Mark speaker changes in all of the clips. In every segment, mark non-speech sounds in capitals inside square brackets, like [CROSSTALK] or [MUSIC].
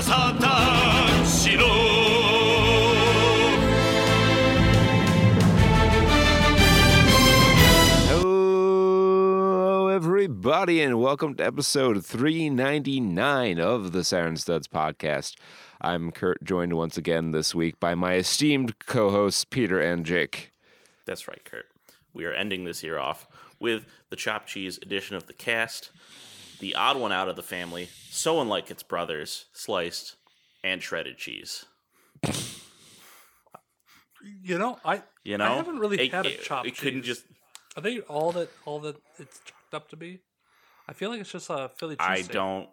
Speaker 1: 翼たちの
Speaker 2: Hello, everybody, and welcome to episode 399 of the Saturn Studs podcast. I'm Kurt, joined once again this week by my esteemed co hosts, Peter and Jake.
Speaker 3: That's right, Kurt. We are ending this year off with the chopped cheese edition of the cast, the odd one out of the family, so unlike its brothers, sliced and shredded cheese.
Speaker 4: You know, I
Speaker 3: You know,
Speaker 4: I haven't really
Speaker 3: it,
Speaker 4: had a
Speaker 3: it-
Speaker 4: chopped
Speaker 3: It couldn't
Speaker 4: cheese.
Speaker 3: just.
Speaker 4: Are they all that all that it's chalked up to be? I feel like it's just a Philly cheese.
Speaker 3: I don't.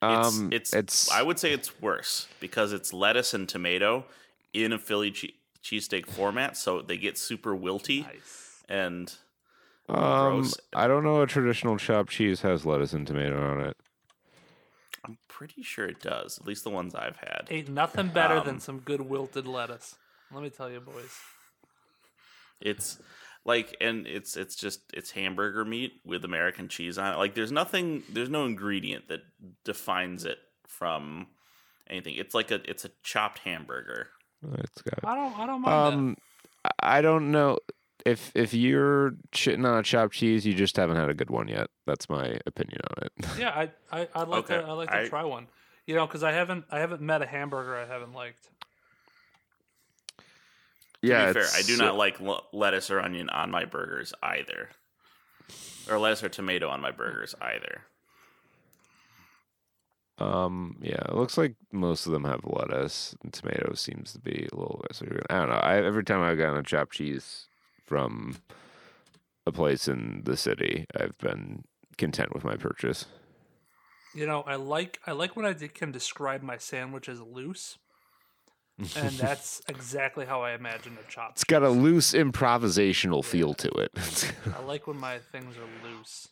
Speaker 3: It's,
Speaker 2: Um,
Speaker 3: it's,
Speaker 2: it's
Speaker 3: I would say it's worse because it's lettuce and tomato in a Philly che- cheesesteak format, so they get super wilty
Speaker 4: Nice.
Speaker 3: and
Speaker 2: um,
Speaker 3: gross.
Speaker 2: I don't know a traditional chopped cheese has lettuce and tomato on it.
Speaker 3: I'm pretty sure it does. At least the ones I've had.
Speaker 4: Ain't nothing better
Speaker 3: Um,
Speaker 4: than some good wilted lettuce. Let me tell you, boys.
Speaker 3: It's like and it's it's just it's hamburger meat with American cheese on it. Like there's nothing there's no ingredient that defines it from anything. It's like a it's a chopped hamburger.
Speaker 2: It's got
Speaker 4: I don't I don't mind
Speaker 2: Um, I I don't know if if you're shitting on a chopped cheese, you just haven't had a good one yet. That's my opinion on it. [LAUGHS]
Speaker 4: Yeah, I I I'd like
Speaker 3: Okay,
Speaker 4: to I like to
Speaker 3: I-
Speaker 4: try one. You know, because I haven't I haven't met a hamburger I haven't liked.
Speaker 2: yeah,
Speaker 3: to be fair, I do not like lettuce or onion on my burgers either. Or lettuce or tomato on my burgers either.
Speaker 2: Um, yeah, it looks like most of them have lettuce. And tomato seems to be a little less. I don't know. I, every time I've gotten a chopped cheese from a place in the city, I've been content with my purchase.
Speaker 4: You know, I like I like when I can describe my sandwich as loose, and [LAUGHS] that's exactly how I imagine a chop.
Speaker 2: It's got a loose improvisational feel to it. [LAUGHS]
Speaker 4: I like when my things are loose.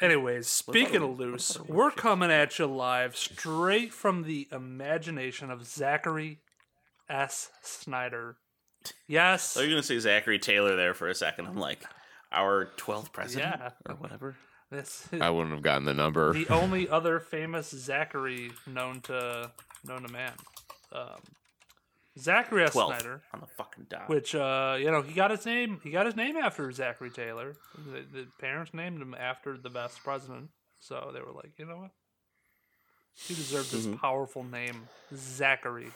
Speaker 4: Anyways, speaking of loose, we're coming at you live straight from the imagination of Zachary S. Snyder. Yes,
Speaker 3: So you're gonna say Zachary Taylor there for a second. I'm like, our twelfth president
Speaker 4: Yeah.
Speaker 3: or whatever.
Speaker 4: this
Speaker 2: I wouldn't have gotten the number.
Speaker 4: the only other famous Zachary known to known to man. Um, Zachary S.
Speaker 3: Twelve
Speaker 4: Snyder.
Speaker 3: on the fucking dot.
Speaker 4: which uh, you know he got his name he got his name after Zachary Taylor. The, the parents named him after the best president, so they were like, you know what, he deserves this powerful name, Zachary.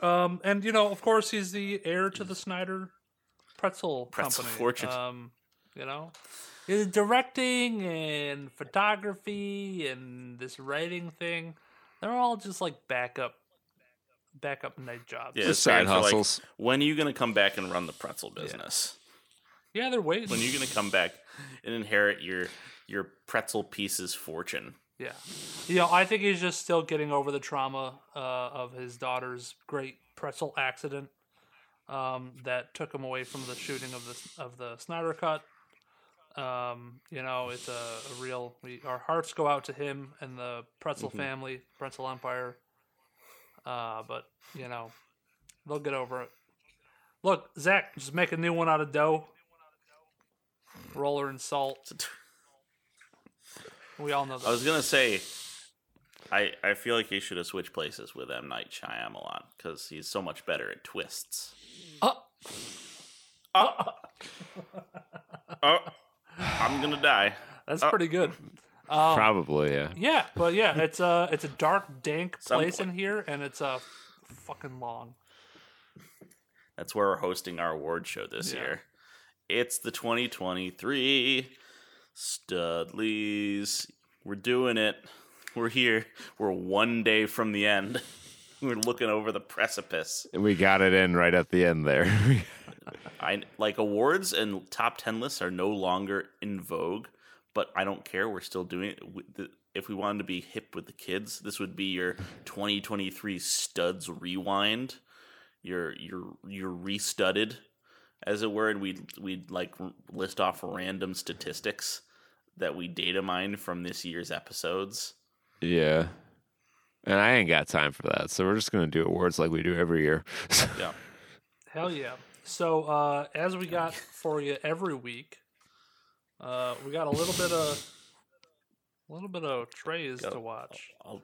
Speaker 4: Um, and you know, of course, he's the heir to the Snyder Pretzel,
Speaker 3: Pretzel
Speaker 4: Company.
Speaker 3: fortune.
Speaker 4: Um, you know, his directing and photography and this writing thing, they're all just like backup, backup night jobs.
Speaker 3: yeah, his
Speaker 2: side
Speaker 3: parents are like,
Speaker 2: hustles.
Speaker 3: when are you gonna come back and run the pretzel business?
Speaker 4: Yeah, they're waiting.
Speaker 3: When are you gonna come back and inherit your your pretzel pieces fortune?
Speaker 4: Yeah, you know, I think he's just still getting over the trauma uh, of his daughter's great pretzel accident um, that took him away from the shooting of the of the Snyder Cut. Um, you know, it's a, a real. We, our hearts go out to him and the pretzel family, pretzel empire. Uh, but you know, they'll get over it. Look, Zach, just make a new one out of dough. Roller and salt. We all know that.
Speaker 3: I was gonna say, I I feel like he should have switched places with M Night Shyamalan because he's so much better at twists.
Speaker 4: Oh,
Speaker 3: Oh, I'm gonna die.
Speaker 4: that's
Speaker 3: Uh,
Speaker 4: pretty good. Um,
Speaker 2: Probably, yeah.
Speaker 4: yeah, but yeah, it's a it's a dark, dank [LAUGHS] place in here, and it's uh, fucking long.
Speaker 3: That's where we're hosting our award show this
Speaker 4: Yeah.
Speaker 3: year. It's the 2023 Studlies. We're doing it. We're here. We're one day from the end. [LAUGHS] We're looking over the precipice.
Speaker 2: We got it in right at the end there. [LAUGHS]
Speaker 3: I like awards and top 10 lists are no longer in vogue, but I don't care. We're still doing it. If we wanted to be hip with the kids, this would be your 2023 studs rewind. Your your your restudded, as it were, and we would we'd like list off random statistics that we data mined from this year's episodes.
Speaker 2: yeah. And I ain't got time for that. So we're just going to do awards like we do every year. [LAUGHS]
Speaker 3: Yeah.
Speaker 4: Hell yeah! So uh, as we got for you every week, uh, we got a little bit of A little bit of trays
Speaker 3: Go.
Speaker 4: to watch.
Speaker 3: A,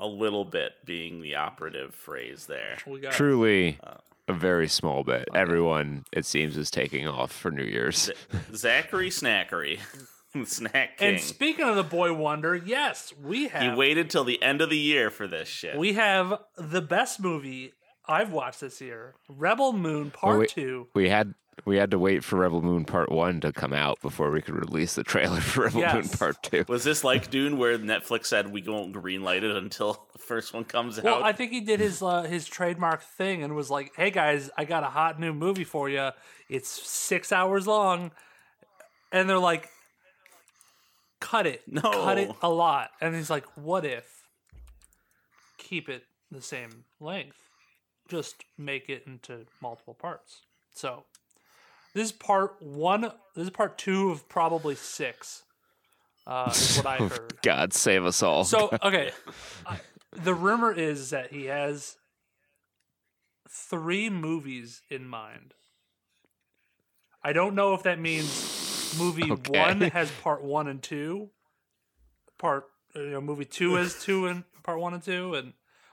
Speaker 3: a little bit being the operative phrase there.
Speaker 4: We got
Speaker 2: Truly
Speaker 3: Uh,
Speaker 2: a very small bit. Everyone, it seems, is taking off for New Year's.
Speaker 3: Zachary Snackery, [LAUGHS] [LAUGHS] Snack King.
Speaker 4: And speaking of the boy wonder, yes, we have.
Speaker 3: he
Speaker 4: have
Speaker 3: waited till the end of the year for this shit.
Speaker 4: we have the best movie I've watched this year, Rebel Moon Part
Speaker 2: we-
Speaker 4: Two.
Speaker 2: We had we had to wait for Rebel Moon Part One to come out before we could release the trailer for Rebel Moon Part Two.
Speaker 3: Was this like Dune, where Netflix said we won't greenlight it until [LAUGHS] the first one comes
Speaker 4: Well,
Speaker 3: out?
Speaker 4: I think he did his uh, his trademark thing and was like, "Hey guys, I got a hot new movie for you. It's six hours long," and they're like, "Cut it,
Speaker 3: No.
Speaker 4: cut it a lot." And he's like, "What if keep it the same length, just make it into multiple parts?" So this is part one. This is part two of probably six. Uh, is what I [LAUGHS] heard.
Speaker 2: God save us all.
Speaker 4: So [LAUGHS] okay, I- the rumor is that he has three movies in mind. I don't know if that means movie
Speaker 2: Okay.
Speaker 4: one has part one and two, part you know movie two [LAUGHS] has two and part one and two, and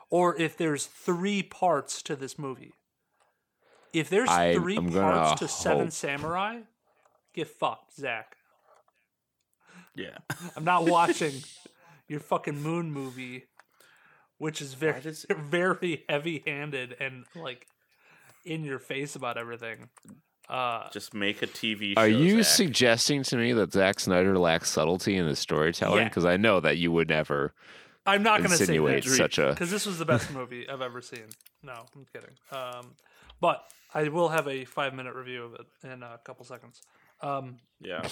Speaker 4: or if there's three parts to this movie. If there's
Speaker 2: I-
Speaker 4: 3
Speaker 2: I'm gonna
Speaker 4: parts to Seven Samurai, get fucked, Zach.
Speaker 3: yeah. [LAUGHS]
Speaker 4: I'm not watching [LAUGHS] your fucking moon movie, which is very
Speaker 3: does-
Speaker 4: very heavy handed and like in your face about everything. Uh
Speaker 3: Just make a TV show.
Speaker 2: Are you
Speaker 3: Zach.
Speaker 2: suggesting to me that Zack Snyder lacks subtlety in his storytelling?
Speaker 4: Yeah.
Speaker 2: Because I know that you would never
Speaker 4: I'm not gonna say
Speaker 2: insinuate
Speaker 4: that
Speaker 2: such a.
Speaker 4: because this was the best movie I've ever seen. No, I'm kidding. Um, but I will have a five minute review of it in a couple seconds. Um,
Speaker 3: Yeah.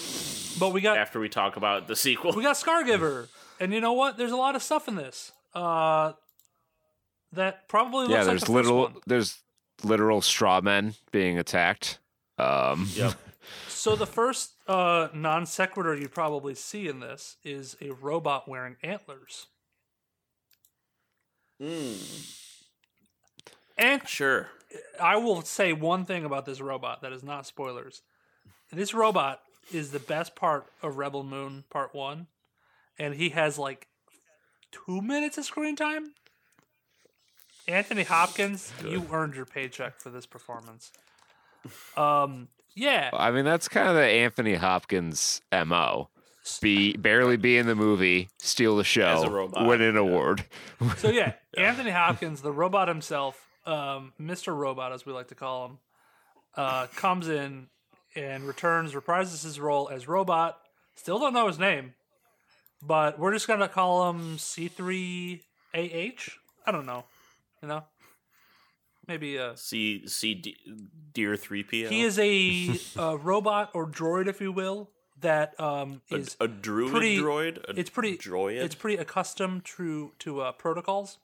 Speaker 4: but we got
Speaker 3: After we talk about the sequel.
Speaker 4: we got Scargiver, and you know what? There's a lot of stuff in this. Uh, that probably looks
Speaker 2: Yeah,
Speaker 4: like
Speaker 2: there's
Speaker 4: the first
Speaker 2: literal there's literal straw men being attacked. Um,
Speaker 3: Yep. [LAUGHS]
Speaker 4: So the first uh, non sequitur you probably see in this is a robot wearing antlers. And
Speaker 3: Sure.
Speaker 4: I will say one thing about this robot that is not spoilers. This robot is the best part of Rebel Moon Part One, and he has like two minutes of screen time. Anthony Hopkins, you earned your paycheck for this performance. Um, yeah,
Speaker 2: I mean, that's kind of the Anthony Hopkins mo. Be barely be in the movie, steal the show,
Speaker 3: As a robot,
Speaker 2: win an award. [LAUGHS]
Speaker 4: So yeah, Anthony Hopkins, the robot himself, um, Mr. Robot as we like to call him, uh, comes in and returns, reprises his role as Robot. Still don't know his name, but we're just gonna call him C3AH. I don't know, you know, maybe uh,
Speaker 3: See, see, D- Dear Three PO.
Speaker 4: he is a, [LAUGHS] a robot or droid, if you will, that um,
Speaker 3: a,
Speaker 4: is
Speaker 3: a druid
Speaker 4: pretty-
Speaker 3: droid. A
Speaker 4: it's pretty
Speaker 3: droid.
Speaker 4: It's pretty accustomed to to uh, protocols.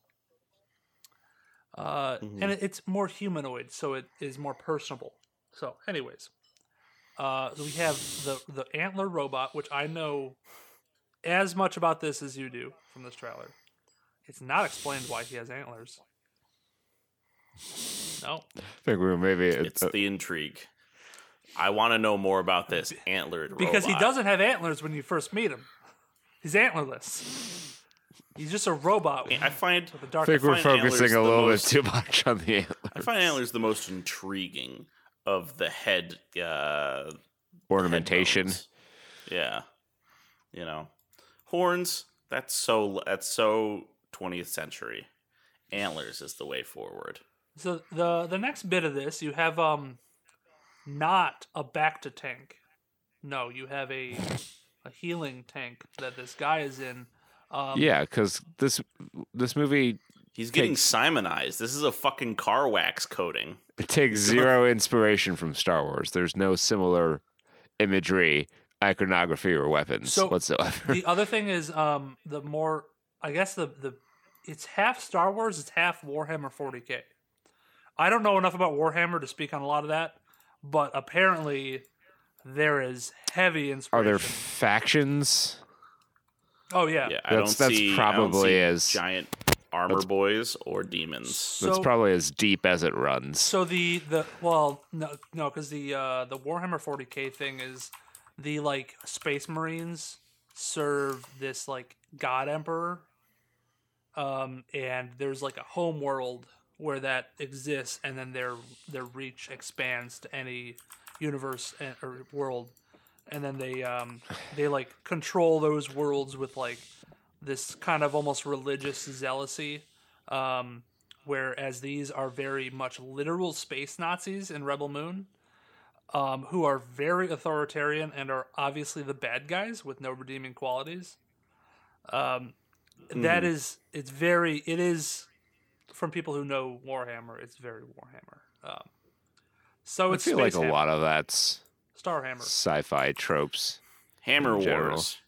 Speaker 4: Uh,
Speaker 3: Mm-hmm.
Speaker 4: and it, it's more humanoid, so it is more personable. So, anyways, uh, so we have the the antler robot, which I know as much about this as you do from this trailer. It's not explained why he has antlers. No,
Speaker 2: I think we were maybe
Speaker 3: it's
Speaker 2: uh,
Speaker 3: the intrigue. I want to know more about this antlered
Speaker 4: because he doesn't have antlers when you first meet him. He's antlerless. He's just a robot.
Speaker 3: I find
Speaker 4: with a dark.
Speaker 2: I think we're focusing a little
Speaker 3: most-
Speaker 2: bit too much on the antlers.
Speaker 3: I find antlers the most intriguing of the head uh,
Speaker 2: ornamentation.
Speaker 3: headphones. Yeah, you know, horns. That's so. That's so 20th century. Antlers is the way forward.
Speaker 4: So the the next bit of this, you have um, not a back to tank. No, you have a a healing tank that this guy is in. Um,
Speaker 2: Yeah, because this this movie
Speaker 3: He's getting
Speaker 2: Takes-
Speaker 3: Simonized. This is a fucking car wax coating.
Speaker 2: it takes [LAUGHS] zero inspiration from Star Wars. There's no similar imagery, iconography, or weapons
Speaker 4: So,
Speaker 2: whatsoever.
Speaker 4: the other [LAUGHS] thing is um the more I guess the the it's half Star Wars, it's half Warhammer 40k. I don't know enough about Warhammer to speak on a lot of that, but apparently there is heavy inspiration.
Speaker 2: Are
Speaker 4: inspiration.
Speaker 2: there factions?
Speaker 4: oh yeah.
Speaker 3: Yeah, I
Speaker 2: That's-
Speaker 3: don't
Speaker 2: that's
Speaker 3: see. I don't
Speaker 2: probably
Speaker 3: see
Speaker 2: as-
Speaker 3: giant armor boys or demons.
Speaker 4: So,
Speaker 2: That's probably as deep as it runs.
Speaker 4: So the the well no no because the uh the Warhammer 40k thing is the like Space Marines serve this like god emperor um and there's like a home world where that exists and then their their reach expands to any universe and, or world and then they um they like control those worlds with like this kind of almost religious zealousy um whereas these are very much literal space nazis in rebel moon um, who are very authoritarian and are obviously the bad guys with no redeeming qualities. Um, that is, it's very, it is from people who know Warhammer. It's very Warhammer. Um, so
Speaker 2: I
Speaker 4: it's
Speaker 2: feel like
Speaker 4: Space
Speaker 2: a
Speaker 4: Hammer,
Speaker 2: lot of that's
Speaker 4: Starhammer.
Speaker 2: sci-fi tropes.
Speaker 3: Hammer
Speaker 2: In general.
Speaker 3: Wars.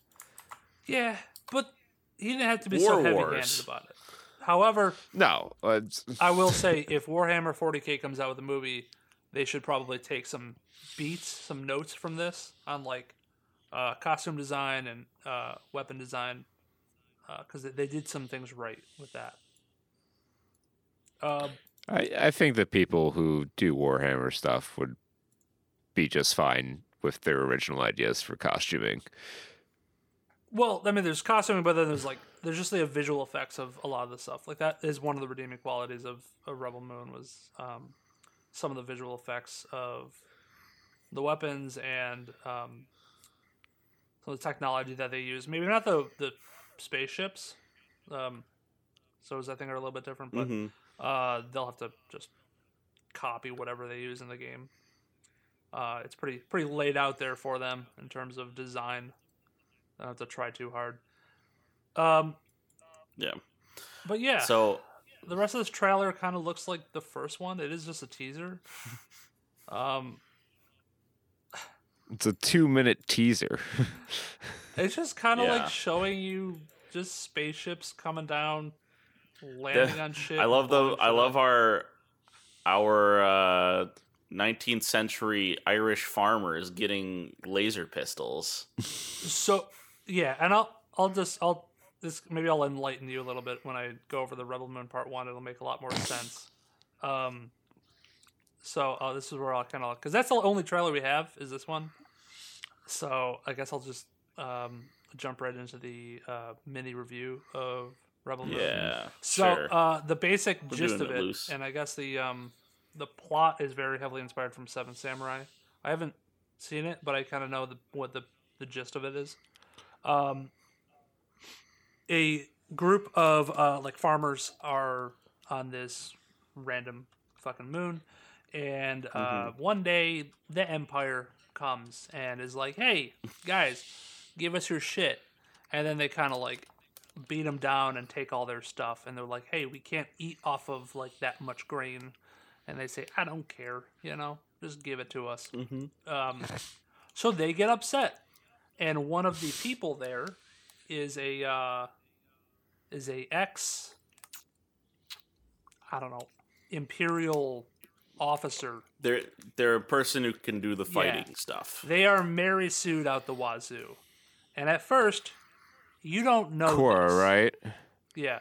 Speaker 4: Yeah, but he didn't have to be
Speaker 3: War
Speaker 4: so heavy-handed
Speaker 3: Wars.
Speaker 4: about it. However,
Speaker 2: No, uh,
Speaker 4: I will [LAUGHS] say if Warhammer 40k comes out with a movie, they should probably take some beats, some notes from this on like uh, costume design and uh, weapon design, because they, they did some things right with that. Um,
Speaker 2: I, I think the people who do Warhammer stuff would be just fine with their original ideas for costuming.
Speaker 4: well, I mean, there's costuming, but then there's like there's just the visual effects of a lot of the stuff. Like that is one of the redeeming qualities of, of Rebel Moon was um, some of the visual effects of the weapons and um, some of the technology that they use. Maybe not the the spaceships. Um, so those I think are a little bit different, but
Speaker 3: Mhm.
Speaker 4: Uh, they'll have to just copy whatever they use in the game. Uh, it's pretty pretty laid out there for them in terms of design. Don't have to try too hard. Um,
Speaker 3: Yeah.
Speaker 4: but yeah,
Speaker 3: So
Speaker 4: the rest of this trailer kind of looks like the first one. It is just a teaser. [LAUGHS] um,
Speaker 2: It's a two-minute teaser. [LAUGHS]
Speaker 4: it's just kind of
Speaker 3: Yeah.
Speaker 4: like showing you just spaceships coming down, landing on shit. [LAUGHS]
Speaker 3: I love the I love our our uh 19th century Irish farmers getting laser pistols.
Speaker 4: So yeah, and I'll I'll just I'll this maybe I'll enlighten you a little bit when I go over the Rebel Moon Part One. It'll make a lot more sense. Um, so uh, this is where I'll kind of because that's the only trailer we have is this one. So I guess I'll just um, jump right into the uh, mini review of Rebel Moon.
Speaker 3: Yeah.
Speaker 4: So
Speaker 3: sure.
Speaker 4: uh, the basic
Speaker 3: We're
Speaker 4: gist of
Speaker 3: it
Speaker 4: it,
Speaker 3: loose.
Speaker 4: and I guess the um, the plot is very heavily inspired from Seven Samurai. I haven't seen it, but I kind of know the, what the the gist of it is. Um, a group of uh, like farmers are on this random fucking moon, and uh,
Speaker 3: Mm-hmm.
Speaker 4: one day the Empire comes and is like, "Hey guys, give us your shit," and then they kind of like beat them down and take all their stuff, and they're like, "Hey, we can't eat off of like that much grain," and they say, "I don't care, you know, just give it to us." Um, so they get upset, and one of the people there is a uh, is a ex I don't know imperial officer.
Speaker 3: they're they're a person who can do the fighting stuff.
Speaker 4: They are Mary sued out the wazoo, and at first you don't know
Speaker 2: Kora,
Speaker 4: this.
Speaker 2: right?
Speaker 4: Yeah,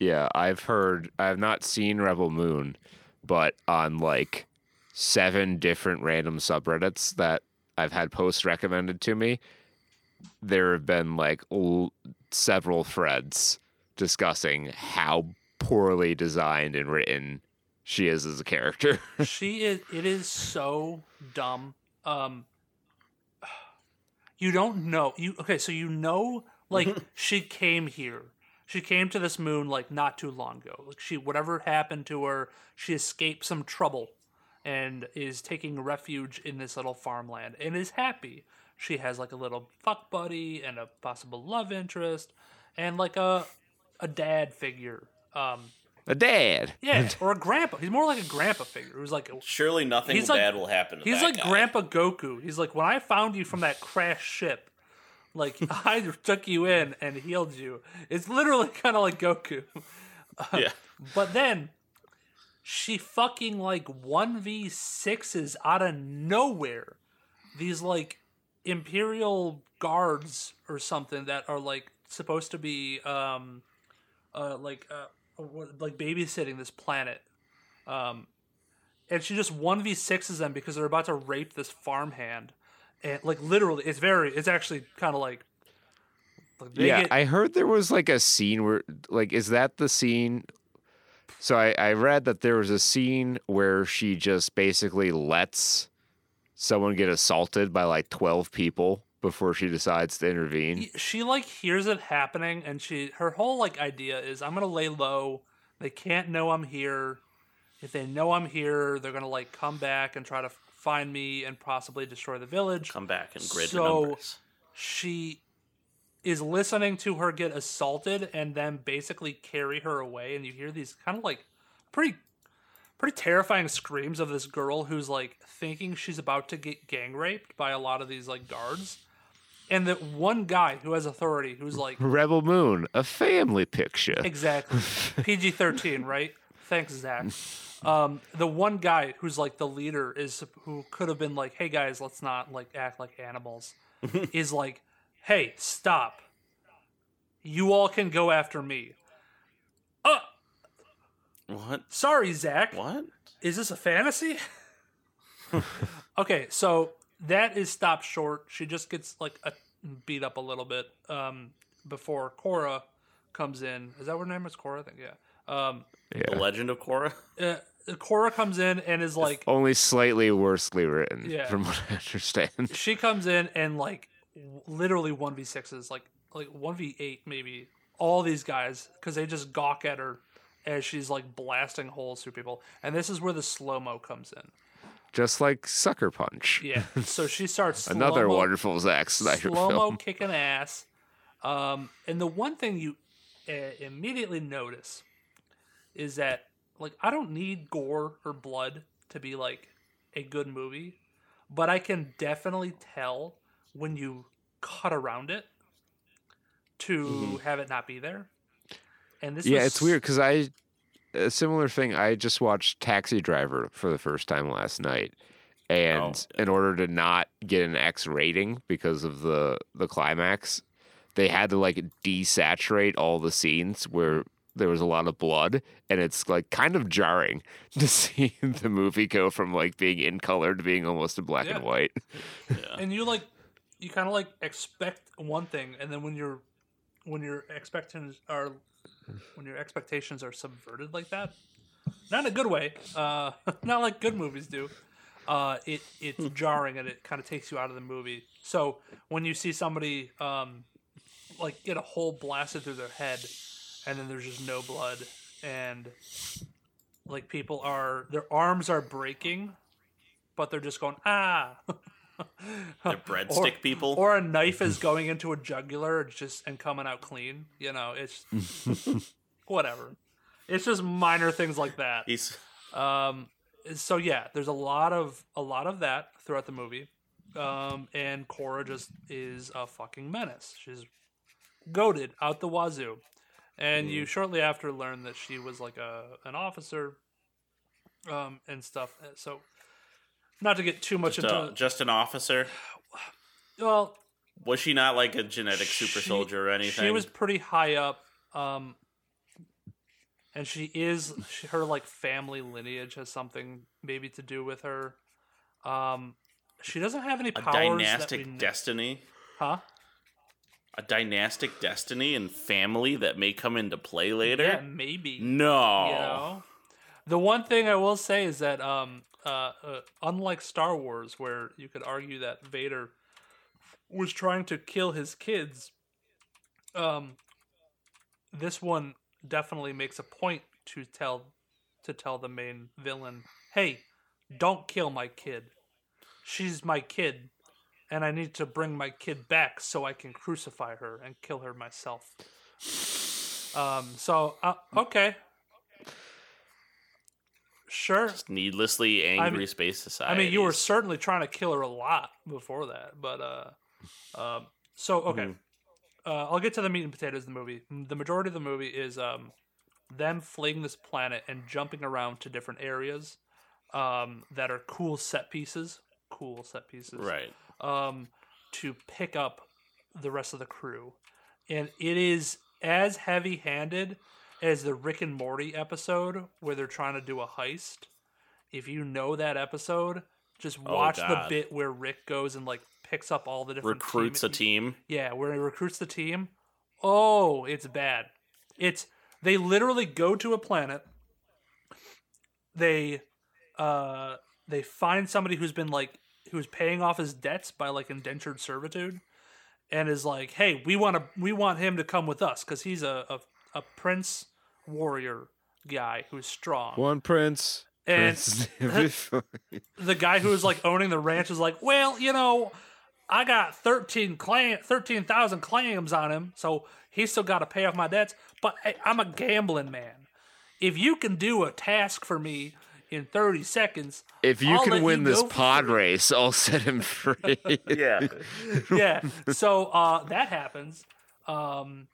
Speaker 2: Yeah, I've heard. I have not seen Rebel Moon, but on like seven different random subreddits that I've had posts recommended to me, there have been like l- several threads discussing how poorly designed and written she is as a character. [LAUGHS]
Speaker 4: she is. It is so dumb. Um, you don't know. You okay? So you know, like she came here. She came to this moon like not too long ago. Like she, whatever happened to her, she escaped some trouble, and is taking refuge in this little farmland and is happy. She has like a little fuck buddy and a possible love interest, and like a a dad figure. Um,
Speaker 2: a dad.
Speaker 4: yeah, [LAUGHS] or a grandpa. He's more like a grandpa figure. Who's like
Speaker 3: Surely nothing
Speaker 4: He's like-
Speaker 3: bad will happen to that.
Speaker 4: He's
Speaker 3: that
Speaker 4: like
Speaker 3: guy.
Speaker 4: Grandpa Goku. He's like, when I found you from that crash ship, like [LAUGHS] I took you in and healed you. It's literally [LAUGHS] kind of like Goku.
Speaker 3: Yeah.
Speaker 4: But then she fucking like 1v6s out of nowhere. These like Imperial guards or something that are like supposed to be um uh like uh what- like babysitting this planet. Um and she just 1v6s them because they're about to rape this farmhand and like literally, it's very. It's actually kind of like. like,
Speaker 2: yeah,
Speaker 4: get-
Speaker 2: I heard there was like a scene where, like, is that the scene? So I, I read that there was a scene where she just basically lets someone get assaulted by like 12 people before she decides to intervene.
Speaker 4: she like hears it happening and she her whole like idea is i'm gonna lay low they can't know i'm here if they know i'm here they're gonna like come back and try to find me and possibly destroy the village
Speaker 3: Come back and grid
Speaker 4: So-
Speaker 3: the numbers.
Speaker 4: she is listening to her get assaulted and then basically carry her away and you hear these kind of like pretty pretty terrifying screams of this girl who's like thinking she's about to get gang raped by a lot of these like guards and that one guy who has authority who's like
Speaker 2: Rebel Moon, a family picture.
Speaker 4: exactly. [LAUGHS] Pg-13 right? Thanks zach. Um, the one guy who's like the leader is who could have been like hey guys let's not like act like animals [LAUGHS] is like hey stop. You all can go after me. Uh
Speaker 3: What?
Speaker 4: sorry zach.
Speaker 3: What?
Speaker 4: is this a fantasy? [LAUGHS] Okay so that is stopped short she just gets like a, beat up a little bit um, before kora comes in is that what her name is kora i think yeah um,
Speaker 3: The Legend of Cora. [LAUGHS]
Speaker 4: uh, Kora comes in and is like,
Speaker 2: Only slightly worsely written,
Speaker 4: Yeah.
Speaker 2: from what I understand.
Speaker 4: she comes in and like, literally one v sixes, like like one v eight maybe. All these guys because they just gawk at her as she's like blasting holes through people, and this is where the slow mo comes in.
Speaker 2: Just like Sucker Punch.
Speaker 4: Yeah, so she [LAUGHS] starts
Speaker 2: Another wonderful Zack Snyder
Speaker 4: slow mo kicking ass. Um, and the one thing you uh, immediately notice is that like I don't need gore or blood to be like a good movie, but I can definitely tell when you cut around it to have it not be there. And this is
Speaker 2: Yeah,
Speaker 4: was
Speaker 2: it's weird because I a similar thing. I just watched Taxi Driver for the first time last night, and
Speaker 3: Oh.
Speaker 2: in order to not get an X rating because of the the climax, they had to like desaturate all the scenes where there was a lot of blood, and it's like kind of jarring [LAUGHS] to see the movie go from like being in color to being almost in black
Speaker 4: Yeah.
Speaker 2: and white.
Speaker 4: and you like you kind of like expect one thing and then when your when your expectations are when your expectations are subverted like that not in a good way uh [LAUGHS] not like good movies do uh it it's jarring and it kind of takes you out of the movie. So when you see somebody um like get a hole blasted through their head and then there's just no blood and like people are their arms are breaking but they're just going ah [LAUGHS]
Speaker 3: They're [LAUGHS] breadstick people?
Speaker 4: or a knife is going into a jugular and just and coming out clean. You know, it's [LAUGHS] whatever. It's just minor things like that.
Speaker 3: He's
Speaker 4: Um, so yeah, there's a lot of a lot of that throughout the movie. Um, and Kora just is a fucking menace. She's goaded out the wazoo. And you shortly after learn that she was like a an officer, um, and stuff. So, not to get too much
Speaker 3: just,
Speaker 4: into
Speaker 3: a, just an officer.
Speaker 4: well,
Speaker 3: Was she not like a genetic super soldier or anything?
Speaker 4: She was pretty high up, um, and she is she, her like family lineage has something maybe to do with her. Um, she doesn't have any
Speaker 3: a
Speaker 4: powers. that we
Speaker 3: dynastic destiny.
Speaker 4: huh?
Speaker 3: A dynastic destiny and family that may come into play later.
Speaker 4: Yeah, maybe.
Speaker 3: No.
Speaker 4: You know, the one thing I will say is that um, uh, uh, unlike Star Wars, where you could argue that Vader was trying to kill his kids, um, this one definitely makes a point to tell to tell the main villain, "Hey, don't kill my kid. She's my kid." And I need to bring my kid back so I can crucify her and kill her myself. Um. So, uh, okay, sure.
Speaker 3: Just Needlessly angry
Speaker 4: mean-
Speaker 3: space society.
Speaker 4: I mean, you were certainly trying to kill her a lot before that, but uh, um, so okay,
Speaker 3: Mhm.
Speaker 4: uh, I'll get to the meat and potatoes of the movie. The majority of the movie is um, them fleeing this planet and jumping around to different areas um, that are cool set pieces, cool set pieces,
Speaker 3: right.
Speaker 4: um, to pick up the rest of the crew. And it is as heavy as the Rick and Morty episode where they're trying to do a heist. If you know that episode, just
Speaker 3: Oh,
Speaker 4: watch the
Speaker 3: God.
Speaker 4: bit where Rick goes and like picks up all the different
Speaker 3: Recruits a team.
Speaker 4: Yeah, where he recruits the team. Oh, it's bad. It's they literally go to a planet. They uh they find somebody who's been like who's paying off his debts by like indentured servitude and is like, "Hey, we want to we want him to come with us cuz he's a, a a prince warrior guy who's strong."
Speaker 2: One prince.
Speaker 4: And-
Speaker 2: prince.
Speaker 4: the guy who was like owning the ranch is like, well, you know, I got 13 clam 13,000 clams on him, so he's still got to pay off my debts, but hey, I'm a gambling man. If you can do a task for me in 30 seconds,
Speaker 2: if you
Speaker 4: I'll let
Speaker 2: can win
Speaker 4: you
Speaker 2: this pod
Speaker 4: free."
Speaker 2: race, I'll set him [LAUGHS] free.
Speaker 3: Yeah.
Speaker 4: yeah. So uh, that happens. Um,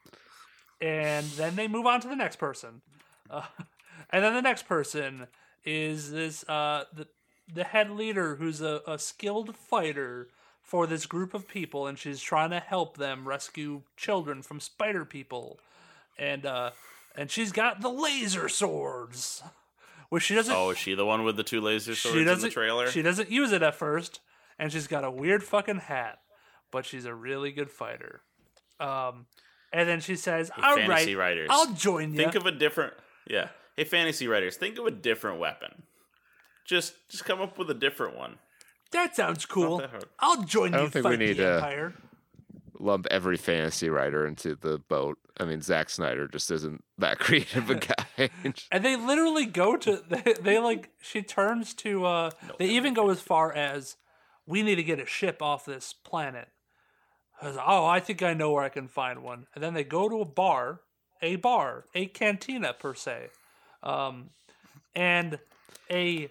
Speaker 4: and then they move on to the next person. Uh, [LAUGHS] and then the next person is this uh, the, the head leader who's a, a skilled fighter for this group of people, and she's trying to help them rescue children from spider people. And uh, and she's got the laser swords, which she doesn't
Speaker 3: Oh, is she the one with the two laser swords
Speaker 4: she
Speaker 3: in the
Speaker 4: doesn't
Speaker 3: trailer?
Speaker 4: She doesn't use it at first, and she's got a weird fucking hat, but she's a really good fighter. Um, and then she says, "All right,
Speaker 3: fantasy writers,
Speaker 4: I'll join you."
Speaker 3: Think of a different. Yeah. Hey, fantasy writers, think of a different weapon. Just, just come up with a different one.
Speaker 4: that sounds cool.
Speaker 3: that.
Speaker 4: I'll join
Speaker 2: I don't think we need
Speaker 4: the
Speaker 2: to-
Speaker 4: Empire.
Speaker 2: Lump every fantasy writer into the boat. I mean, Zack Snyder just isn't that [LAUGHS] creative a guy. [LAUGHS]
Speaker 4: And they literally go to [LAUGHS] they, they like she turns to uh they even go as far as we need to get a ship off this planet. I was, oh, I think I know where I can find one. And then they go to a bar, a bar, a cantina per se. Um and a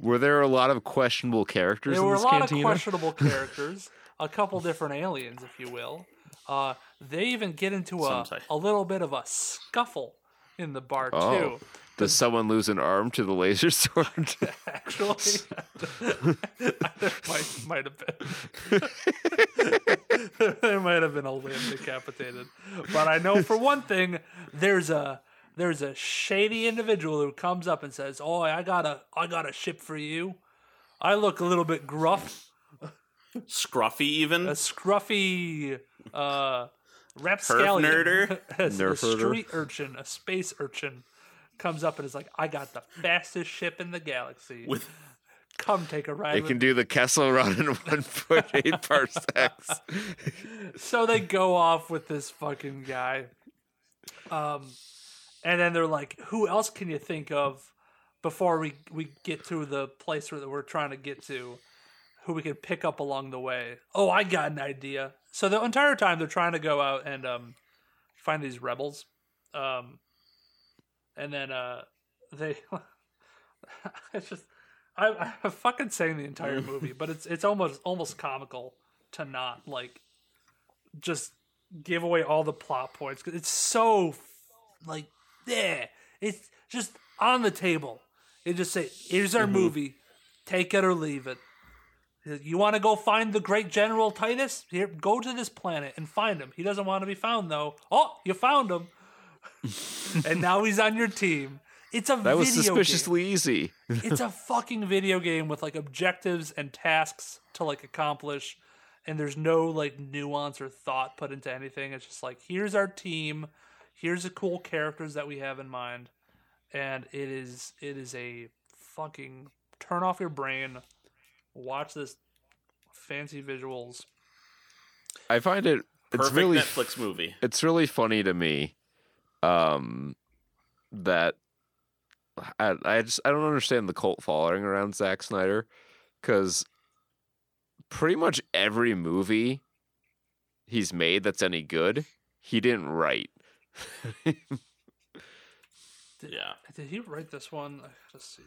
Speaker 2: Were there a lot of questionable characters in this cantina?
Speaker 4: there were a lot
Speaker 2: cantina?
Speaker 4: of questionable [LAUGHS] characters, a couple different aliens, if you will. Uh, they even get into a, a little bit of a scuffle in the bar
Speaker 2: Oh.
Speaker 4: too.
Speaker 2: Does someone lose an arm to the laser sword? [LAUGHS]
Speaker 4: Actually, [LAUGHS] there might might have been. [LAUGHS] there might have been a limb decapitated, but I know for one thing, there's a there's a shady individual who comes up and says, "Oh, I got a I got a ship for you. I look a little bit gruff,
Speaker 3: Scruffy, even.
Speaker 4: a scruffy uh, rapscallion,
Speaker 3: nerder? [LAUGHS]
Speaker 4: as a street urchin, a space urchin." Comes up and is like, "I got the fastest ship in the galaxy.
Speaker 3: with
Speaker 4: Come take a ride." They
Speaker 2: can do the Kessel run in 1.8 parsecs. [LAUGHS]
Speaker 4: so they go off with this fucking guy. Um, and then they're like, "Who else can you think of before we we get to the place where we're trying to get to? Who we can pick up along the way?" Oh, I got an idea. So the entire time they're trying to go out and um, find these rebels. Um, and then uh, they, [LAUGHS] it's just. I, I'm fucking saying the entire [LAUGHS] movie, but it's it's almost almost comical to not like just give away all the plot points 'cause it's so like yeah it's just on the table. It just say here's our mm-hmm. movie. Take it or leave it. You want to go find the great general titus? Here go to this planet and find him. He doesn't want to be found though. Oh you found him. [LAUGHS] And now he's on your team it's a
Speaker 2: That was
Speaker 4: video game.
Speaker 2: suspiciously easy.
Speaker 4: it's a [LAUGHS] fucking video game with like objectives and tasks to like accomplish and there's no like nuance or thought put into anything. It's just like here's our team. Here's the cool characters that we have in mind. And it is it is a fucking turn off your brain. Watch this fancy visuals.
Speaker 2: I find it it's really
Speaker 3: Netflix movie.
Speaker 2: it's really funny to me um that I, I just I don't understand the cult following around Zack Snyder because pretty much every movie he's made that's any good he didn't write.
Speaker 3: Yeah.
Speaker 4: Uh, did he write this one I gotta see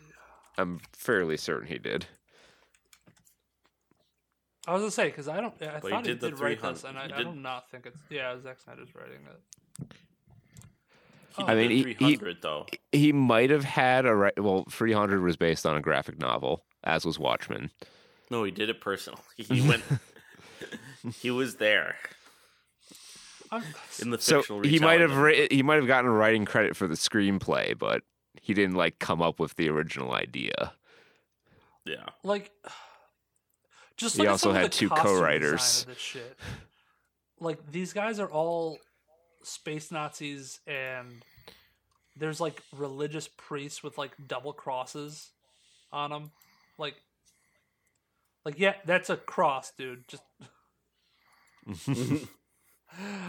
Speaker 2: I'm fairly certain he did.
Speaker 4: I was gonna say because I don't. I
Speaker 3: he
Speaker 4: thought he
Speaker 3: did the
Speaker 4: did write this, and I,
Speaker 3: he
Speaker 4: I do not think it's. Yeah, Zack Snyder's writing it.
Speaker 3: He
Speaker 2: I mean, he- he-
Speaker 3: though.
Speaker 2: He might have had a right. Well, 300 was based on a graphic novel, as was Watchmen.
Speaker 3: No, he did it personally. He [LAUGHS] went. he was there in the
Speaker 2: So he might have
Speaker 3: retelling
Speaker 2: he might have gotten writing credit for the screenplay, but he didn't like come up with the original idea.
Speaker 3: Yeah.
Speaker 4: like, Just
Speaker 2: He
Speaker 4: look
Speaker 2: also had two co-writers.
Speaker 4: of This shit. Like these guys are all space Nazis, and there's like religious priests with like double crosses on them. Like, like yeah, that's a cross, dude. Just [LAUGHS]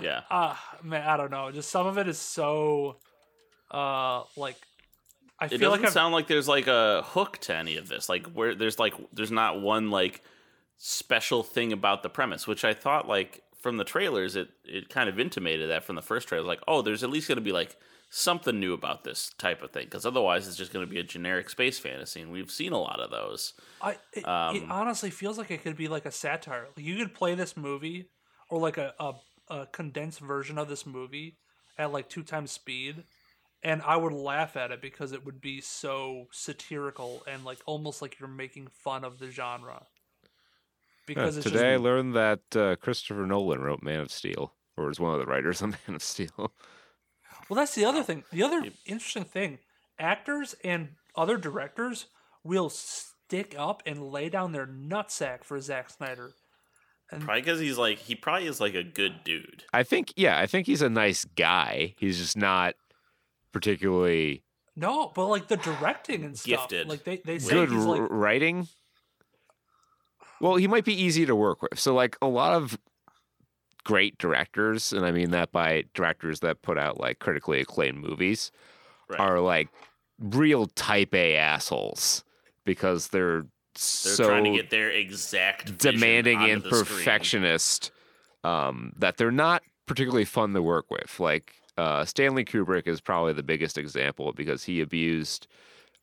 Speaker 3: Yeah. [LAUGHS]
Speaker 4: ah, man, I don't know. Just some of it is so, uh, like I
Speaker 3: It
Speaker 4: feel
Speaker 3: doesn't
Speaker 4: like
Speaker 3: sound like there's like a hook to any of this. Like where there's like there's not one like special thing about the premise, which I thought like from the trailers it it kind of intimated that from the first trailer. Like, oh, there's at least going to be like something new about this type of thing because otherwise it's just going to be a generic space fantasy, and we've seen a lot of those.
Speaker 4: I it, it
Speaker 3: Um,
Speaker 4: honestly feels like it could be like a satire. Like you could play this movie or like a, a, a condensed version of this movie at like two times speed, and I would laugh at it because it would be so satirical and like almost like you're making fun of the genre. Because
Speaker 2: Uh,
Speaker 4: it's
Speaker 2: today I learned that uh, Christopher Nolan wrote Man of Steel, or was one of the writers on [LAUGHS] Man of Steel.
Speaker 4: well, that's the other thing. The other interesting thing: actors and other directors will stick up and lay down their nutsack for Zack Snyder.
Speaker 3: Probably because he's like he probably is like a good dude.
Speaker 2: I think, yeah, I think he's a nice guy. He's just not particularly
Speaker 4: No, but like the directing and stuff,
Speaker 3: Gifted.
Speaker 4: like they they say
Speaker 2: good
Speaker 4: he's
Speaker 2: r-
Speaker 4: like
Speaker 2: writing. Well, he might be easy to work with. So, like a lot of great directors, and I mean that by directors that put out like critically acclaimed movies,
Speaker 3: Right.
Speaker 2: are like real type A assholes because they're,
Speaker 3: They're
Speaker 2: so
Speaker 3: trying to get their exact
Speaker 2: demanding and perfectionist um, that they're not particularly fun to work with. Like uh, Stanley Kubrick is probably the biggest example because he abused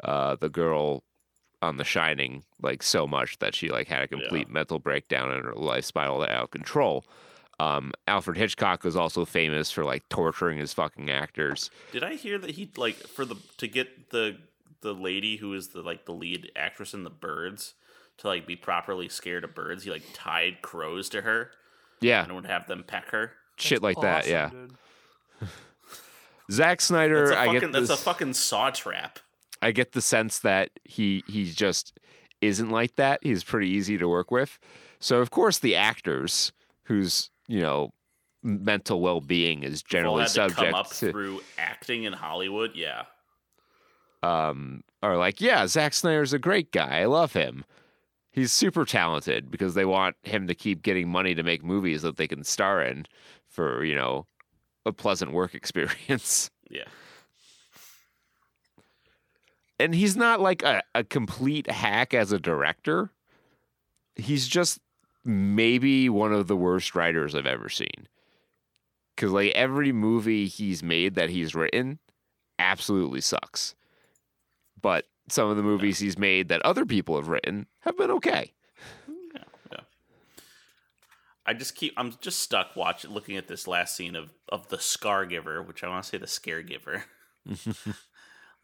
Speaker 2: uh, the girl on The Shining like so much that she like had a complete mental breakdown and her life spiraled out of control. Um, Alfred Hitchcock was also famous for like torturing his fucking actors.
Speaker 3: Did I hear that he like for the to get the the lady who is the like the lead actress in the birds to like be properly scared of birds, he like tied crows to her
Speaker 2: Yeah,
Speaker 3: and would have them peck her.
Speaker 2: shit like that. Yeah,
Speaker 4: dude. [LAUGHS]
Speaker 2: Zack Snyder.
Speaker 3: That's a
Speaker 2: I
Speaker 3: fucking
Speaker 2: get
Speaker 3: that's a fucking saw trap.
Speaker 2: I get the sense that he he just isn't like that. He's pretty easy to work with. So of course the actors whose you know mental well being is generally
Speaker 3: had to come
Speaker 2: subject
Speaker 3: up
Speaker 2: to
Speaker 3: through acting in Hollywood. Yeah,
Speaker 2: um are like yeah Zack Snyder's a great guy. I love him. He's super talented because they want him to keep getting money to make movies that they can star in for you know a pleasant work [LAUGHS] experience.
Speaker 3: yeah.
Speaker 2: And he's not like a, a complete hack as a director. He's just maybe one of the worst writers I've ever seen. Cause like every movie he's made that he's written absolutely sucks. But some of the movies he's made that other people have written have been okay.
Speaker 3: Yeah, yeah. I just keep. I'm just stuck watching, looking at this last scene of of the Scar Giver, which I want to say the Scare Giver. [LAUGHS]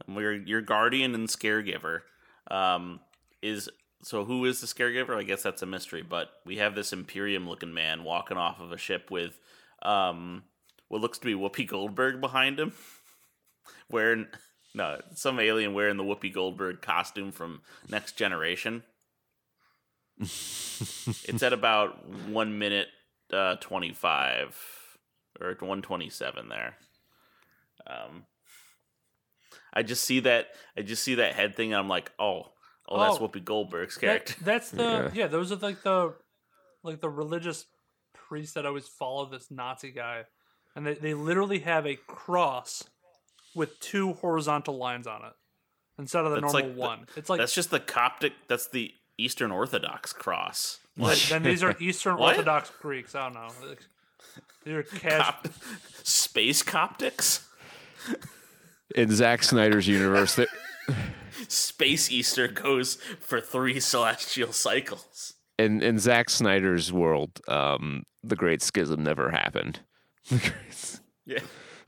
Speaker 3: Your your guardian and Scare Giver um, is so. Who is the Scare Giver? I guess that's a mystery. But we have this Imperium looking man walking off of a ship with um, what looks to be Whoopi Goldberg behind him, [LAUGHS] wearing no some alien wearing the Whoopi Goldberg costume from Next Generation. [LAUGHS] it's at about one minute uh, twenty five or one twenty seven there. Um, I just see that I just see that head thing, and I'm like, oh, oh, that's
Speaker 4: Oh.
Speaker 3: Whoopi Goldberg's
Speaker 4: That-
Speaker 3: character. [LAUGHS]
Speaker 4: that's the
Speaker 2: Yeah.
Speaker 4: yeah. Those are like the like the religious priests that always follow this Nazi guy, and they they literally have a cross with two horizontal lines on it instead of the
Speaker 3: That's
Speaker 4: normal
Speaker 3: like the-
Speaker 4: one. it's like
Speaker 3: that's just the Coptic. That's the Eastern Orthodox cross.
Speaker 4: then, then these are [LAUGHS] Eastern
Speaker 3: What?
Speaker 4: Orthodox Greeks. I don't know. Like, These are cash.
Speaker 3: Cop- [LAUGHS] Space Coptics,
Speaker 2: In Zack Snyder's universe, that
Speaker 3: Space Easter goes for three celestial cycles.
Speaker 2: in in Zack Snyder's world, um, the Great Schism never happened. [LAUGHS]
Speaker 3: Yeah.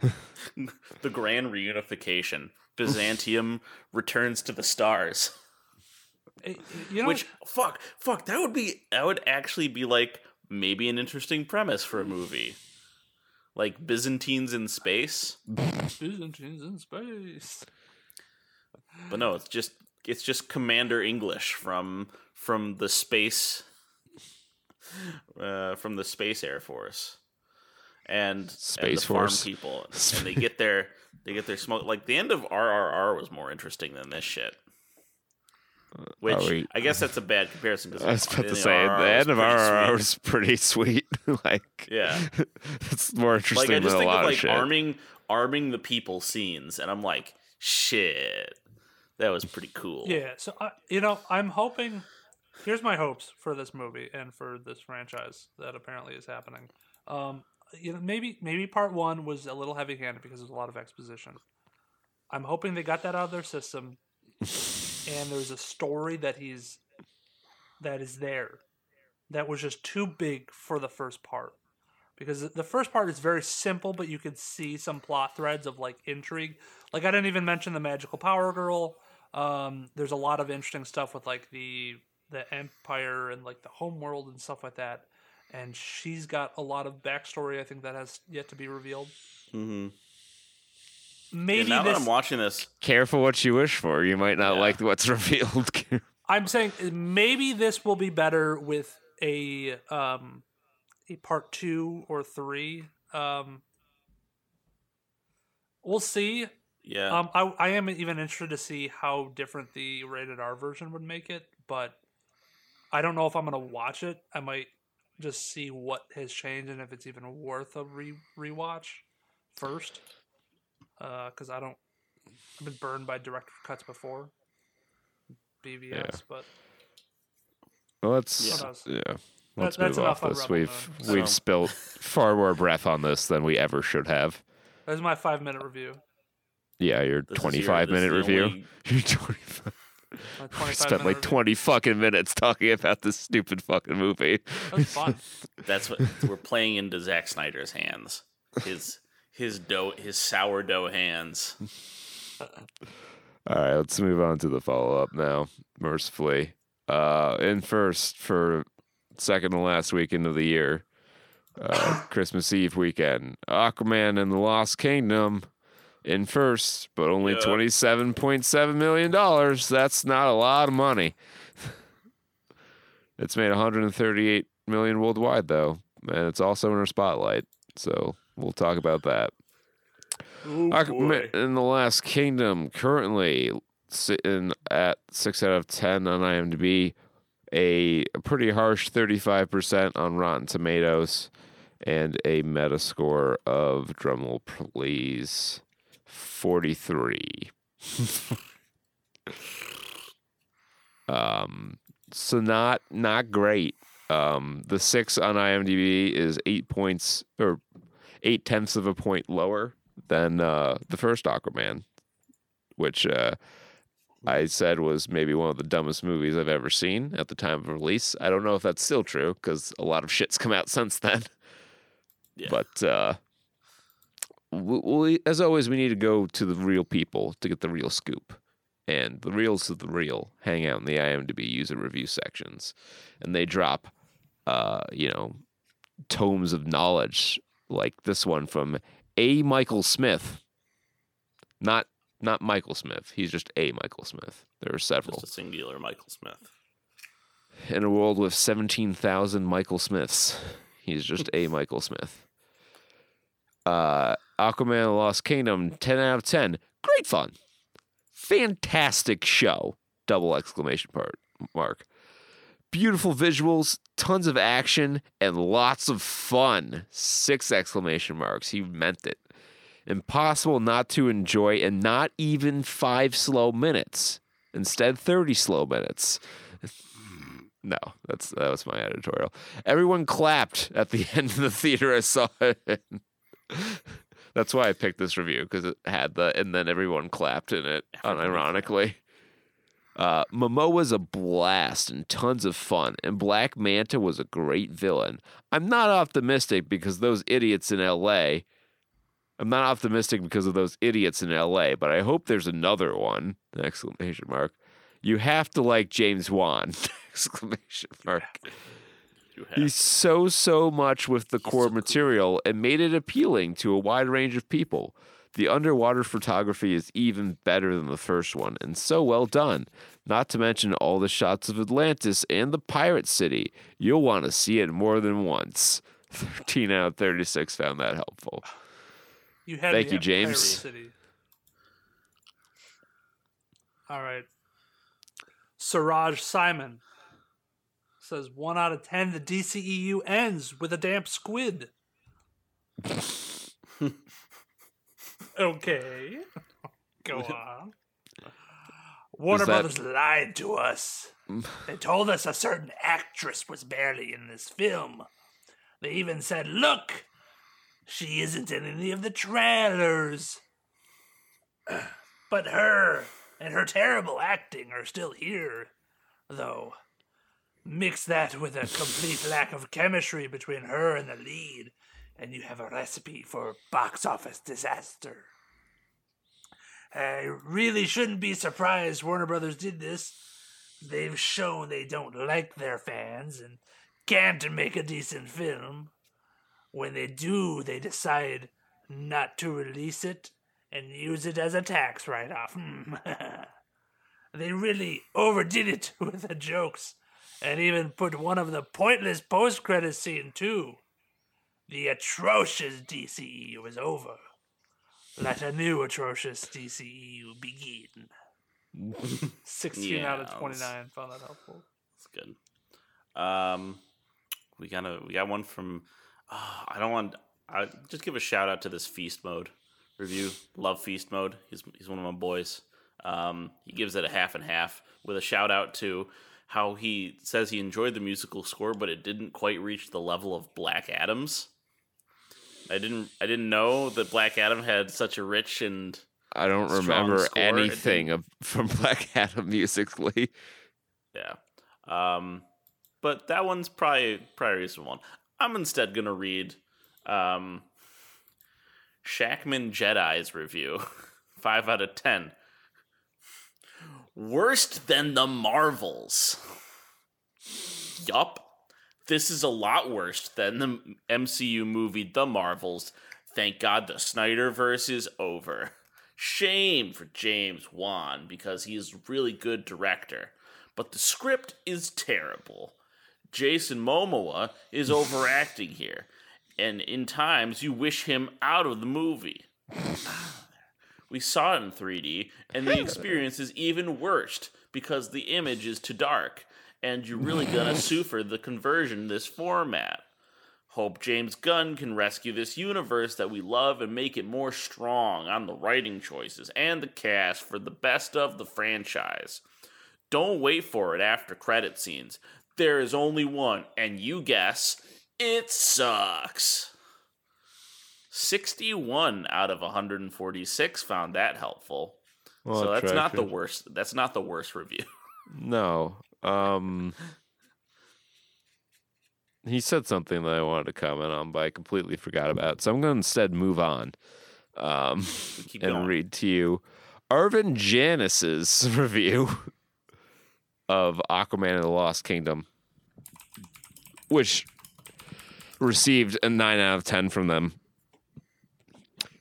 Speaker 3: [LAUGHS] the grand reunification. Byzantium [LAUGHS] returns to the stars.
Speaker 4: You know,
Speaker 3: Which fuck, fuck, that would be that would actually be like maybe an interesting premise for a movie. Like Byzantines in space.
Speaker 4: Byzantines in space.
Speaker 3: But no, it's just it's just Commander English from from the space uh, from the Space Air Force, and and the
Speaker 2: Space
Speaker 3: farm
Speaker 2: Force.
Speaker 3: people, and they [LAUGHS] get their they get their smoke. Like the end of RRR was more interesting than this shit. Which
Speaker 2: we-
Speaker 3: I guess that's a bad comparison. Cause
Speaker 2: I was about to say
Speaker 3: RRR
Speaker 2: the end of
Speaker 3: pretty
Speaker 2: RRR
Speaker 3: sweet.
Speaker 2: was pretty sweet. [LAUGHS] like,
Speaker 3: Yeah. [LAUGHS]
Speaker 2: it's more
Speaker 3: like
Speaker 2: interesting
Speaker 3: I just
Speaker 2: than a
Speaker 3: think
Speaker 2: lot
Speaker 3: of
Speaker 2: of
Speaker 3: like
Speaker 2: shit.
Speaker 3: arming arming the people scenes, and I'm like, shit, that was pretty cool.
Speaker 4: Yeah, so I, you know, I'm hoping. Here's my hopes for this movie and for this franchise that apparently is happening. Um, you know, maybe maybe part one was a little heavy-handed because there's a lot of exposition. I'm hoping they got that out of their system, [LAUGHS] and there's a story that he's that is there that was just too big for the first part. Because the first part is very simple but you could see some plot threads of like intrigue. Like i didn't even mention the magical power girl. Um, there's a lot of interesting stuff with like the the empire and like the home world and stuff like that. And she's got a lot of backstory i think that has yet to be revealed.
Speaker 3: Hmm
Speaker 4: maybe
Speaker 3: now that I'm watching this,
Speaker 2: Careful what you wish for. You might not
Speaker 3: Yeah.
Speaker 2: like what's [LAUGHS] revealed.
Speaker 4: I'm saying uh, maybe this will be better with a um a part two or three. Um we'll see.
Speaker 3: yeah,
Speaker 4: Um I I am even interested to see how different the rated R version would make it, but I don't know if I'm gonna watch it. I might just see what has changed and if it's even worth a re rewatch first. Uh, because I don't I've been burned by director cuts before. BVS,
Speaker 2: Yeah.
Speaker 4: but
Speaker 2: Well, let's
Speaker 3: Yeah.
Speaker 2: Yeah. Let's
Speaker 4: that's
Speaker 2: move
Speaker 4: enough
Speaker 2: off
Speaker 4: on
Speaker 2: this. We've
Speaker 4: Moon.
Speaker 2: we've
Speaker 3: So-
Speaker 2: spilt far more breath on this than we ever should have.
Speaker 4: That's my five minute review.
Speaker 2: Yeah, your
Speaker 3: This is your-
Speaker 2: 25 minute review.
Speaker 3: only- [LAUGHS]
Speaker 2: Your 25.
Speaker 4: My [LAUGHS]
Speaker 2: We spent like
Speaker 4: review.
Speaker 2: 20 fucking minutes talking about this stupid fucking movie.
Speaker 4: That's fun. [LAUGHS]
Speaker 3: That's what we're playing into Zack Snyder's hands. His his dough, his sourdough hands.
Speaker 2: All right, let's move on to the follow up now, mercifully. Uh, in first for second to last weekend of the year, uh, [COUGHS] Christmas Eve weekend, Aquaman and the Lost Kingdom in first, but only
Speaker 3: Yeah.
Speaker 2: $27.7 million. That's not a lot of money. it's made 138 million worldwide, though, and it's also in our spotlight. So we'll talk about that.
Speaker 3: Oh,
Speaker 2: in the Last Kingdom currently sitting at six out of ten on IMDb, a, a pretty harsh thirty-five percent on Rotten Tomatoes, and a Metascore of drumroll please forty-three. [LAUGHS] um, so not not great. Um, the six on IMDb is eight points or eight tenths of a point lower than uh, the first Aquaman, which uh, I said was maybe one of the dumbest movies I've ever seen at the time of release. I don't know if that's still true because a lot of shit's come out [LAUGHS] since then.
Speaker 3: Yeah.
Speaker 2: But uh, we, we, as always, we need to go to the real people to get the real scoop. And the reals of the real hang out in the IMDb user review sections, and they drop, uh, you know, tomes of knowledge like this one from A. Michael Smith. Not not Michael Smith. He's just A. Michael Smith. There are several.
Speaker 3: Just a singular Michael Smith.
Speaker 2: In a world with 17,000 Michael Smiths, he's just A. [LAUGHS] Michael Smith. Uh, Aquaman the Lost Kingdom, 10 out of 10. Great fun. Fantastic show. Double exclamation part mark. Beautiful visuals, tons of action, and lots of fun. Six exclamation marks. He meant it. Impossible not to enjoy, and not even five slow minutes. Instead, 30 slow minutes. No, that's that was my editorial. Everyone clapped at the [LAUGHS] end of the theater I saw it. That's why I picked this review because it had the and then everyone clapped in it, unironically. Uh, Momoa's a blast and tons of fun, and Black Manta was a great villain. I'm not optimistic because those idiots in L.A. I'm not optimistic because of those idiots in L.A. But I hope there's another one! [LAUGHS] Exclamation mark. You have to like James Wan! [LAUGHS] Exclamation mark. He's so so much with the core
Speaker 3: so cool.
Speaker 2: material and made it appealing to a wide range of people. The underwater photography is even better than the first one, and so well done. Not to mention all the shots of Atlantis and the pirate city. You'll want to see it more than once. [LAUGHS] 13 out of 36 found that helpful.
Speaker 4: You had
Speaker 2: Thank you, James.
Speaker 4: All right. Siraj Simon says one out of ten. The DCEU ends with a damp squid. [LAUGHS] okay, go [LAUGHS] on. Warner
Speaker 2: that-
Speaker 4: Brothers lied to us. [LAUGHS] They told us a certain actress was barely in this film. They even said, "Look, she isn't in any of the trailers." But her and her terrible acting are still here, though. Mix that with a complete lack of chemistry between her and the lead, and you have a recipe for box office disaster. I really shouldn't be surprised Warner Brothers did this. They've shown they don't like their fans and can't make a decent film. When they do, they decide not to release it and use it as a tax write off. Hmm. [LAUGHS] they really overdid it [LAUGHS] with the jokes and even put one of the pointless post credit scene too. The atrocious DCEU is over. Let a new atrocious DCEU begin. [LAUGHS] 16 out of 29 found that helpful.
Speaker 3: That's good. Um, we got a we got one from. Uh, I don't want. I just give a shout out to this feast mode review. Love feast mode. He's he's one of my boys. Um, he gives it a half and half with a shout out to how he says he enjoyed the musical score, but it didn't quite reach the level of Black Adams. I didn't I didn't know that Black Adam had such a rich and
Speaker 2: I don't remember
Speaker 3: score,
Speaker 2: anything of, from [LAUGHS] Black Adam musically.
Speaker 3: Yeah. Um, but that one's probably probably a recent one. I'm instead gonna read um, Shackman Jedi's review, [LAUGHS] five out of ten. Worst than the Marvels. Yup. This is a lot worse than the MCU movie The Marvels. Thank God the Snyderverse is over. Shame for James Wan because he is a really good director. But the script is terrible. Jason Momoa is [LAUGHS] overacting here. And in times you wish him out of the movie. [SIGHS] We saw it in 3D, and the [LAUGHS] experience is even worse because the image is too dark, and you're really gonna [LAUGHS] suffer the conversion this format. Hope James Gunn can rescue this universe that we love and make it more strong on the writing choices and the cast for the best of the franchise. Don't wait for it after credit scenes. There is only one, and you guess it sucks. 61 out of 146 found that helpful.
Speaker 2: Well,
Speaker 3: so that's not the worst. That's not the worst review. [LAUGHS]
Speaker 2: No. Um He said something that I wanted to comment on, but I completely forgot about. So I'm going to instead move on um, and
Speaker 3: going.
Speaker 2: read to you Arvin Janis's [LAUGHS] review of Aquaman and the Lost Kingdom, which received a 9 out of 10 from them.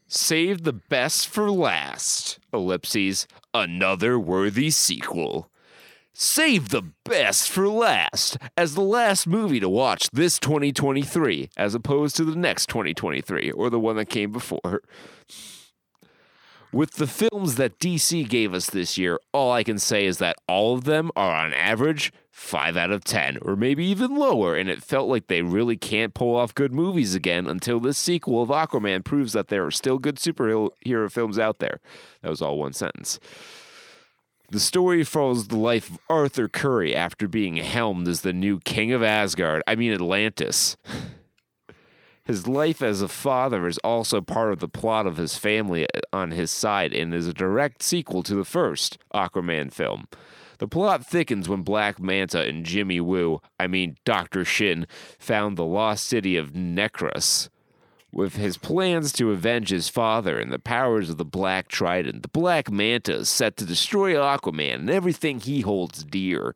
Speaker 2: Save the best for last. Ellipses. Another worthy sequel. Save the best for last as the last movie to watch this 2023, as opposed to the next 2023 or the one that came before. With the films that DC gave us this year, all I can say is that all of them are on average 5 out of 10, or maybe even lower, and it felt like they really can't pull off good movies again until this sequel of Aquaman proves that there are still good superhero films out there. That was all one sentence. The story follows the life of Arthur Curry after being helmed as the new king of Asgard, I mean Atlantis. His life as a father is also part of the plot of his family on his side and is a direct sequel to the first Aquaman film. The plot thickens when Black Manta and Jimmy Woo, I mean Dr. Shin, found the lost city of Necrus. With his plans to avenge his father and the powers of the Black Trident, the Black Manta is set to destroy Aquaman and everything he holds dear.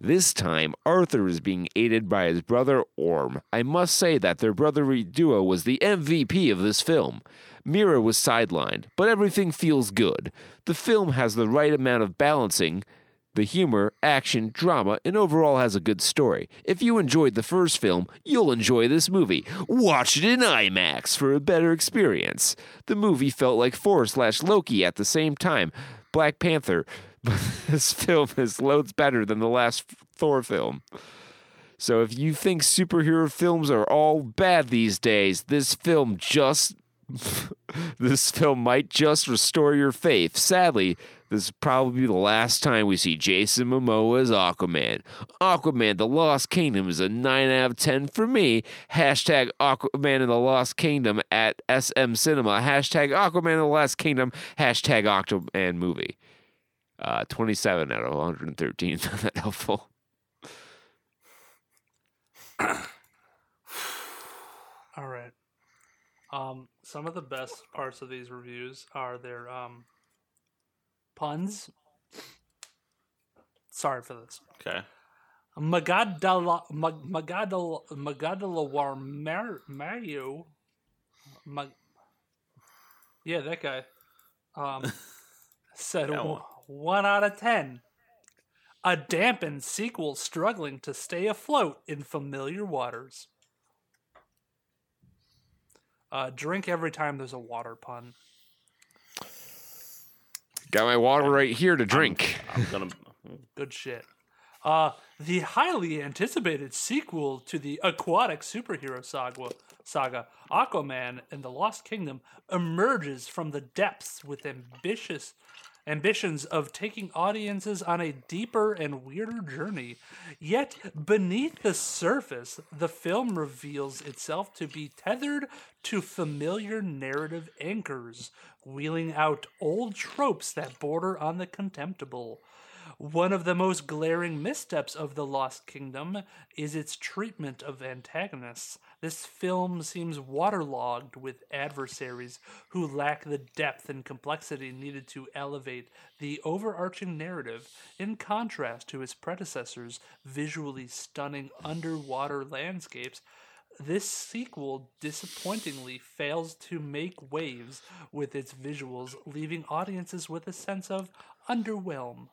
Speaker 2: This time, Arthur is being aided by his brother Orm. I must say that their brotherly duo was the MVP of this film. Mera was sidelined, but everything feels good. The film has the right amount of balancing the humor, action, drama, and overall has a good story. If you enjoyed the first film, you'll enjoy this movie. Watch it in IMAX for a better experience. The movie felt like Thor slash Loki at the same time. Black Panther. But [LAUGHS] this film is loads better than the last Thor film. So if you think superhero films are all bad these days, this film just [LAUGHS] this film might just restore your faith. Sadly, this is probably the last time we see Jason Momoa as Aquaman. Aquaman The Lost Kingdom is a 9 out of 10 for me. Hashtag Aquaman and the Lost Kingdom at SM Cinema. Hashtag Aquaman and the Lost Kingdom. Hashtag Aquaman movie. Uh, 27 out of 113. [LAUGHS] Not that helpful.
Speaker 4: All right. Um, some of the best parts of these reviews are their um, puns. Sorry for this.
Speaker 3: Okay.
Speaker 4: Magadala Mag- Magadala Magadalawar Mar- Mario. Mag- yeah, that guy. Um, [LAUGHS] said
Speaker 3: That
Speaker 4: one.
Speaker 3: one.
Speaker 4: one out of ten. A dampened sequel struggling to stay afloat in familiar waters. Uh, drink every time there's a water pun.
Speaker 2: Got my water right here to drink.
Speaker 3: I'm gonna.
Speaker 4: Good shit. Uh, the highly anticipated sequel to the aquatic superhero saga, saga, Aquaman and the Lost Kingdom, emerges from the depths with ambitious ambitions of taking audiences on a deeper and weirder journey. Yet, beneath the surface, the film reveals itself to be tethered to familiar narrative anchors, wheeling out old tropes that border on the contemptible. One of the most glaring missteps of The Lost Kingdom is its treatment of antagonists. This film seems waterlogged with adversaries who lack the depth and complexity needed to elevate the overarching narrative, in contrast to its predecessors' visually stunning underwater landscapes. This sequel disappointingly fails to make waves with its visuals, leaving audiences with a sense of underwhelm.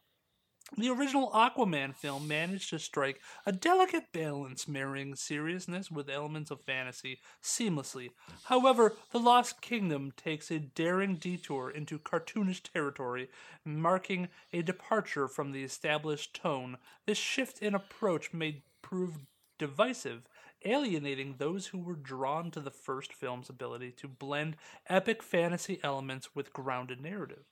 Speaker 4: The original Aquaman film managed to strike a delicate balance, marrying seriousness with elements of fantasy seamlessly. However, The Lost Kingdom takes a daring detour into cartoonish territory, marking a departure from the established tone. This shift in approach may prove divisive, alienating those who were drawn to the first film's ability to blend epic fantasy elements with grounded narrative.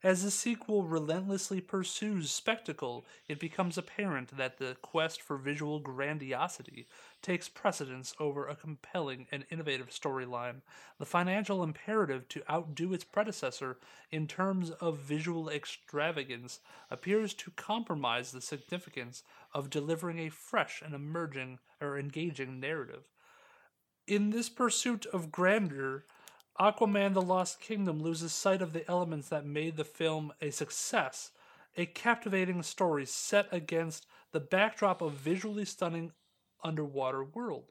Speaker 4: As the sequel relentlessly pursues spectacle, it becomes apparent that the quest for visual grandiosity takes precedence over a compelling and innovative storyline. The financial imperative to outdo its predecessor in terms of visual extravagance appears to compromise the significance of delivering a fresh and emerging or engaging narrative. In this pursuit of grandeur, Aquaman the Lost Kingdom loses sight of the elements that made the film a success. A captivating story set against the backdrop of visually stunning underwater world.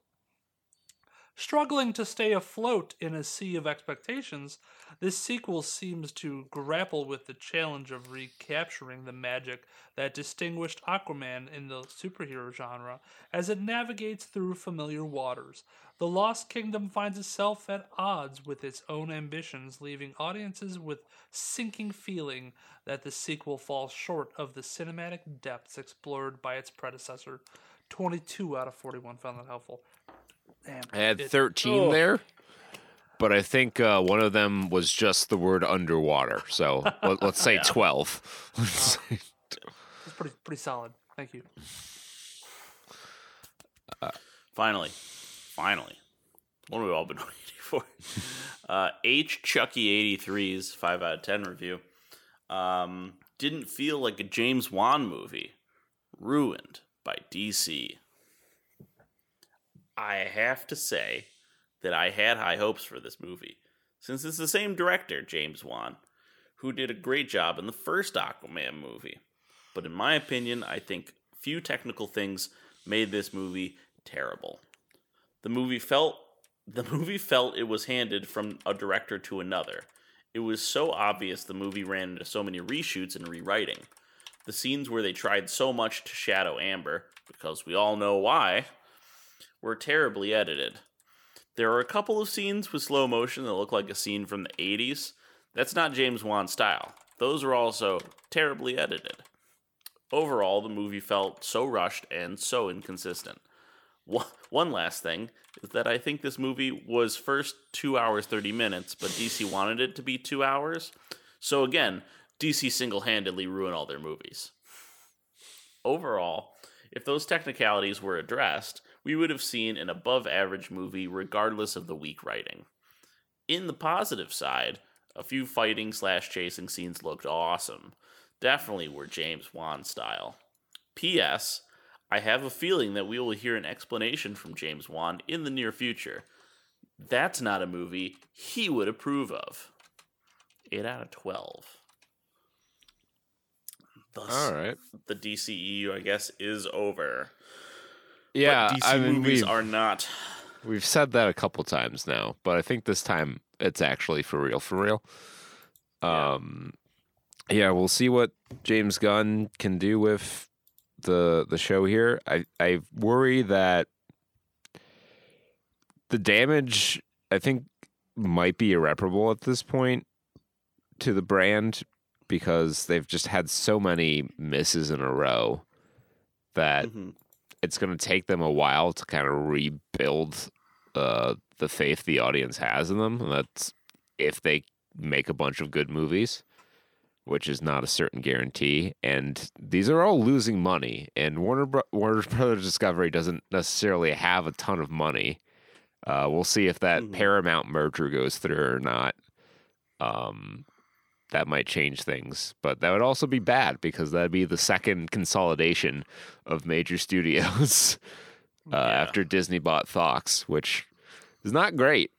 Speaker 4: Struggling to stay afloat in a sea of expectations, this sequel seems to grapple with the challenge of recapturing the magic that distinguished Aquaman in the superhero genre as it navigates through familiar waters. The Lost Kingdom finds itself at odds with its own ambitions, leaving audiences with sinking feeling that the sequel falls short of the cinematic depths explored by its predecessor. 22 out of 41 found that helpful. Damn,
Speaker 2: I had 13
Speaker 4: oh.
Speaker 2: there, but I think uh, one of them was just the word underwater. So let, [LAUGHS] let's say 12. Let's say-
Speaker 4: It's pretty pretty solid. Thank you.
Speaker 3: Finally, finally, what have we all been [LAUGHS] waiting for? Uh, H Chucky 83's five out of ten review um, didn't feel like a James Wan movie, ruined by DC. I have to say that I had high hopes for this movie, since it's the same director, James Wan, who did a great job in the first Aquaman movie. But in my opinion, I think few technical things made this movie terrible. The movie felt [LAUGHS] the movie felt it was handed from a director to another. It was so obvious the movie ran into so many reshoots and rewriting. The scenes where they tried so much to shadow Amber, because we all know why, were terribly edited. There are a couple of scenes with slow motion that look like a scene from the 80s. That's not James Wan's style. Those are also terribly edited. Overall, the movie felt so rushed and so inconsistent. One last thing is that I think this movie was first 2 hours 30 minutes, but DC wanted it to be 2 hours. So again, DC single handedly ruined all their movies. Overall, if those technicalities were addressed, we would have seen an above average movie regardless of the weak writing. In the positive side, a few fighting slash chasing scenes looked awesome. Definitely were James Wan style. P.S. I have a feeling that we will hear an explanation from James Wan in the near future. That's not a movie he would approve of. 8 out of 12. Thus,
Speaker 2: All right.
Speaker 3: the DCEU, I guess, is over.
Speaker 2: Yeah,
Speaker 3: but DC
Speaker 2: I mean,
Speaker 3: movies are not.
Speaker 2: we've said that a couple times now, but I think this time it's actually for real, for real. Um, yeah, we'll see what James Gunn can do with the the show here. I I worry that the damage I think might be irreparable at this point to the brand because they've just had so many misses in a row that
Speaker 3: Mhm.
Speaker 2: It's going to take them a while to kind of rebuild uh, the faith the audience has in them. And that's if they make a bunch of good movies, which is not a certain guarantee. And these are all losing money. And Warner Bro- Warner [LAUGHS] Brothers Discovery doesn't necessarily have a ton of money. Uh, we'll see if that
Speaker 3: Mhm.
Speaker 2: Paramount merger goes through or not. Um, that might change things, but that would also be bad because that'd be the second consolidation of major [LAUGHS] studios uh,
Speaker 3: Yeah.
Speaker 2: after Disney bought Fox, which is not great.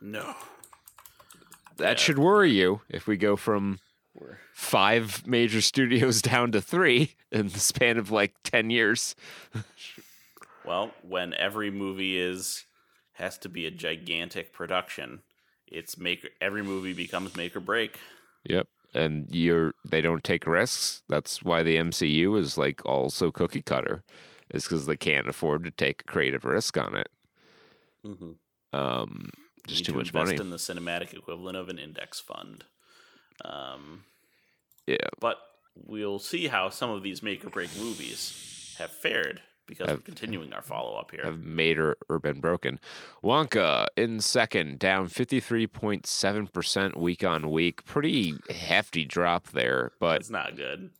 Speaker 3: No.
Speaker 2: That
Speaker 3: Yeah.
Speaker 2: should worry you if we go from five major studios [LAUGHS] down to three in the span of like 10 years.
Speaker 3: Well, when every movie is has to be a gigantic production, it's make every movie becomes make or break.
Speaker 2: Yep. And you're they don't take risks. That's why the MCU is like also cookie cutter. Is because they can't afford to take a creative risk on it.
Speaker 3: Mm-hmm.
Speaker 2: Um, just too
Speaker 3: to
Speaker 2: much
Speaker 3: invest
Speaker 2: money.
Speaker 3: in the cinematic equivalent of an index fund. Um,
Speaker 2: yeah.
Speaker 3: but we'll see how some of these make or break movies have fared because
Speaker 2: Have-
Speaker 3: we're continuing our follow up here.
Speaker 2: have made or, or been broken. Wonka in second, down 53.7% week on week. Pretty hefty drop there, but
Speaker 3: It's not good.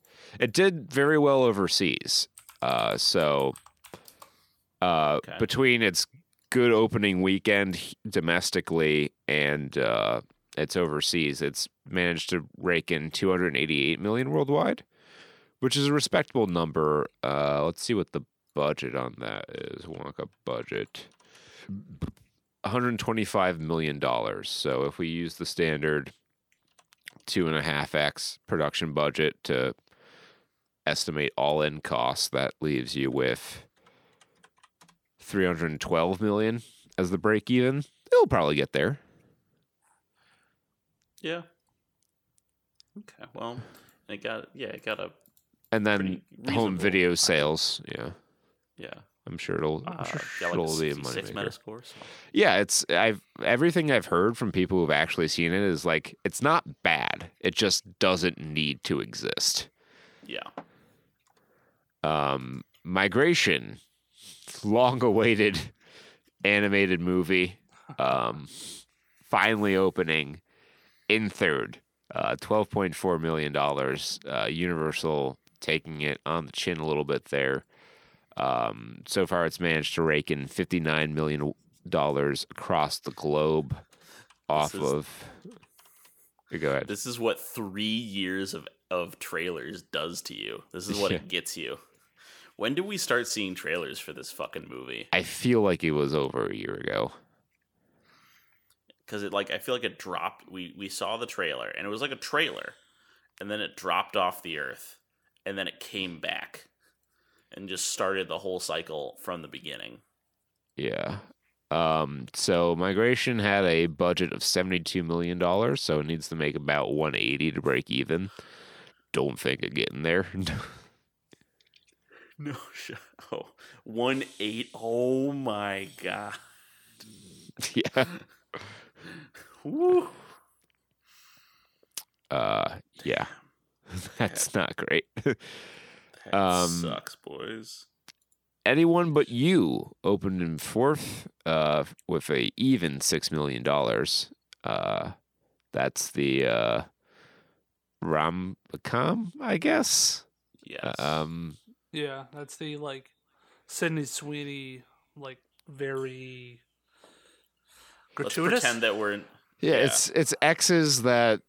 Speaker 2: it did very well overseas. Uh, so uh,
Speaker 3: Okay.
Speaker 2: between its good opening weekend domestically and uh, its overseas, it's managed to rake in 288 million worldwide, which is a respectable number. Uh, let's see what the budget on that is. Wonka budget. 125 million dollars. So if we use the standard two and a half x production budget to estimate all in costs, that leaves you with 312 million as the break even. It'll probably get there.
Speaker 3: Yeah. Okay. Well, it got yeah, it got a
Speaker 2: And then home video sales, yeah.
Speaker 3: Yeah.
Speaker 2: I'm sure it'll, I'm
Speaker 3: Uh,
Speaker 2: sure
Speaker 3: got like
Speaker 2: it'll
Speaker 3: a
Speaker 2: be a
Speaker 3: 66
Speaker 2: moneymaker.
Speaker 3: Metascore. So.
Speaker 2: Yeah, it's I've everything I've heard from people who've actually seen it is like it's not bad. It just doesn't need to exist.
Speaker 3: Yeah.
Speaker 2: Um, Migration, long awaited [LAUGHS] animated movie, um, finally opening in third. Uh, twelve point four million dollars. Uh, Universal taking it on the chin a little bit there. Um, so far, it's managed to rake in fifty nine million dollars across the globe off
Speaker 3: is-
Speaker 2: of. Go ahead.
Speaker 3: This is what three years of, of trailers does to you. This is what it gets you. When did we start seeing trailers for this fucking movie?
Speaker 2: I feel like it was over a year ago.
Speaker 3: Because it like I feel like it dropped. We we saw the trailer and it was like a trailer, and then it dropped off the earth, and then it came back, and just started the whole cycle from the beginning.
Speaker 2: Yeah. Um, so Migration had a budget of seventy-two million dollars, so it needs to make about one eighty to break even. Don't think of getting there. [LAUGHS]
Speaker 3: No, sh- oh, one eight. Oh my god. [LAUGHS]
Speaker 2: yeah.
Speaker 3: Woo.
Speaker 2: Uh, yeah. [LAUGHS] That's not great.
Speaker 3: That
Speaker 2: Um,
Speaker 3: sucks, boys.
Speaker 2: Anyone but you opened in fourth, uh, with a even six million dollars. Uh, that's the uh, rom com, I guess.
Speaker 3: Yes.
Speaker 2: Um,
Speaker 4: Yeah, that's the like Sydney Sweeney, like very gratuitous.
Speaker 3: Let's
Speaker 4: gratuitous.
Speaker 3: pretend that we're in.
Speaker 2: Yeah,
Speaker 3: Yeah.
Speaker 2: it's it's exes that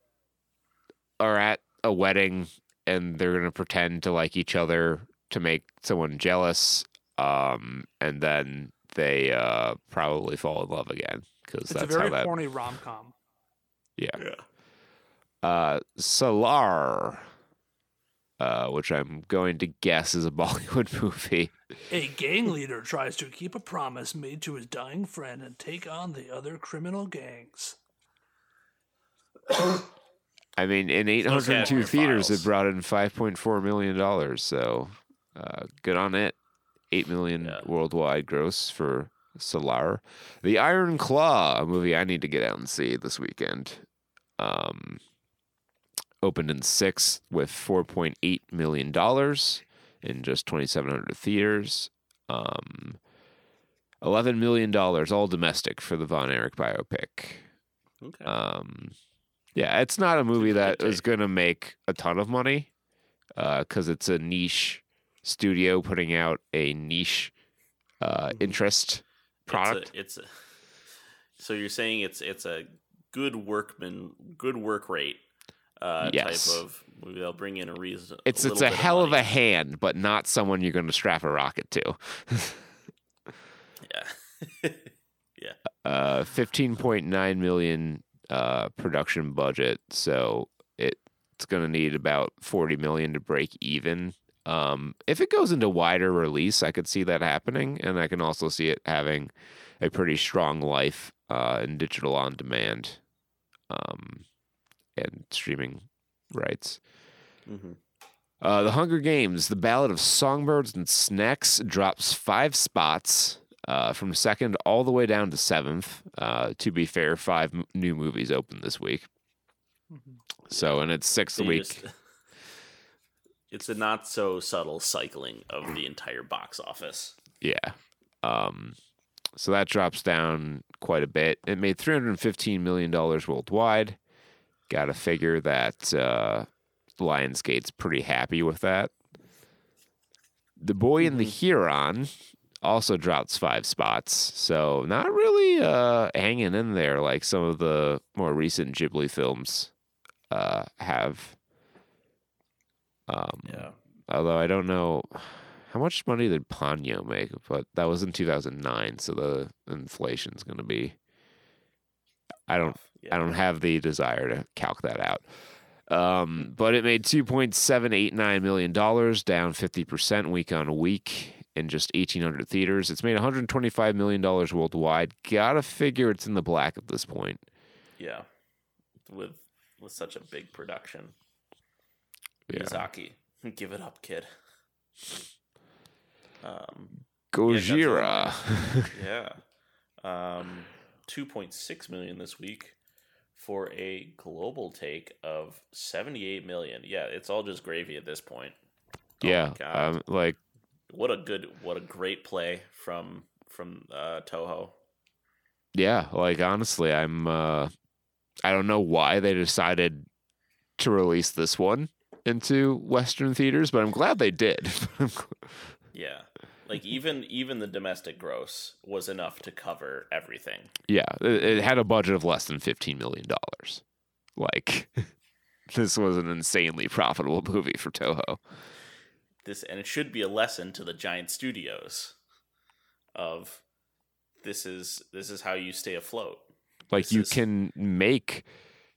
Speaker 2: are at a wedding and they're gonna pretend to like each other to make someone jealous, um, and then they uh, probably fall in love again because
Speaker 4: it's a
Speaker 2: that's
Speaker 4: very
Speaker 2: how that.
Speaker 4: horny rom com.
Speaker 2: Yeah.
Speaker 3: Yeah.
Speaker 2: Uh, Solar, uh, which I'm going to guess is a [LAUGHS] Bollywood movie.
Speaker 4: A gang leader tries to keep a promise made to his dying friend and take on the other criminal gangs. [COUGHS]
Speaker 2: I mean, in 802
Speaker 3: Academy
Speaker 2: theaters, it brought in 5.4 million dollars. So, uh, good on it. Eight million
Speaker 3: Yeah.
Speaker 2: worldwide gross for Solar. The Iron Claw, a movie I need to get out and see this weekend. Um, opened in six with 4.8 million dollars in just 2,700 theaters. Um, 11 million dollars, all domestic for the Von Erich biopic.
Speaker 3: Okay.
Speaker 2: Um, yeah, it's not a movie that is going to make a ton of money because it's a niche studio putting out a niche uh,
Speaker 3: Mhm.
Speaker 2: interest product.
Speaker 3: It's a, it's a. So you're saying it's it's a good workman, good work rate. Uh,
Speaker 2: Yes.
Speaker 3: Type of movie. They'll bring in a reason.
Speaker 2: it's
Speaker 3: a
Speaker 2: it's a hell of a hand, but not someone you're going to strap a rocket to. [LAUGHS]
Speaker 3: Yeah. [LAUGHS] yeah.
Speaker 2: Uh, 15.9 million uh, production budget, so it, it's going to need about 40 million to break even. Um, if it goes into wider release, I could see that happening, and I can also see it having a pretty strong life uh, in digital on demand um, and streaming rights.
Speaker 3: hmm
Speaker 2: Uh, the Hunger Games, The Ballad of Songbirds and Snacks, drops five spots uh, from second all the way down to seventh. Uh, to be fair, five m- new movies opened this week. So, and its sixth
Speaker 3: So
Speaker 2: week,
Speaker 3: just- [LAUGHS] it's a not so subtle cycling of the entire box office.
Speaker 2: yeah. Um, so that drops down quite a bit. It made $315 million worldwide. Got to figure that uh, Lionsgate's pretty happy with that. The Boy in the Heron also drops five spots, so not really uh, hanging in there like some of the more recent Ghibli films uh, have. Um,
Speaker 3: Yeah.
Speaker 2: Although I don't know how much money did Ponyo make, but that was in 2009, so the inflation's going to be. I don't.
Speaker 3: Yeah.
Speaker 2: I don't have the desire to calc that out. Um, but it made two point seven eight nine million dollars, down fifty percent week on week in just eighteen hundred theaters. It's made one hundred twenty five million dollars worldwide. Gotta figure it's in the black at this point.
Speaker 3: Yeah. With with such a big production.
Speaker 2: Yeah.
Speaker 3: Miyazaki. Give it up, kid. Um
Speaker 2: Gojira. [LAUGHS]
Speaker 3: yeah. Um 2.6 million this week for a global take of 78 million. Yeah, it's all just gravy at this point. Oh
Speaker 2: yeah. Um, like
Speaker 3: What a good what a great play from from uh Toho.
Speaker 2: Yeah, like honestly, I'm uh I don't know why they decided to release this one into western theaters, but I'm glad they did. [LAUGHS]
Speaker 3: Yeah. Like even even the domestic gross was enough to cover everything.
Speaker 2: yeah, it, it had a budget of less than 15 million dollars. Like [LAUGHS] this was an insanely profitable movie for Toho.
Speaker 3: This and it should be a lesson to the giant studios of this is this is how you stay afloat.
Speaker 2: Like
Speaker 3: This
Speaker 2: you
Speaker 3: is-
Speaker 2: can make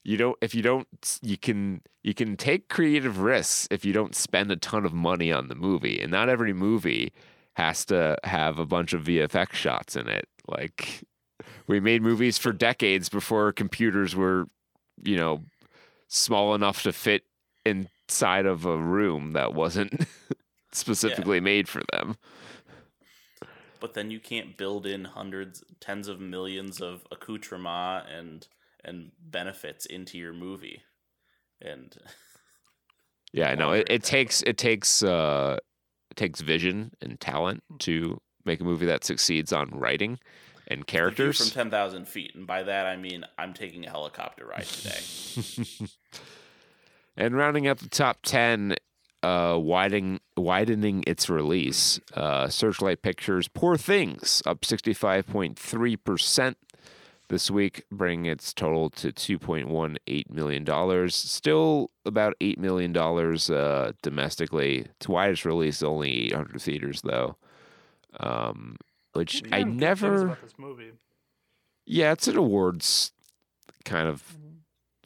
Speaker 2: you don't if you don't you can you can take creative risks if you don't spend a ton of money on the movie and not every movie has to have a bunch of VFX shots in it like We made movies for decades before computers were, you know, small enough to fit inside of a room that wasn't [LAUGHS] specifically made for them.
Speaker 3: But then you can't build in hundreds, tens of millions of accoutrement and and benefits into your movie. And [LAUGHS]
Speaker 2: Yeah, I know. It, it takes it takes uh it takes vision and talent to make a movie that succeeds on writing and characters.
Speaker 3: from ten thousand feet, and by that I mean I'm taking a helicopter ride today. [LAUGHS]
Speaker 2: And rounding out the top 10, uh, widening, widening its release, uh, Searchlight Pictures' Poor Things, up 65.3% this week, bringing its total to $2.18 million. Still about $8 million uh, domestically. Its widest release, only 800 theaters, though. Um, which I
Speaker 4: heard good things
Speaker 2: never.
Speaker 4: about this movie.
Speaker 2: Yeah, it's an awards kind of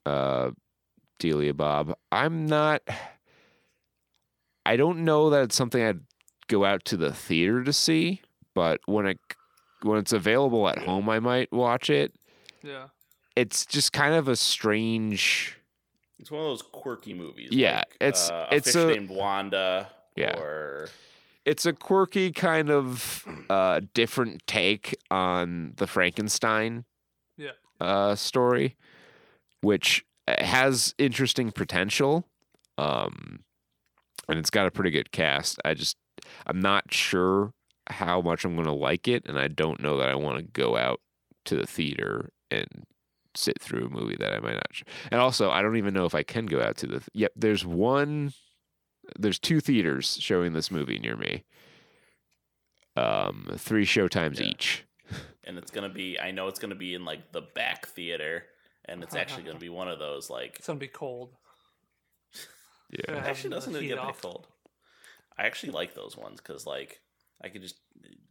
Speaker 2: uh Delia Bob. I'm not I don't know that it's something I'd go out to the theater to see, but when it when it's available at home I might watch it.
Speaker 4: Yeah.
Speaker 2: It's just kind of a strange
Speaker 3: It's one of those quirky movies.
Speaker 2: Yeah,
Speaker 3: like,
Speaker 2: it's-
Speaker 3: uh,
Speaker 2: it's
Speaker 3: a fish
Speaker 2: a-
Speaker 3: named Wanda.
Speaker 2: Yeah.
Speaker 3: Or
Speaker 2: it's a quirky kind of uh different take on the Frankenstein
Speaker 4: Yeah.
Speaker 2: uh story which has interesting potential um and it's got a pretty good cast i just i'm not sure how much i'm going to like it and i don't know that i want to go out to the theater and sit through a movie that i might not and also i don't even know if i can go out to the th- yep there's one there's two theaters showing this movie near me um three showtimes
Speaker 3: Yeah.
Speaker 2: each
Speaker 3: and it's gonna be I know it's gonna be in like the back theater, and it's actually gonna [LAUGHS] be one of those like
Speaker 4: It's gonna be cold.
Speaker 2: Yeah
Speaker 4: Yeah.
Speaker 3: It actually doesn't
Speaker 4: heat
Speaker 3: get that
Speaker 4: off.
Speaker 3: cold. I actually like those ones because like I can just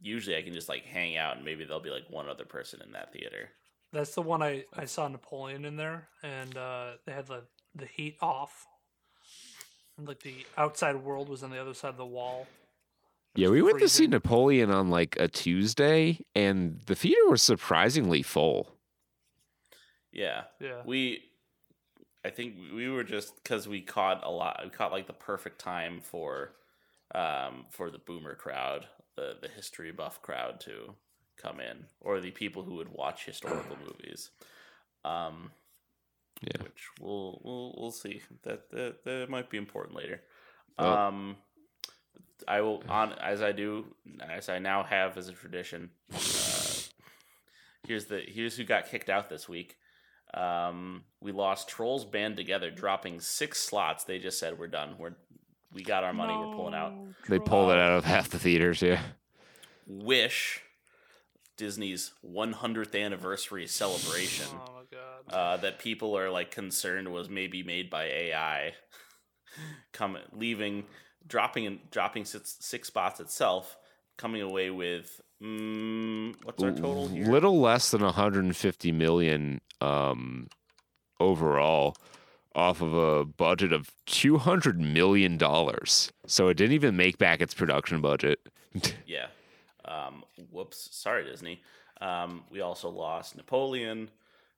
Speaker 3: usually I can just like hang out and maybe there'll be like one other person in that theater.
Speaker 4: That's the one I, I saw Napoleon in there, and uh, they had the the heat off, and like the outside world was on the other side of the wall.
Speaker 2: Yeah, we went to see. Napoleon on like a Tuesday, and the theater was surprisingly full.
Speaker 3: Yeah,
Speaker 4: Yeah,
Speaker 3: we. I think we were just because we caught a lot. We caught like the perfect time for, um, for the boomer crowd, the the history buff crowd to come in, or the people who would watch historical [CLEARS THROAT] movies. Um,
Speaker 2: Yeah.
Speaker 3: which we'll we'll we'll see. That that, that might be important later.
Speaker 2: Oh.
Speaker 3: Um, I will on as I do as I now have as a tradition. Uh, here's the here's who got kicked out this week. Um, we lost Trolls Band Together, dropping six slots. They just said we're done. We're we got our money. We're pulling out.
Speaker 4: No,
Speaker 2: They pulled it out of half the theaters. Yeah,
Speaker 3: Wish Disney's 100th anniversary celebration.
Speaker 4: Oh my god.
Speaker 3: uh, that people are like concerned was maybe made by AI, [LAUGHS] coming leaving, dropping in, dropping six, six spots itself, coming away with mm, what's our total here?
Speaker 2: little less than 150 million um, overall, off of a budget of 200 million dollars. So it didn't even make back its production budget. [LAUGHS]
Speaker 3: Yeah. Um, whoops. Sorry, Disney. Um, we also lost Napoleon,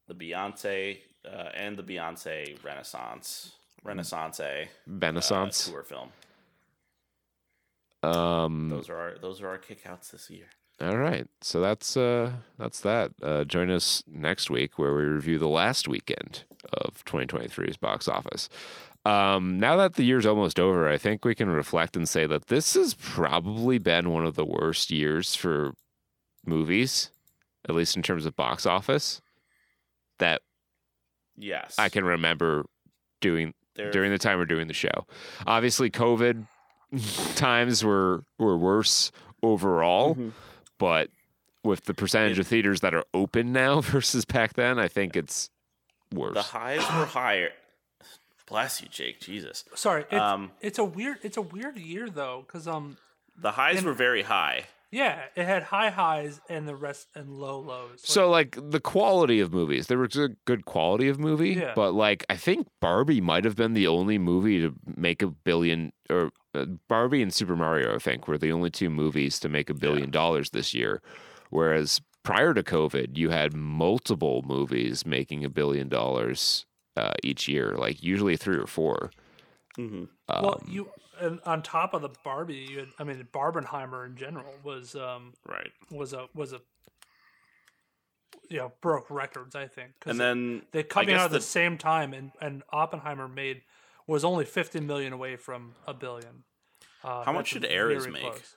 Speaker 3: the Beyonce, uh, and the Beyonce Renaissance Renaissance uh,
Speaker 2: Renaissance.
Speaker 3: tour film.
Speaker 2: um,
Speaker 3: Those are our those are our kickouts this year.
Speaker 2: All right. So that's uh that's that. Uh join us next week where we review the last weekend of 2023's box office. Um now that the year's almost over, I think we can reflect and say that this has probably been one of the worst years for movies, at least in terms of box office that
Speaker 3: Yes,
Speaker 2: I can remember doing
Speaker 3: There-
Speaker 2: during the time we're doing the show. Obviously COVID [LAUGHS] times were were worse overall
Speaker 3: Mhm.
Speaker 2: But with the percentage of theaters that are open now [LAUGHS] versus back then, I think it's worse.
Speaker 3: The highs were higher. [SIGHS] Bless you, Jake. Jesus.
Speaker 4: Sorry, it's,
Speaker 3: Um,
Speaker 4: it's a weird it's a weird year though, because um
Speaker 3: The highs
Speaker 4: And-
Speaker 3: were very high.
Speaker 4: yeah, it had high highs and the rest and low lows. Like,
Speaker 2: so, like the quality of movies, there was a good quality of movie,
Speaker 4: Yeah.
Speaker 2: but like I think Barbie might have been the only movie to make a billion, or Barbie and Super Mario, I think, were the only two movies to make a billion dollars this year. Whereas prior to COVID, you had multiple movies making a billion dollars uh, each year, like usually three or four.
Speaker 3: hmm
Speaker 4: well,
Speaker 2: Um,
Speaker 4: you and on top of the Barbie, you had, I mean, Barbenheimer in general was um
Speaker 3: Right.
Speaker 4: was a was a you know broke records. I think.
Speaker 3: And then
Speaker 4: they
Speaker 3: I
Speaker 4: coming out at the
Speaker 3: the-
Speaker 4: same time, and and Oppenheimer made was only fifty million away from a billion. Uh,
Speaker 3: How much
Speaker 4: should
Speaker 3: did
Speaker 4: Eras
Speaker 3: make?
Speaker 4: close.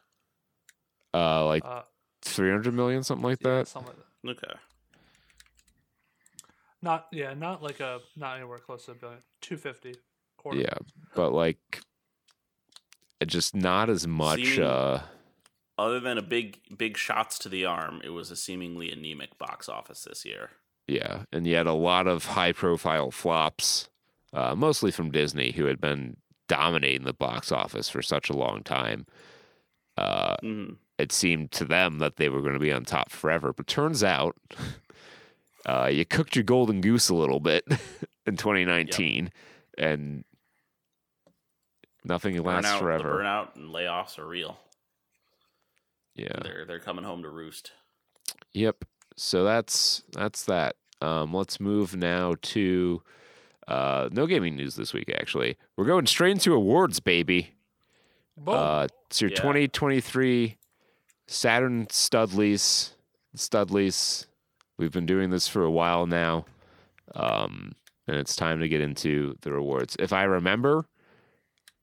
Speaker 2: Uh, like
Speaker 4: Uh,
Speaker 2: three hundred million, something like
Speaker 4: yeah,
Speaker 2: that.
Speaker 4: something like that.
Speaker 3: Okay.
Speaker 4: Not yeah, not like a not anywhere close to a billion. Two fifty. Quarter.
Speaker 2: Yeah, but like, just not as much.
Speaker 3: Seeing-
Speaker 2: Uh,
Speaker 3: Other than a big big shots to the arm, it was a seemingly anemic box office this year.
Speaker 2: Yeah, and you had a lot of high profile flops, uh, mostly from Disney, who had been dominating the box office for such a long time. Uh,
Speaker 3: hmm
Speaker 2: it seemed to them that they were going to be on top forever, but turns out [LAUGHS] uh, you cooked your golden goose a little bit [LAUGHS] in 2019, and nothing lasts forever.
Speaker 3: The burnout and layoffs are real.
Speaker 2: Yeah.
Speaker 3: They're they're coming home to roost.
Speaker 2: Yep. So that's that's that. Um, let's move now to uh, no gaming news this week. Actually, we're going straight into awards, baby.
Speaker 4: Boom.
Speaker 2: Uh, it's your
Speaker 3: Yeah.
Speaker 2: 2023 Saturn Studlies. Studlies. We've been doing this for a while now, um, and it's time to get into the rewards. If I remember,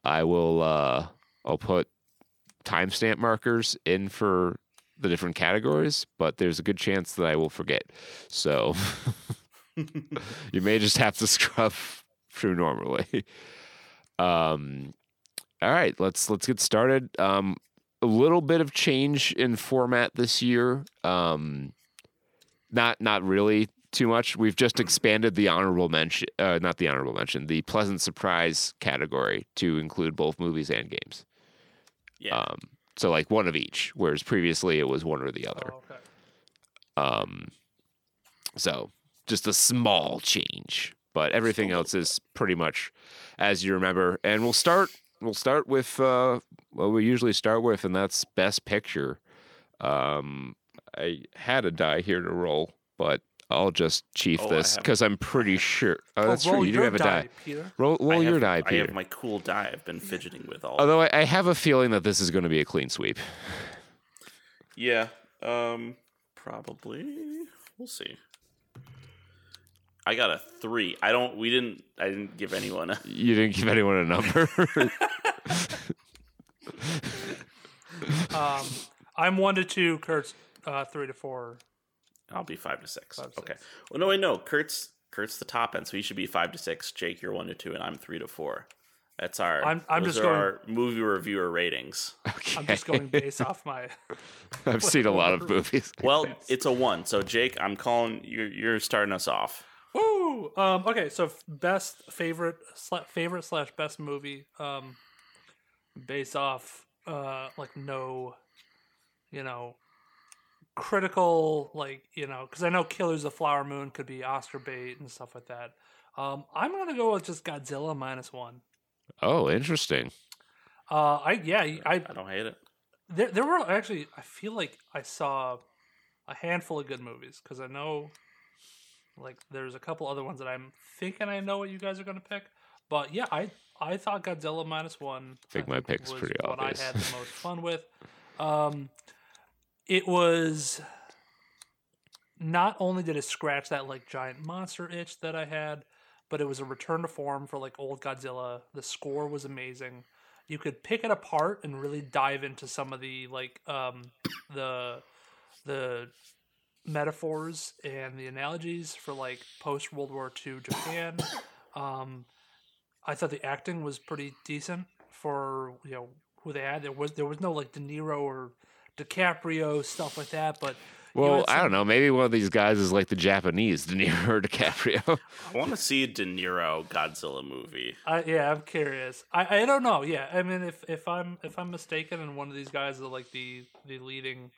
Speaker 2: I will. Uh, I'll put timestamp markers in for the different categories, but there's a good chance that I will forget. So [LAUGHS] you may just have to [LAUGHS] scrub through normally. Um, all right, let's let's get started. Um, a little bit of change in format this year. Um, not not really too much. We've just expanded the honorable mention, uh, not the honorable mention, the pleasant surprise category to include both movies and games.
Speaker 3: Yeah.
Speaker 2: Um, so like one of each, whereas previously it was one or the other.
Speaker 4: Oh, okay.
Speaker 2: Um, so just a small change, but everything else is pretty much as you remember. And we'll start. We'll start with uh, what we usually start with, and that's Best Picture. Um, I had a die here to roll, but I'll just chief
Speaker 3: Oh,
Speaker 2: this because I'm pretty sure. Oh, that's true. You do have a die.
Speaker 4: Peter.
Speaker 2: Roll, roll
Speaker 3: I
Speaker 2: your
Speaker 3: have,
Speaker 2: die,
Speaker 3: I
Speaker 2: Peter.
Speaker 3: have my cool die I've been fidgeting with all.
Speaker 2: Although I, I have a feeling that this is going to be a clean sweep.
Speaker 3: yeah. Um. Probably. We'll see. I got a three. I don't. We didn't. I didn't give anyone a. [LAUGHS]
Speaker 2: You didn't give anyone a number. [LAUGHS]
Speaker 4: Um, I'm one to two. Kurt's uh, three to four.
Speaker 3: I'll be five to six.
Speaker 4: Five to
Speaker 3: okay.
Speaker 4: six.
Speaker 3: Well, no, wait, no. Kurt's Kurt's the top end, so he should be five to six. Jake, you're one to two, and I'm three to four. That's our.
Speaker 4: I'm- I'm
Speaker 3: those
Speaker 4: just
Speaker 3: are
Speaker 4: going-
Speaker 3: our movie reviewer ratings.
Speaker 2: okay.
Speaker 4: I'm just going based off my. [LAUGHS]
Speaker 2: I've seen a lot of movies.
Speaker 3: Well, it's a one. So Jake, I'm calling you're you're starting us off.
Speaker 4: Woo! Um, okay, so best favorite sla- favorite slash best movie. Um, based off uh like no, you know, critical like you know because I know Killers of Flower Moon could be Oscar bait and stuff like that. Um, I'm gonna go with just Godzilla minus one.
Speaker 2: Oh, interesting.
Speaker 4: Uh, I yeah, I
Speaker 3: I don't hate it.
Speaker 4: there there were actually I feel like I saw a handful of good movies because I know like there's a couple other ones that I'm thinking I know what you guys are gonna pick. But yeah, I I thought Godzilla minus one.
Speaker 2: I think my pick's
Speaker 4: was
Speaker 2: pretty
Speaker 4: what
Speaker 2: obvious.
Speaker 4: I had the most [LAUGHS] fun with. Um, it was not only did it scratch that like giant monster itch that I had, but it was a return to form for like old Godzilla. The score was amazing. You could pick it apart and really dive into some of the like um the the metaphors and the analogies for like post World War II Japan. [COUGHS] Um, I thought the acting was pretty decent for you know who they had. There was there was no like De Niro or DiCaprio stuff like that, but
Speaker 2: Well,
Speaker 4: had
Speaker 2: I don't know. Maybe one of these guys is like the Japanese De Niro or DiCaprio. [LAUGHS] [LAUGHS]
Speaker 3: I want to see a De Niro Godzilla movie.
Speaker 4: I, yeah, I'm curious. I, I don't know. Yeah, I mean, if, if I'm if I'm mistaken and one of these guys is like the the leading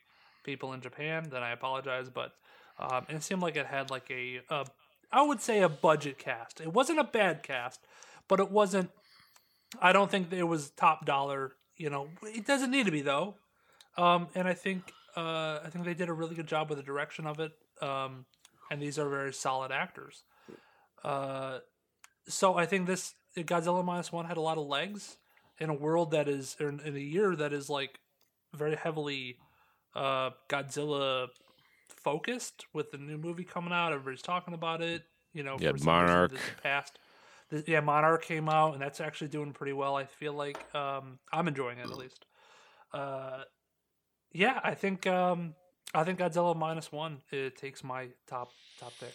Speaker 4: people in Japan, then I apologize. But um, it seemed like it had like a, a I would say a budget cast. It wasn't a bad cast, but it wasn't. I don't think it was top dollar. You know, it doesn't need to be though. Um, and I think uh, I think they did a really good job with the direction of it. Um, and these are very solid actors. Uh, so I think this Godzilla minus one had a lot of legs in a world that is in, in a year that is like very heavily uh, Godzilla focused with the new movie coming out. Everybody's talking about it. You know,
Speaker 2: Yeah,
Speaker 4: for some reason
Speaker 2: Monarch.
Speaker 4: this past. This, yeah, Monarch came out, and that's actually doing pretty well. I feel like um, I'm enjoying it at least. Uh, yeah, I think um, I think Godzilla minus one it takes my top top pick.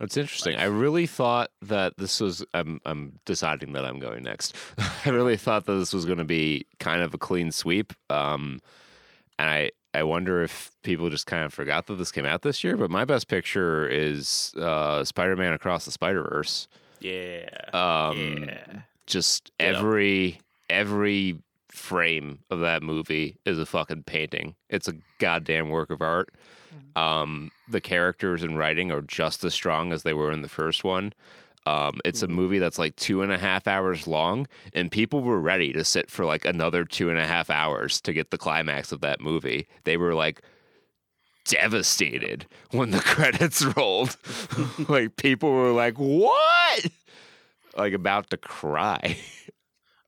Speaker 2: That's interesting. I really thought that this was. I'm. I'm deciding that I'm going next. [LAUGHS] I really thought that this was going to be kind of a clean sweep. Um, and I. I wonder if people just kind of forgot that this came out this year. But my best picture is uh, Spider-Man Across the Spider-Verse.
Speaker 3: Yeah.
Speaker 2: Um,
Speaker 3: yeah.
Speaker 2: Just
Speaker 3: Ditto.
Speaker 2: every every frame of that movie is a fucking painting. It's a goddamn work of art. Um, the characters and writing are just as strong as they were in the first one. Um, it's a movie that's like two and a half hours long, and people were ready to sit for like another two and a half hours to get the climax of that movie. They were like devastated when the [LAUGHS] credits rolled. [LAUGHS] like people were like, "What?" Like about to cry. [LAUGHS]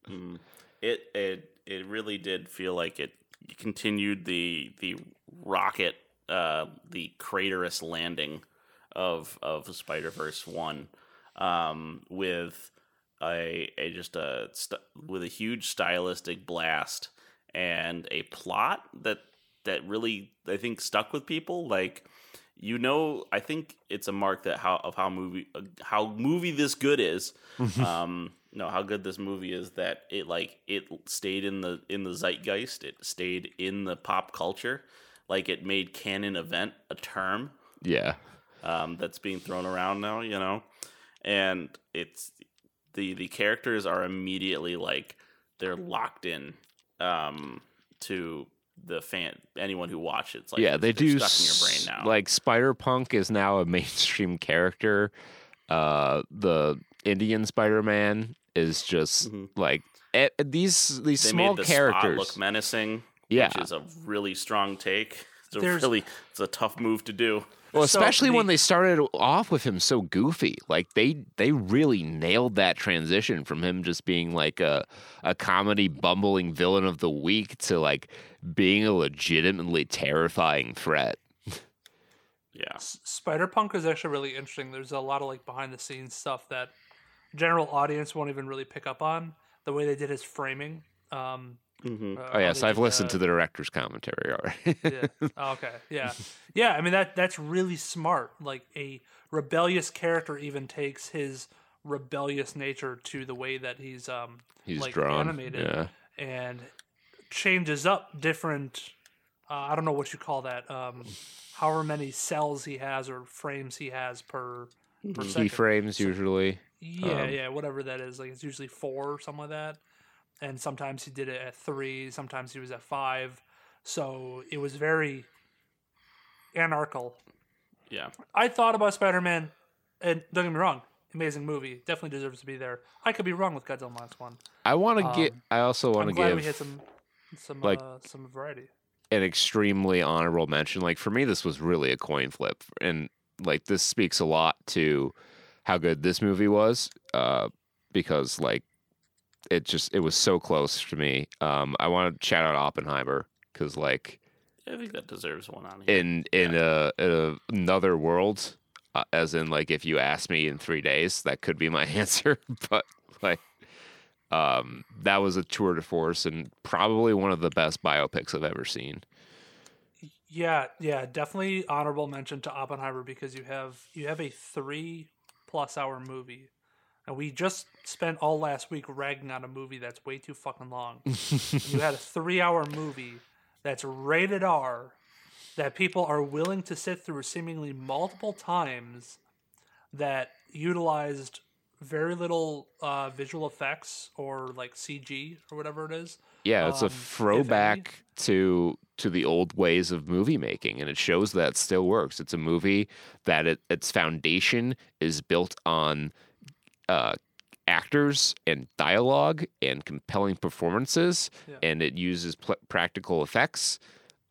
Speaker 3: Mm. It it it really did feel like it continued the the rocket uh the craterous landing of of Spider Verse one um with a a just a st- with a huge stylistic blast and a plot that that really I think stuck with people. Like you know I think it's a mark that how of how movie uh, how movie this good is. [LAUGHS] Um no how good this movie is that it like it stayed in the in the zeitgeist. It stayed in the pop culture. Like it made canon event a term.
Speaker 2: Yeah.
Speaker 3: um, that's being thrown around now, you know, and it's the the characters are immediately like they're locked in um, to the fan anyone who watches. It's like
Speaker 2: yeah, they do.
Speaker 3: stuck in your brain now.
Speaker 2: Like Spider Punk is now a [LAUGHS] mainstream character. Uh, the Indian Spider Man is just
Speaker 3: Mhm.
Speaker 2: like eh, these these
Speaker 3: they
Speaker 2: small
Speaker 3: made the spot
Speaker 2: characters.
Speaker 3: look menacing,
Speaker 2: Yeah.
Speaker 3: which is a really strong take. It's a
Speaker 4: There's-
Speaker 3: really it's a tough move to do.
Speaker 2: Well,
Speaker 4: So
Speaker 2: especially when they started off with him so goofy. Like they they really nailed that transition from him just being like a a comedy bumbling villain of the week to like being a legitimately terrifying threat.
Speaker 3: Yeah,
Speaker 4: Spider Punk is actually really interesting. There's a lot of like behind the scenes stuff that general audience won't even really pick up on. The way they did his framing. Um,
Speaker 3: Mhm.
Speaker 4: uh,
Speaker 2: Oh
Speaker 4: how
Speaker 2: yes,
Speaker 4: they
Speaker 2: I've listened
Speaker 4: the-
Speaker 2: to the director's commentary already.
Speaker 4: yeah. [LAUGHS] Oh, okay. Yeah. Yeah. I mean that that's really smart. Like a rebellious character even takes his rebellious nature to the way that he's um
Speaker 2: He's
Speaker 4: like
Speaker 2: drawn.
Speaker 4: animated
Speaker 2: Yeah.
Speaker 4: and changes up different. Uh, I don't know what you call that. Um, however many cells he has or frames he has per per second.
Speaker 2: Keyframes usually.
Speaker 4: Yeah,
Speaker 2: Um,
Speaker 4: yeah, whatever that is. Like it's usually four or something like that. And sometimes he did it at three, sometimes he was at five. So it was very anarchical.
Speaker 3: yeah.
Speaker 4: I thought about Spider Man, and don't get me wrong, amazing movie. Definitely deserves to be there. I could be wrong with Godzilla minus one.
Speaker 2: I want to get.
Speaker 4: Um,
Speaker 2: I also want
Speaker 4: I'm
Speaker 2: to
Speaker 4: glad
Speaker 2: give
Speaker 4: we hit some some
Speaker 2: like-
Speaker 4: uh, some variety.
Speaker 2: an extremely honorable mention. Like for me, this was really a coin flip, and like this speaks a lot to how good this movie was, uh, because like it just it was so close to me. Um, I want to shout out Oppenheimer because like
Speaker 3: I think that deserves one on here.
Speaker 2: in in a, a another world, uh, as in like if you ask me in three days, that could be my [LAUGHS] answer. but like, um, that was a tour de force and probably one of the best biopics I've ever seen.
Speaker 4: Yeah, yeah, definitely honorable mention to Oppenheimer because you have you have a three plus hour movie, and we just spent all last week ragging on a movie that's way too fucking long. [LAUGHS] You had a three hour movie that's rated R that people are willing to sit through seemingly multiple times that utilized very little uh, visual effects or like CG or whatever it is.
Speaker 2: Yeah, it's
Speaker 4: um,
Speaker 2: a throwback to to the old ways of movie making, and it shows that it still works. It's a movie that it, its foundation is built on uh, actors and dialogue and compelling performances,
Speaker 4: Yeah.
Speaker 2: and it uses pl- practical effects.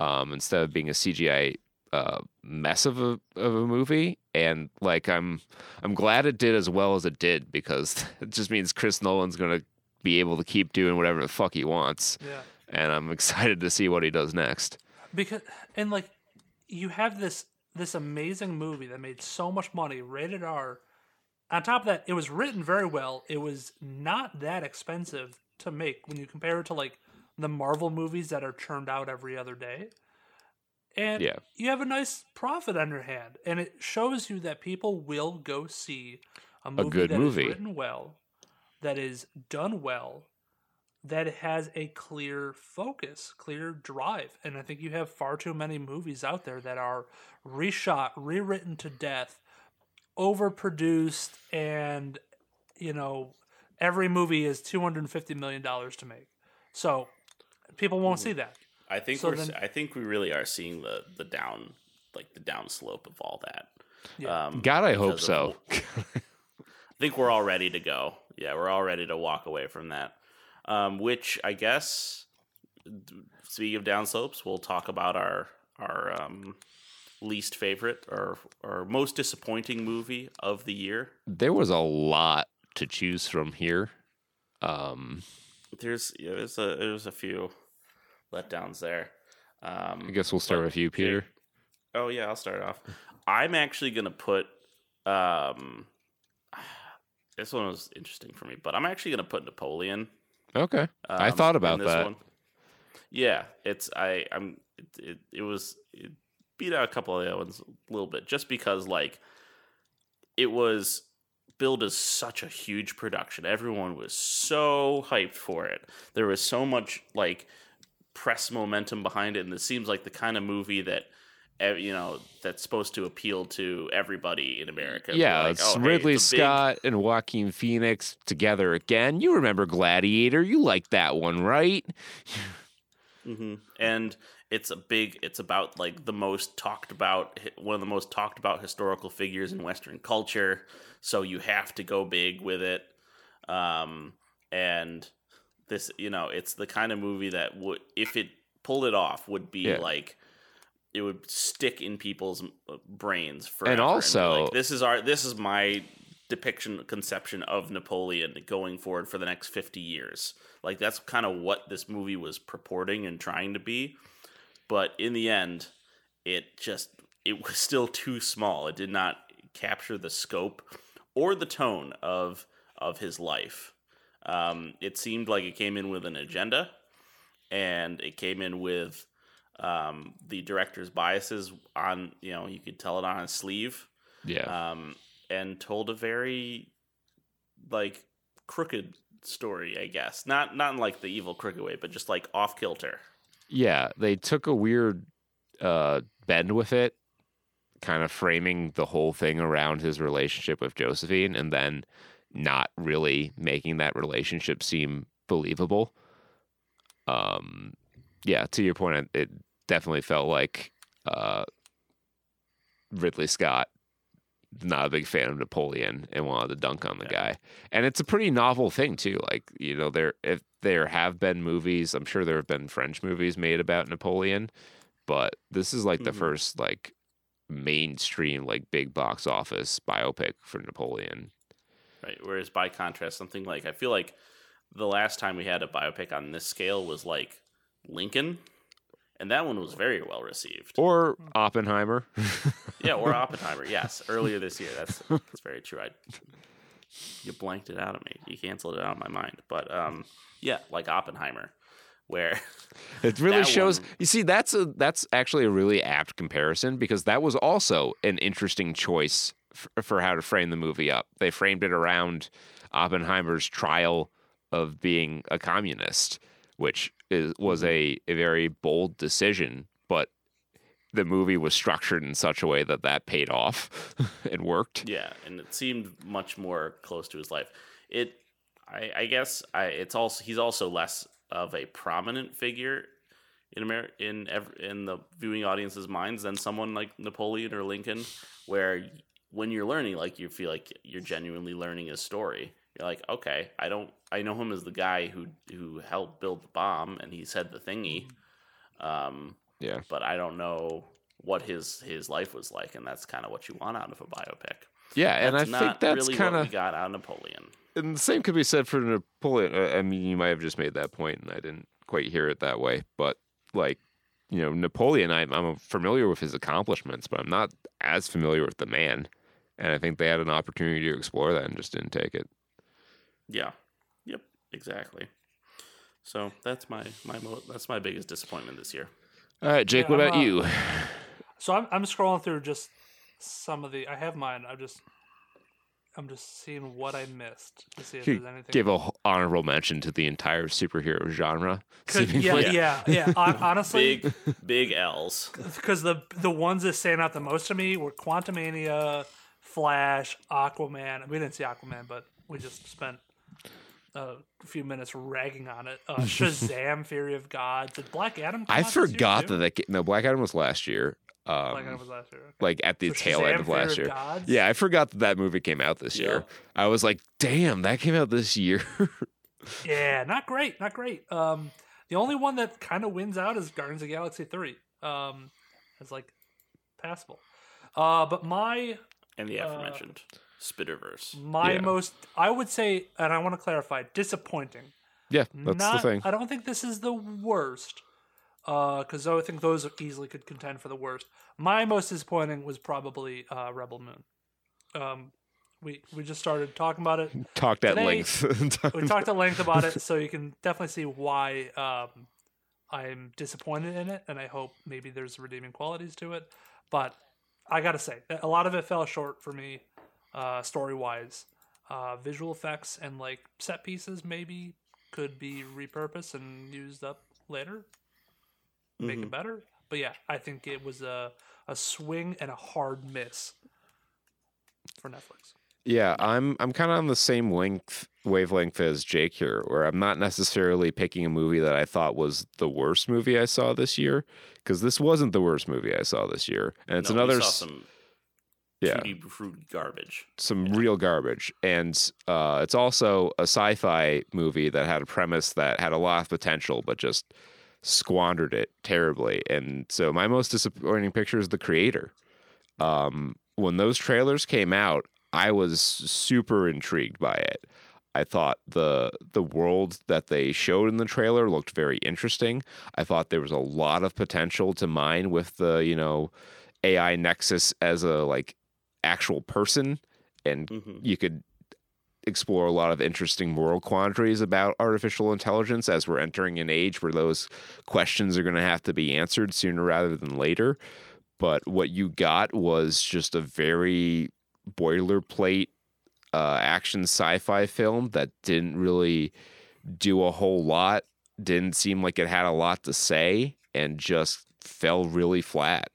Speaker 2: um, instead of being a CGI uh, mess of a of a movie. And like I'm I'm glad it did as well as it did because [LAUGHS] it just means Chris Nolan's gonna be able to keep doing whatever the fuck he wants.
Speaker 4: Yeah.
Speaker 2: And I'm [LAUGHS] excited to see what he does next.
Speaker 4: because and like you have this this amazing movie that made so much money rated r on top of that it was written very well it was not that expensive to make when you compare it to like the marvel movies that are churned out every other day and
Speaker 2: Yeah.
Speaker 4: you have a nice profit on your hand and it shows you that people will go see a movie
Speaker 2: good
Speaker 4: that is
Speaker 2: movie.
Speaker 4: written well that is done well that has a clear focus, clear drive. And I think you have far too many movies out there that are reshot, rewritten to death, overproduced, and, you know, every movie is $250 million to make. So people won't see that.
Speaker 3: I think
Speaker 4: So
Speaker 3: we're.
Speaker 4: then-
Speaker 3: I think we really are seeing the the down, like the down slope of all that.
Speaker 4: Yeah.
Speaker 3: Um,
Speaker 2: God, I hope so.
Speaker 3: of- I think we're all ready to go. Yeah, we're all ready to walk away from that. Um, which I guess, speaking of down slopes, we'll talk about our our um, least favorite or or most disappointing movie of the year.
Speaker 2: there was a lot to choose from here. Um,
Speaker 3: There's yeah, there's a there's a few letdowns there. Um,
Speaker 2: I guess we'll start
Speaker 3: But-
Speaker 2: with you, Peter.
Speaker 3: Oh yeah, I'll start off. I'm actually gonna put um [SIGHS] this one was interesting for me, but I'm actually gonna put Napoleon.
Speaker 2: Okay. I
Speaker 3: um,
Speaker 2: thought about
Speaker 3: this
Speaker 2: that.
Speaker 3: One. Yeah, it's I I'm it it, it was it beat out a couple of the other ones a little bit just because like it was billed as such a huge production. Everyone was so hyped for it. There was so much like press momentum behind it, and it seems like the kind of movie that eh, you know that's supposed to appeal to everybody in America.
Speaker 2: Yeah,
Speaker 3: like,
Speaker 2: it's
Speaker 3: "Oh, hey,
Speaker 2: Ridley
Speaker 3: it's a big-
Speaker 2: Scott and Joaquin Phoenix together again. You remember Gladiator? You like that one, right?
Speaker 3: Mm hmm And it's a big. It's about like the most talked about, one of the most talked about historical figures in Western culture. So you have to go big with it. Um, and this, you know, it's the kind of movie that would, if it pulled it off, would be
Speaker 2: Yeah.
Speaker 3: like. It would stick in people's uh, brains forever.
Speaker 2: And also-
Speaker 3: like, this is our this is my depiction conception of Napoleon going forward for the next 50 years. Like that's kind of what this movie was purporting and trying to be. But in the end, it just it was still too small. It did not capture the scope or the tone of of his life. Um, it seemed like it came in with an agenda, and it came in with um, the director's biases on. You know, you could tell it on his sleeve
Speaker 2: Yeah.
Speaker 3: um, and told a very like crooked story, I guess. Not not in like the evil crooked way, but just like off kilter.
Speaker 2: Yeah, they took a weird uh, bend with it, kind of framing the whole thing around his relationship with Josephine and then not really making that relationship seem believable. Um, yeah, to your point, it- it definitely felt like uh, Ridley Scott not a big fan of Napoleon and wanted to dunk on the
Speaker 3: Yeah.
Speaker 2: guy. And it's a pretty novel thing too. Like, you know, there if there have been movies, I'm sure there have been French movies made about Napoleon, but this is like the
Speaker 3: Mhm.
Speaker 2: first like mainstream like big box office biopic for Napoleon.
Speaker 3: Right. Whereas by contrast, something like I feel like the last time we had a biopic on this scale was like Lincoln. And that one was very well received.
Speaker 2: Or Oppenheimer.
Speaker 3: Yeah, or [LAUGHS] Oppenheimer. Yes, earlier this year. That's that's very true. I you blanked it out of me. You canceled it out of my mind. But um, yeah, like Oppenheimer, where
Speaker 2: It [LAUGHS] really shows.
Speaker 3: one-
Speaker 2: You see, that's a that's actually a really apt comparison because that was also an interesting choice f- for how to frame the movie up. They framed it around Oppenheimer's trial of being a communist, which is, was mm-hmm. a, a very bold decision, but the movie was structured in such a way that that paid off [LAUGHS] and worked.
Speaker 3: yeah, and it seemed much more close to his life. It, I, I guess, I it's also he's also less of a prominent figure in America in ev- in the viewing audience's minds than someone like Napoleon or Lincoln, where when you're learning, like you feel like you're genuinely learning his story. You're like, okay, I don't, I know him as the guy who who helped build the bomb and he said the thingy, um,
Speaker 2: Yeah.
Speaker 3: but I don't know what his his life was like, and that's kind of what you want out of a biopic.
Speaker 2: Yeah, and I
Speaker 3: That's
Speaker 2: think that's
Speaker 3: really
Speaker 2: kind of
Speaker 3: got out of Napoleon.
Speaker 2: and the same could be said for Napoleon. Uh, I mean, you might have just made that point, and I didn't quite hear it that way. But like, you know, Napoleon, I'm, I'm familiar with his accomplishments, but I'm not as familiar with the man. And I think they had an opportunity to explore that and just didn't take it.
Speaker 3: Yeah. Yep. Exactly. So that's my my mo- that's my biggest disappointment this year.
Speaker 2: All right, Jake,
Speaker 4: Yeah,
Speaker 2: what
Speaker 4: I'm,
Speaker 2: about
Speaker 4: uh,
Speaker 2: you?
Speaker 4: So I'm I'm scrolling through just some of the. I have mine. I'm just I'm just seeing what I missed to see if
Speaker 2: You
Speaker 4: there's anything.
Speaker 2: Give a h- honorable mention to the entire superhero genre.
Speaker 4: Could- yeah, yeah, yeah. [LAUGHS] Hon- honestly,
Speaker 3: Big big L's.
Speaker 4: because the the ones that stand out the most to me were Quantumania, Flash, Aquaman. We didn't see Aquaman, but we just spent a few minutes ragging on it. Uh, [LAUGHS] Shazam: Fury of God. Did Black Adam? Come
Speaker 2: I
Speaker 4: out this year,
Speaker 2: forgot
Speaker 4: too?
Speaker 2: that that ca- no Black Adam was last year. Um,
Speaker 4: Black Adam was last year. okay.
Speaker 2: like at the
Speaker 4: So
Speaker 2: tail
Speaker 4: Shazam,
Speaker 2: end of
Speaker 4: Fury
Speaker 2: last
Speaker 4: of
Speaker 2: year.
Speaker 4: Gods?
Speaker 2: Yeah, I forgot that that movie came out this
Speaker 3: Yeah.
Speaker 2: year. I was like, damn, that came out this year. [LAUGHS]
Speaker 4: Yeah, not great, not great. Um, the only one that kind of wins out is Guardians of the Galaxy Three. Um, it's like passable. Uh, but my
Speaker 3: And the
Speaker 4: Uh,
Speaker 3: aforementioned Spider-Verse.
Speaker 4: my
Speaker 2: Yeah.
Speaker 4: most, I would say, and I want to clarify, disappointing.
Speaker 2: yeah, that's
Speaker 4: not,
Speaker 2: the thing.
Speaker 4: I don't think this is the worst, because I think those easily could contend for the worst. My most disappointing was probably uh, Rebel Moon. Um, we we just started talking about it. [LAUGHS]
Speaker 2: Talked at length. [LAUGHS]
Speaker 4: we talked at length about it, so you can definitely see why um, I'm disappointed in it, and I hope maybe there's redeeming qualities to it. But I gotta say, a lot of it fell short for me, uh, story wise. Uh, visual effects and like set pieces maybe could be repurposed and used up later, make it better. But yeah, I think it was a a swing and a hard miss for Netflix.
Speaker 2: Yeah, I'm I'm kind of on the same length wavelength as Jake here, where I'm not necessarily picking a movie that I thought was the worst movie I saw this year, because this wasn't the worst movie I saw this year, and it's
Speaker 3: No, we
Speaker 2: another
Speaker 3: saw some
Speaker 2: yeah
Speaker 3: tutti fruit garbage.
Speaker 2: some real garbage, and uh, it's also a sci-fi movie that had a premise that had a lot of potential, but just squandered it terribly. And so my most disappointing picture is The Creator. Um, when those trailers came out, I was super intrigued by it. I thought the the world that they showed in the trailer looked very interesting. I thought there was a lot of potential to mine with the you know AI Nexus as a like actual person, and
Speaker 3: hmm
Speaker 2: you could explore a lot of interesting moral quandaries about artificial intelligence as we're entering an age where those questions are going to have to be answered sooner rather than later. But what you got was just a very boilerplate uh, action sci-fi film that didn't really do a whole lot, didn't seem like it had a lot to say, and just fell really flat.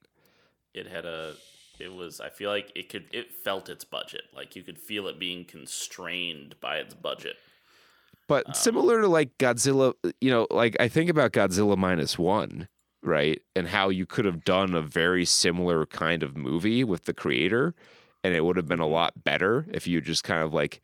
Speaker 3: It had a. It was. I feel like it could. It felt its budget. Like you could feel it being constrained by its budget.
Speaker 2: But um, similar to like Godzilla, you know, like I think about Godzilla minus one, right? And how you could have done a very similar kind of movie with the creator, and it would have been a mm-hmm. lot better if you just kind of like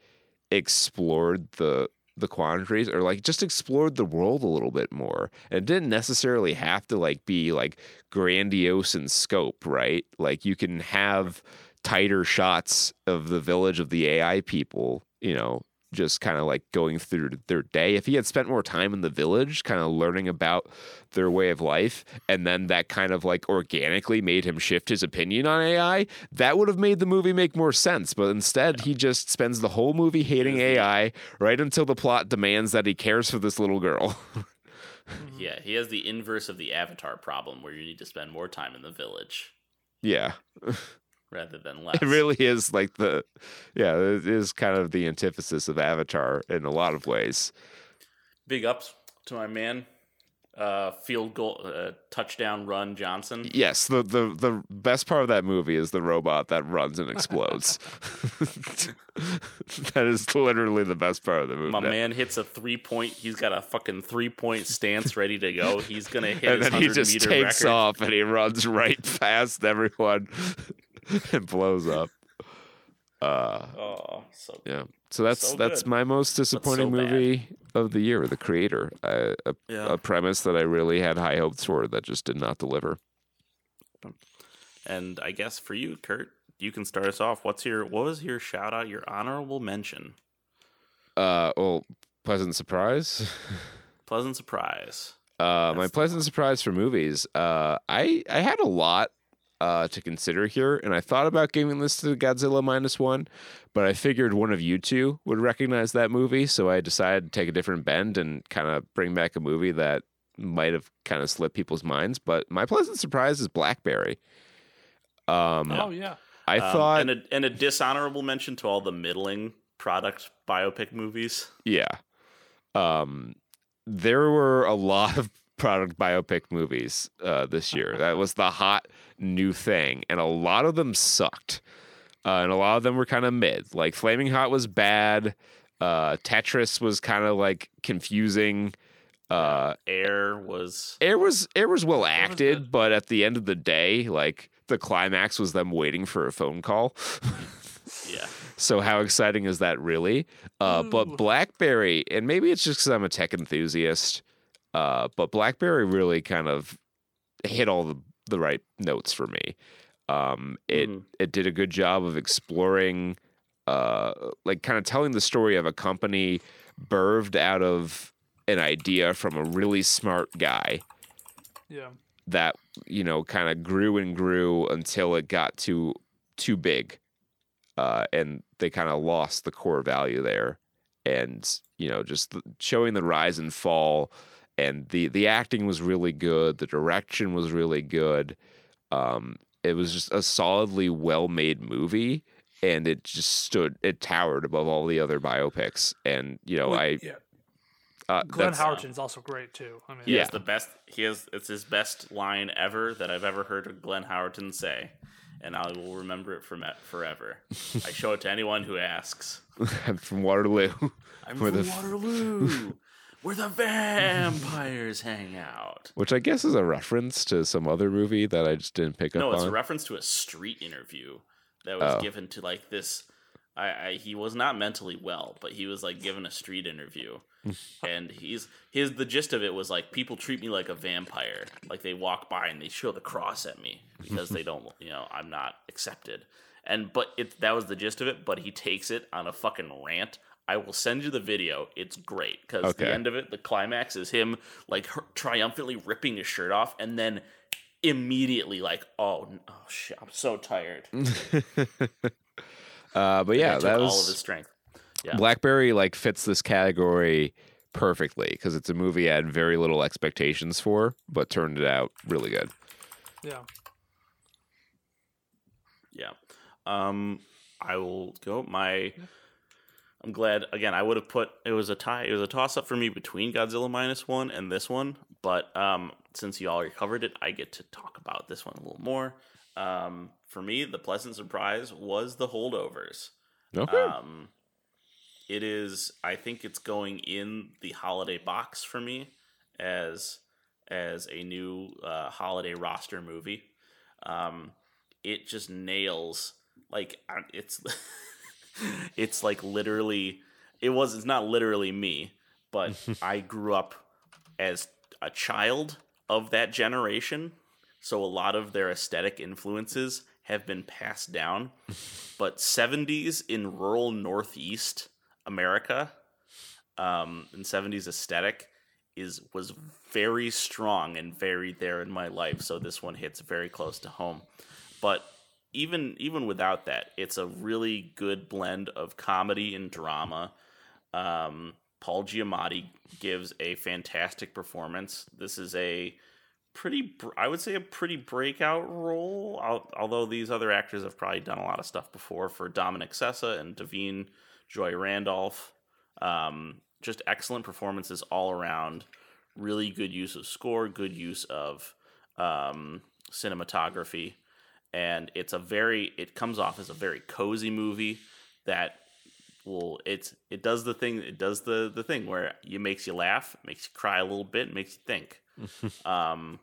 Speaker 2: explored the the quandaries or like just explored the world a little bit more. And it didn't necessarily have to like be like grandiose in scope, right? Like you can have tighter shots of the village of the AI people, you know, just kind of like going through their day. If he had spent more time in the village, kind of learning about their way of life, and then that kind of like organically made him shift his opinion on AI, that would have made the movie make more sense. But instead, he just spends the whole movie hating AI right until the plot demands that he cares for this little girl. [LAUGHS] Mm-hmm.
Speaker 3: Yeah, he has the inverse of the Avatar problem, where you need to spend more time in the village
Speaker 2: yeah. [LAUGHS]
Speaker 3: rather than [LAUGHS] less.
Speaker 2: It really is like the, yeah, it is kind of the antithesis of Avatar in a lot of ways.
Speaker 3: Big ups to my man, uh, field goal, uh, touchdown run Johnson.
Speaker 2: Yes, the, the the best part of that movie is the robot that runs and explodes. [LAUGHS] [LAUGHS] that is literally the best part of the movie.
Speaker 3: My man hits a three point. He's got a fucking three point stance ready to go. He's gonna hit
Speaker 2: and then he just takes
Speaker 3: record.
Speaker 2: off and he runs right past everyone [LAUGHS] and blows up. Uh,
Speaker 3: Oh, so
Speaker 2: yeah. So that's
Speaker 3: So
Speaker 2: that's my most disappointing
Speaker 3: bad.
Speaker 2: movie of the year. The Creator, uh, a,
Speaker 3: yeah.
Speaker 2: a premise that I really had high hopes for that just did not deliver.
Speaker 3: And I guess for you, Kurt, you can start us off. What's your what was your shout out, your honorable mention?
Speaker 2: Uh, well, pleasant surprise.
Speaker 3: Pleasant surprise.
Speaker 2: Uh, my pleasant surprise for movies. Uh, I I had a lot uh, to consider here, and I thought about giving this to Godzilla minus one, but I figured one of you two would recognize that movie, so I decided to take a different bend and kind of bring back a movie that might have kind of slipped people's minds. But my pleasant surprise is Blackberry. Um,
Speaker 4: Oh yeah.
Speaker 2: I
Speaker 3: Um,
Speaker 2: thought,
Speaker 3: and a and a dishonorable mention to all the middling product biopic movies.
Speaker 2: yeah, um, there were a lot of [LAUGHS] product biopic movies uh, this year. That was the hot new thing, and a lot of them sucked, uh, and a lot of them were kind of mid. Like Flaming Hot was bad. Uh, Tetris was kind of like confusing. Uh,
Speaker 3: Air was
Speaker 2: Air was Air was well acted,
Speaker 4: good.
Speaker 2: but at the end of the day, like the climax was them waiting for a phone call.
Speaker 3: yeah. [LAUGHS]
Speaker 2: So how exciting is that really? Uh, but BlackBerry, and maybe it's just because I'm a tech enthusiast, uh, but BlackBerry really kind of hit all the, the right notes for me. Um, it
Speaker 3: Mhm.
Speaker 2: it did a good job of exploring, uh, like kind of telling the story of a company birthed out of an idea from a really smart guy
Speaker 4: Yeah.
Speaker 2: that you know kind of grew and grew until it got too too big uh, and they kind of lost the core value there and you know just showing the rise and fall and the the acting was really good the direction was really good um, it was just a solidly well made movie and it just stood it towered above all the other biopics and you know
Speaker 4: Well,
Speaker 2: i
Speaker 4: yeah.
Speaker 2: uh,
Speaker 4: Glenn
Speaker 2: that's-
Speaker 4: Howerton's also great too. I mean,
Speaker 3: He
Speaker 2: Yeah.
Speaker 3: has the best. He has. It's his best line ever that I've ever heard Glenn Howerton say, and I will remember it from forever. I show it to anyone who asks. [LAUGHS]
Speaker 2: I'm from waterloo
Speaker 3: I'm
Speaker 2: Where
Speaker 3: from
Speaker 2: the
Speaker 3: Waterloo, where the vampires hang out.
Speaker 2: which i guess is a reference to some other movie that i just didn't pick
Speaker 3: No,
Speaker 2: up on.
Speaker 3: No, it's a reference to a street interview that was
Speaker 2: Oh.
Speaker 3: given to like this. I, I he was not mentally well, but he was like given a street interview, [LAUGHS] and he's his the gist of it was like people treat me like a vampire, like they walk by and they show the cross at me because they [LAUGHS] don't, you know, I'm not accepted. And but it that was the gist of it. But he takes it on a fucking rant. I will send you the video. It's great because
Speaker 2: Okay.
Speaker 3: the end of it, the climax is him like her- triumphantly ripping his shirt off, and then immediately like, oh, oh shit, I'm so tired. [LAUGHS]
Speaker 2: uh, but yeah that was
Speaker 3: all of his strength. Yeah.
Speaker 2: blackberry like fits this category perfectly because it's a movie i had very little expectations for but turned it out really good
Speaker 4: yeah.
Speaker 3: Yeah. Um, I will go. My, I'm glad. Again, I would have put it was a tie. It was a toss up for me between Godzilla minus one and this one. But um, since you already covered it, I get to talk about this one a little more. Um, for me, the pleasant surprise was the holdovers.
Speaker 2: okay
Speaker 3: Um, it is. I think it's going in the holiday box for me as as a new uh, holiday roster movie. Um, it just nails like it's [LAUGHS] [LAUGHS] it's like literally it was it's not literally me, but [LAUGHS] I grew up as a child of that generation, so a lot of their aesthetic influences have been passed down. [LAUGHS] But 70s in rural Northeast America, um, and 70s aesthetic is was very strong and very there in my life. So this one hits very close to home. But even even without that, it's a really good blend of comedy and drama. Um, Paul Giamatti gives a fantastic performance. This is a pretty, I would say, a pretty breakout role. Although these other actors have probably done a lot of stuff before for Dominic Sessa and Da'Vine Joy Randolph. Um, just excellent performances all around. Really good use of score, good use of um, cinematography, and it's a very. It comes off as a very cozy movie that will. It's it does the thing. It does the the thing where it makes you laugh, makes you cry a little bit, makes you think. [LAUGHS] um,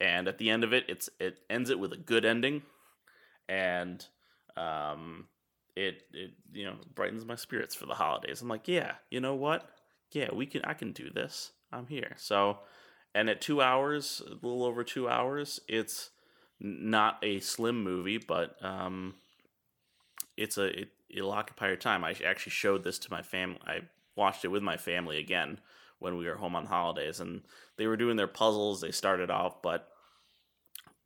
Speaker 3: and at the end of it, it's it ends it with a good ending, and um, it it you know brightens my spirits for the holidays. I'm like, yeah, you know what? Yeah, we can. I can do this. I'm here. So, and at two hours, a little over two hours, it's not a slim movie, but um, it's a it, it'll occupy your time. I actually showed this to my family. I watched it with my family again when we were home on holidays, and they were doing their puzzles. They started off, but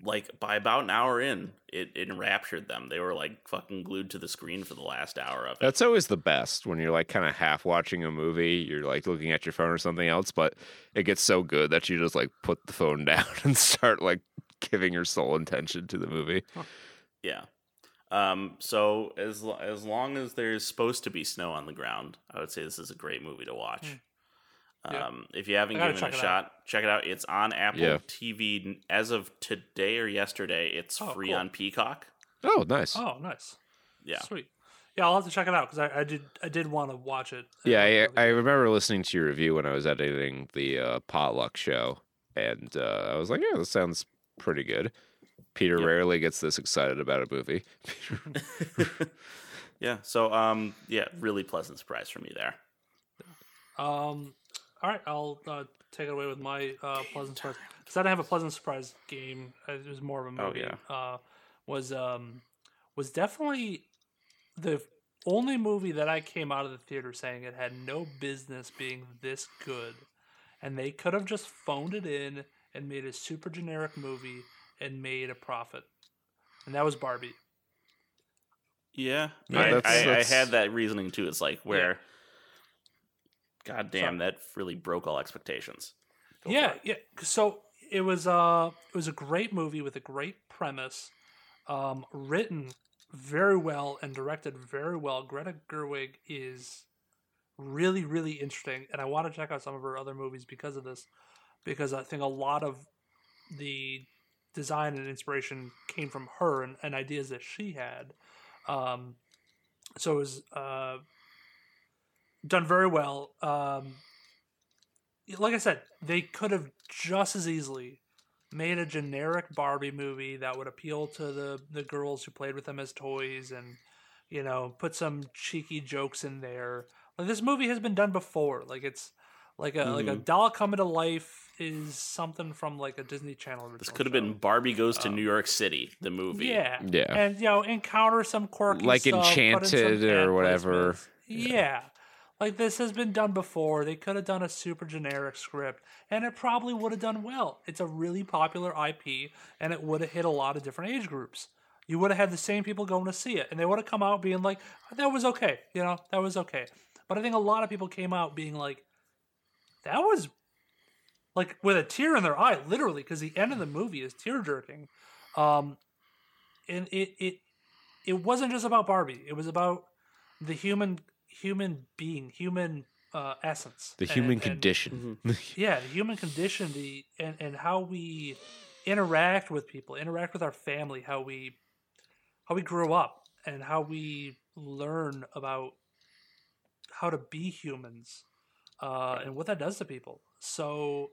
Speaker 3: like by about an hour in, it, it enraptured them. They were like fucking glued to the screen for the last hour of it.
Speaker 2: That's always the best when you're like kind of half watching a movie, you're like looking at your phone or something else, but it gets so good that you just like put the phone [LAUGHS] down and start like [LAUGHS] giving your soul intention to the movie.
Speaker 3: Yeah. Um, so as as long as there's supposed to be snow on the ground, I would say this is a great movie to watch.
Speaker 4: Yeah.
Speaker 3: Um, if you haven't given it a
Speaker 4: check it out.
Speaker 3: shot, check it out. It's on Apple
Speaker 2: Yeah.
Speaker 3: TV as of today or yesterday. It's
Speaker 4: Oh,
Speaker 3: free
Speaker 4: cool.
Speaker 3: on Peacock.
Speaker 2: Oh, nice.
Speaker 4: Oh, nice.
Speaker 3: Yeah.
Speaker 4: Sweet. Yeah, I'll have to check it out because I, I did I did want to watch it.
Speaker 2: Yeah, I, I remember listening to your review when I was editing the uh, potluck show, and uh, I was like, "Yeah, this sounds pretty good." Peter
Speaker 3: Yep.
Speaker 2: rarely gets this excited about a movie. [LAUGHS] [LAUGHS]
Speaker 3: yeah. So um, yeah, really pleasant surprise for me there.
Speaker 4: Um, all right, I'll uh, take it away with my uh, pleasant surprise. Because I didn't have a pleasant surprise game. uh, It was more of a movie.
Speaker 3: Oh,
Speaker 4: movie.
Speaker 3: yeah.
Speaker 4: Uh, was um was definitely the only movie that I came out of the theater saying it had no business being this good, and they could have just phoned it in and made a super generic movie and made a profit, and that was Barbie.
Speaker 3: Yeah,
Speaker 2: Yeah,
Speaker 3: I,
Speaker 2: that's-
Speaker 3: I,
Speaker 2: that's-
Speaker 3: I had that reasoning too. It's like where, god damn, that really broke all expectations. Go
Speaker 4: yeah,
Speaker 3: it.
Speaker 4: yeah. So it was uh it was a great movie with a great premise, um, written very well and directed very well. Greta Gerwig is really really interesting, and I want to check out some of her other movies because of this, because I think a lot of the design and inspiration came from her and, and ideas that she had. Um, so it was uh, done very well. Um, like I said, they could have just as easily made a generic Barbie movie that would appeal to the the girls who played with them as toys, and you know, put some cheeky jokes in there. Like this movie has been done before. Like it's like a like a doll coming to life is something from like a Disney Channel. Original
Speaker 3: This could have
Speaker 4: show.
Speaker 3: been Barbie goes to um, New York City, the movie.
Speaker 4: Yeah.
Speaker 2: Yeah.
Speaker 4: And you know, encounter some quirky
Speaker 2: Like
Speaker 4: stuff, put in some
Speaker 2: Enchanted or whatever.
Speaker 4: placements. Yeah. Like this has been done before. They could have done a super generic script and it probably would have done well. It's a really popular IP and it would have hit a lot of different age groups. You would have had the same people going to see it and they would have come out being like, that was okay. You know, that was okay. But I think a lot of people came out being like, that was like with a tear in their eye, literally, because the end of the movie is tear jerking. Um, and it it it wasn't just about Barbie. It was about the human human being, human uh, essence,
Speaker 2: The
Speaker 4: and-
Speaker 2: human
Speaker 4: and-
Speaker 2: condition. [LAUGHS]
Speaker 4: yeah, the human condition, the and and how we interact with people, interact with our family, how we how we grow up, and how we learn about how to be humans, uh, and what that does to people. So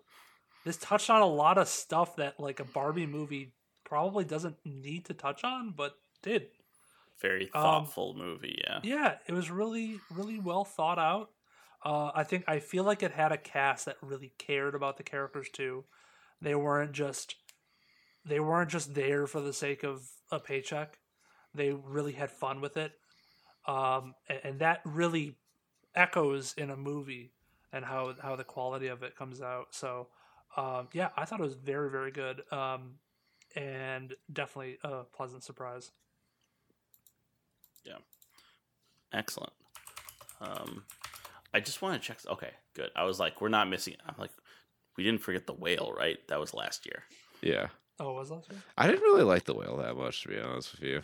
Speaker 4: this touched on a lot of stuff that like a Barbie movie probably doesn't need to touch on, but did.
Speaker 3: Very
Speaker 4: Um,
Speaker 3: thoughtful movie. Yeah.
Speaker 4: Yeah, it was really, really well thought out. Uh, I think I feel like it had a cast that really cared about the characters too. They weren't just they weren't just there for the sake of a paycheck. They really had fun with it, um, and, and that really echoes in a movie and how how the quality of it comes out. So, um, yeah, I thought it was very, very good, um, and definitely a pleasant surprise.
Speaker 3: Yeah, excellent. Um, I just want to check. Okay, good. I was like, we're not missing. I'm like, we didn't forget the whale, right? That was last year.
Speaker 2: yeah.
Speaker 4: Oh, was last year?
Speaker 2: I didn't really like the whale that much, to be honest with you.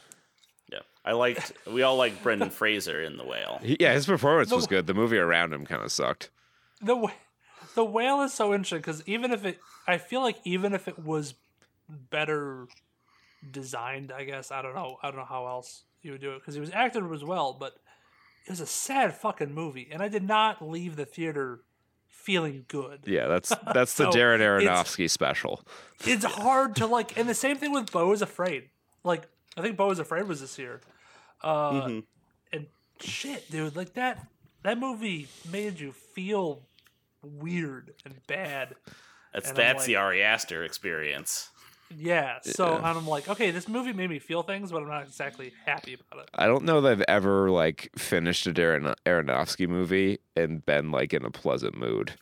Speaker 3: Yeah, I liked. we all liked Brendan Fraser in the whale.
Speaker 2: He- yeah, his performance was good. The movie around him kind of sucked.
Speaker 4: the wh- the whale is so interesting because even if it, I feel like even if it was better designed, I guess I don't know, I don't know how else you would do it because it was acted as well, but it was a sad fucking movie, and I did not leave the theater feeling good.
Speaker 2: Yeah, that's [LAUGHS] that's the
Speaker 4: So,
Speaker 2: Darren
Speaker 4: it's-
Speaker 2: Aronofsky special.
Speaker 4: It's [LAUGHS] hard to like, and the same thing with Beau is Afraid. Like I think Beau is Afraid was this year. Uh,
Speaker 3: Mhm.
Speaker 4: shit, dude. Like that that movie made you feel weird and bad.
Speaker 3: That's
Speaker 4: And I'm
Speaker 3: that's the
Speaker 4: like-
Speaker 3: Ari Aster experience.
Speaker 4: Yeah. So
Speaker 2: Yeah.
Speaker 4: I'm like, okay, this movie made me feel things, but I'm not exactly happy about it.
Speaker 2: I don't know that I've ever like finished a Darren Aronofsky movie and been like in a pleasant mood.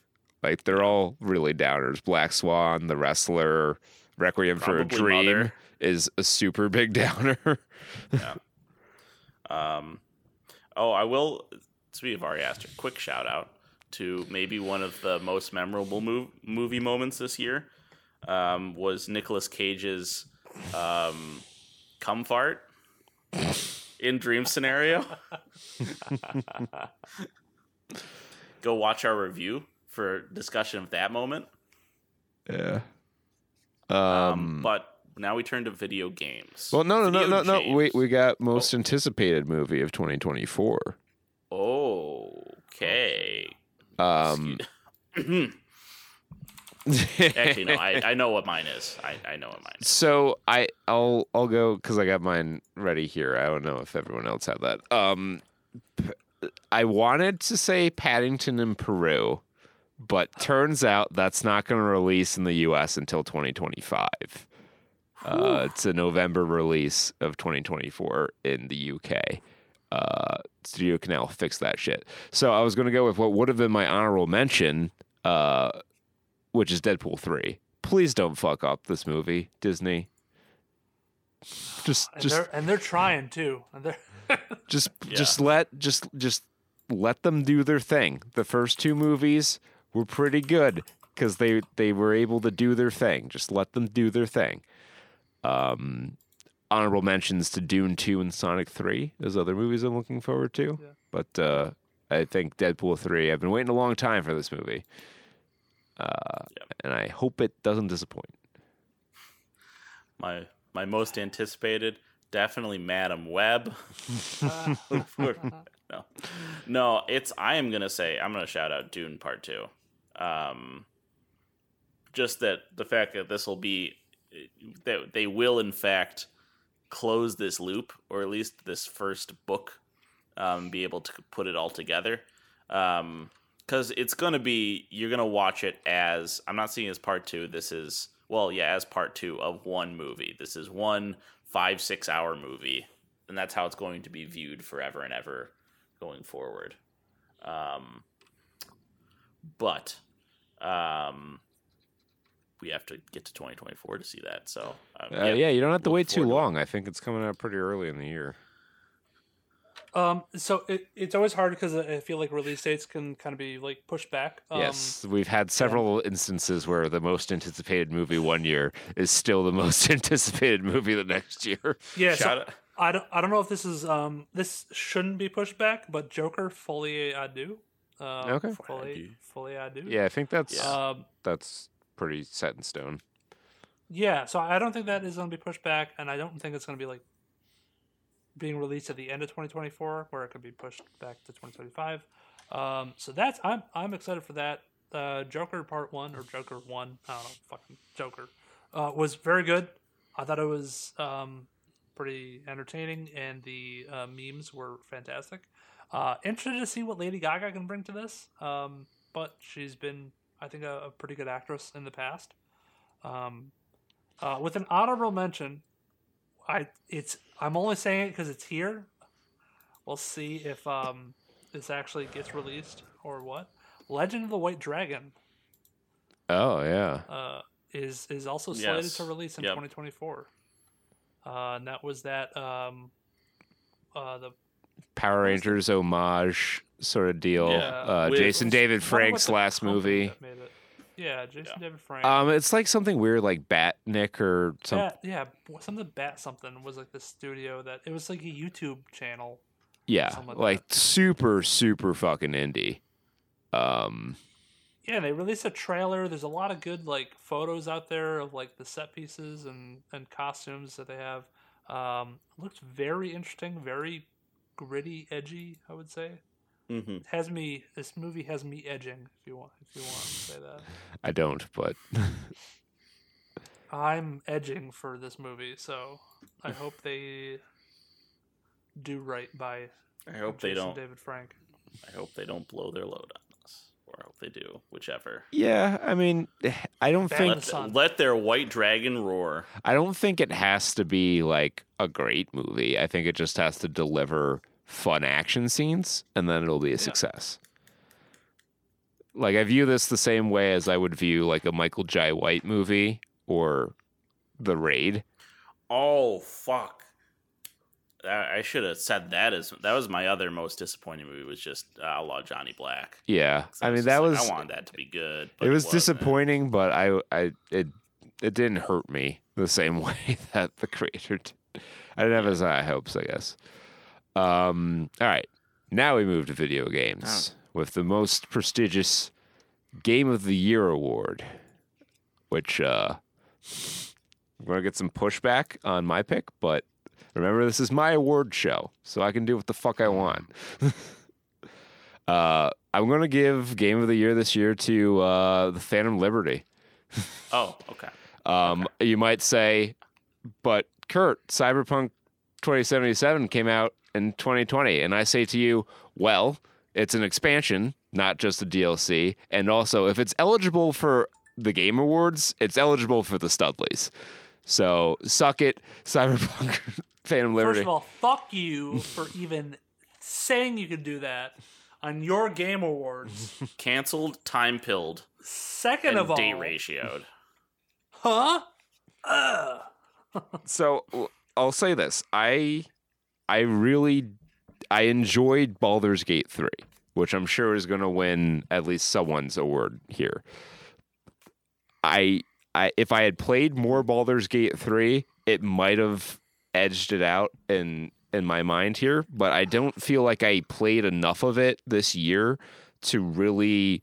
Speaker 2: Like they're all really downers. Black Swan, The Wrestler, Requiem for a Dream
Speaker 3: Mother.
Speaker 2: is a super big [LAUGHS] downer. Yeah.
Speaker 3: Um, oh, I will. Speaking of Ari Aster, quick shout out to maybe one of the most memorable mov- movie moments this year um, was Nicolas Cage's um, "Come Fart" in Dream Scenario. [LAUGHS] Go watch our review for discussion of that moment.
Speaker 2: yeah.
Speaker 3: Um,
Speaker 2: Um,
Speaker 3: but now we turn to video games.
Speaker 2: well, no, no, no,
Speaker 3: Video
Speaker 2: no, no. We
Speaker 3: games.
Speaker 2: we got most anticipated movie of 2024.
Speaker 3: Okay.
Speaker 2: Um, [LAUGHS]
Speaker 3: Actually, no. I, I know what mine is. I, I know what mine is.
Speaker 2: So I I'll I'll go because I got mine ready here. I don't know if everyone else had that. Um, I wanted to say Paddington in Peru, but turns out that's not going to release in the U.S. until 2025. Uh, it's a November release of 2024 in the UK. Uh, Studio Canal fixed that shit. So I was going to go with what would have been my honorable mention, uh, which is Deadpool 3. Please don't fuck up this movie, Disney. Just
Speaker 4: And
Speaker 2: just
Speaker 4: they're and they're trying too. And they're [LAUGHS]
Speaker 2: just
Speaker 3: Yeah.
Speaker 2: just let just just let them do their thing. The first two movies were pretty good cuz they they were able to do their thing. Just let them do their thing. Um honorable mentions to Dune 2 and Sonic 3 as other movies I'm looking forward to.
Speaker 4: Yeah.
Speaker 2: But uh I think Deadpool 3 I've been waiting a long time for this movie. Uh
Speaker 3: Yep.
Speaker 2: and I hope it doesn't disappoint.
Speaker 3: My my most anticipated, definitely Madame Web. [LAUGHS] No, no. It's I am gonna say I'm gonna shout out Dune Part Two. Um, just that the fact that this will be that they will in fact close this loop or at least this first book um, be able to put it all together. Because it's going to be you're going to watch it as i'm not seeing as part two this is well yeah as part two of one movie. This is one five six hour movie and that's how it's going to be viewed forever and ever going forward. Um, but um, we have to get to 2024 to see that so um,
Speaker 2: Uh, yeah, you don't have to wait too
Speaker 3: forward to
Speaker 2: long. I think it's coming out pretty early in the year.
Speaker 4: um. So it, it's always hard because I feel like release dates can kind of be like pushed back. Um,
Speaker 2: yes, we've had several instances where the most anticipated movie one year is still the [LAUGHS] most anticipated movie the next year.
Speaker 4: Yeah. So I don't. I don't know if this is um. This shouldn't be pushed back, but Joker fully I do. Um,
Speaker 2: Okay.
Speaker 4: Fully, fully I do.
Speaker 2: Yeah, I think that's
Speaker 3: Yeah.
Speaker 4: Um.
Speaker 2: that's pretty set in stone.
Speaker 4: Yeah, so I don't think that is going to be pushed back, and I don't think it's going to be like being released at the end of 2024, where it could be pushed back to 2025. Um, so that's I'm I'm excited for that. Uh, Joker Part One or Joker One, I don't know, fucking Joker, uh, was very good. I thought it was um, pretty entertaining, and the uh, memes were fantastic. Uh, interested to see what Lady Gaga can bring to this, um, but she's been, I think, a, a pretty good actress in the past. Um, uh, with an honorable mention, I it's I'm only saying it because it's here. We'll see if um, this actually gets released or what. Legend of the White Dragon
Speaker 2: Oh yeah,
Speaker 4: uh, is is also slated
Speaker 3: Yes.
Speaker 4: to release in
Speaker 3: Yep.
Speaker 4: 2024. Uh, and that was that um, uh, the
Speaker 2: Power Rangers homage sort of deal.
Speaker 3: Yeah,
Speaker 2: uh,
Speaker 3: with-
Speaker 2: Jason David Frank's last movie.
Speaker 4: that made it? Yeah, Jason
Speaker 3: Yeah.
Speaker 4: David Frank.
Speaker 2: Um, it's like something weird, like Batnik or something.
Speaker 4: Bat, yeah, something Bat something was like the studio that it was like a YouTube channel.
Speaker 2: yeah,
Speaker 4: like
Speaker 2: like super, super fucking indie. Um,
Speaker 4: Yeah, they released a trailer. There's a lot of good like photos out there of like the set pieces and and costumes that they have. Um, looks very interesting, very gritty, edgy. I would say
Speaker 3: Mhm.
Speaker 4: it has me. This movie has me edging. If you want, if you want to say that,
Speaker 2: I don't, but [LAUGHS]
Speaker 4: I'm edging for this movie. So I [LAUGHS] hope they do right by
Speaker 3: I hope they don't.
Speaker 4: David Frank.
Speaker 3: I hope they don't blow their load on us, or I hope they do, whichever.
Speaker 2: Yeah, I mean, I don't
Speaker 4: Bang
Speaker 2: think
Speaker 4: the.
Speaker 3: Let their white dragon roar.
Speaker 2: I don't think it has to be like a great movie. I think it just has to deliver fun action scenes and then it'll be a success. Like I view this the same way as I would view like a Michael Jai White movie or The Raid.
Speaker 3: Oh fuck! I should have said that as that was my other most disappointing movie was just uh, Outlaw Johnny Black.
Speaker 2: Yeah, I mean that
Speaker 3: like,
Speaker 2: was
Speaker 3: I wanted that to be good.
Speaker 2: it was
Speaker 3: wasn't.
Speaker 2: disappointing, but I I it it didn't hurt me the same [LAUGHS] way that the creator did. I didn't have as high hopes, I guess. Um, all right, now we move to video games with the most prestigious Game of the Year award, which uh, I'm gonna get some pushback on my pick, but remember this is my award show, so I can do what the fuck I want. [LAUGHS] uh, I'm gonna give Game of the Year this year to uh, the Phantom Liberty. [LAUGHS]
Speaker 3: Oh, okay.
Speaker 2: Um, You might say, but Kurt, Cyberpunk 2077 came out in 2020. And I say to you, well, it's an expansion, not just a DLC. And also, if it's eligible for the Game Awards, it's eligible for the Studlies. So suck it, Cyberpunk [LAUGHS] Phantom Liberty.
Speaker 4: First of all, fuck you for even saying you could do that on your game awards. [LAUGHS]
Speaker 3: Canceled, time pilled,
Speaker 4: Second
Speaker 3: and
Speaker 4: of all,
Speaker 3: date ratioed.
Speaker 4: huh? Ugh. [LAUGHS]
Speaker 2: so I'll say this: I, I really, I enjoyed Baldur's Gate three, which I'm sure is going to win at least someone's award here. I, I, if I had played more Baldur's Gate three, it might have edged it out in in my mind here, but I don't feel like I played enough of it this year to really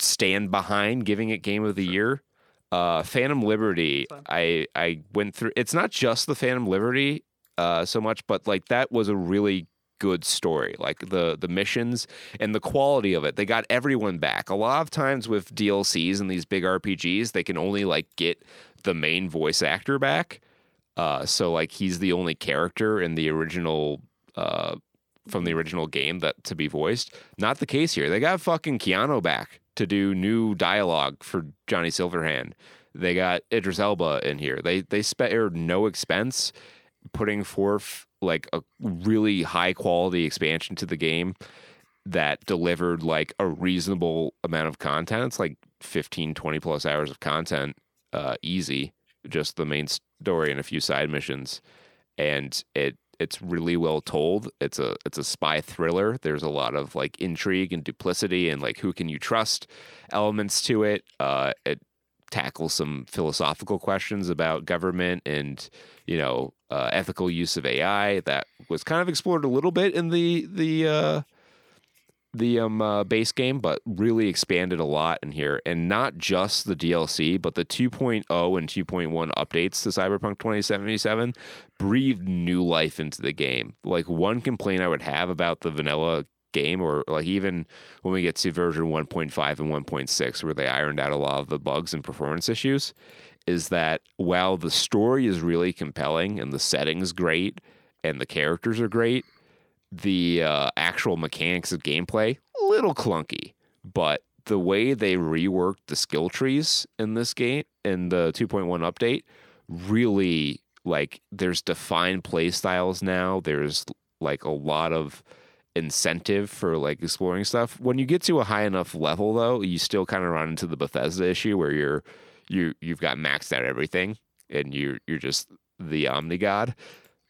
Speaker 2: stand behind giving it Game of the Year. Uh, Phantom Liberty, I I went through. It's not just the Phantom Liberty uh, so much, but like that was a really good story. Like the the missions and the quality of it, they got everyone back. A lot of times with DLCs and these big RPGs, they can only like get the main voice actor back. Uh, so like he's the only character in the original uh, from the original game that to be voiced. Not the case here. They got fucking Keanu back to do new dialogue for Johnny Silverhand. They got Idris Elba in here. They they spared no expense putting forth like a really high quality expansion to the game that delivered like a reasonable amount of content. It's like 15, 20 plus hours of content, uh, easy, just the main story and a few side missions. And it it's really well told. It's a it's a spy thriller. There's a lot of like intrigue and duplicity and like who can you trust elements to it. Uh, it tackles some philosophical questions about government and you know uh, ethical use of AI that was kind of explored a little bit in the the uh, the um uh, base game, but really expanded a lot in here, and not just the DLC, but the 2.0 and 2.1 updates to Cyberpunk 2077 breathed new life into the game. Like one complaint I would have about the vanilla game, or like even when we get to version 1.5 and 1.6, where they ironed out a lot of the bugs and performance issues, is that while the story is really compelling and the setting's great and the characters are great, the uh, actual mechanics of gameplay a little clunky, but the way they reworked the skill trees in this game in the 2.1 update really like there's defined play styles now. There's like a lot of incentive for like exploring stuff. When you get to a high enough level though, you still kind of run into the Bethesda issue where you're you you've got maxed out everything and you're you're just the omni god.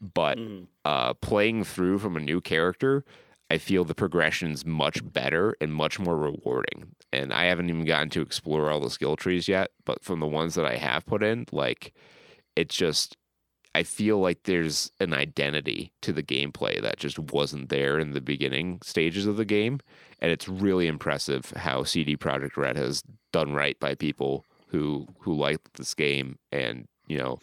Speaker 2: But
Speaker 3: Mhm.
Speaker 2: uh, playing through from a new character, I feel the progression's much better and much more rewarding. And I haven't even gotten to explore all the skill trees yet, but from the ones that I have put in, like it's just I feel like there's an identity to the gameplay that just wasn't there in the beginning stages of the game. And it's really impressive how CD Projekt Red has done right by people who who like this game and, you know,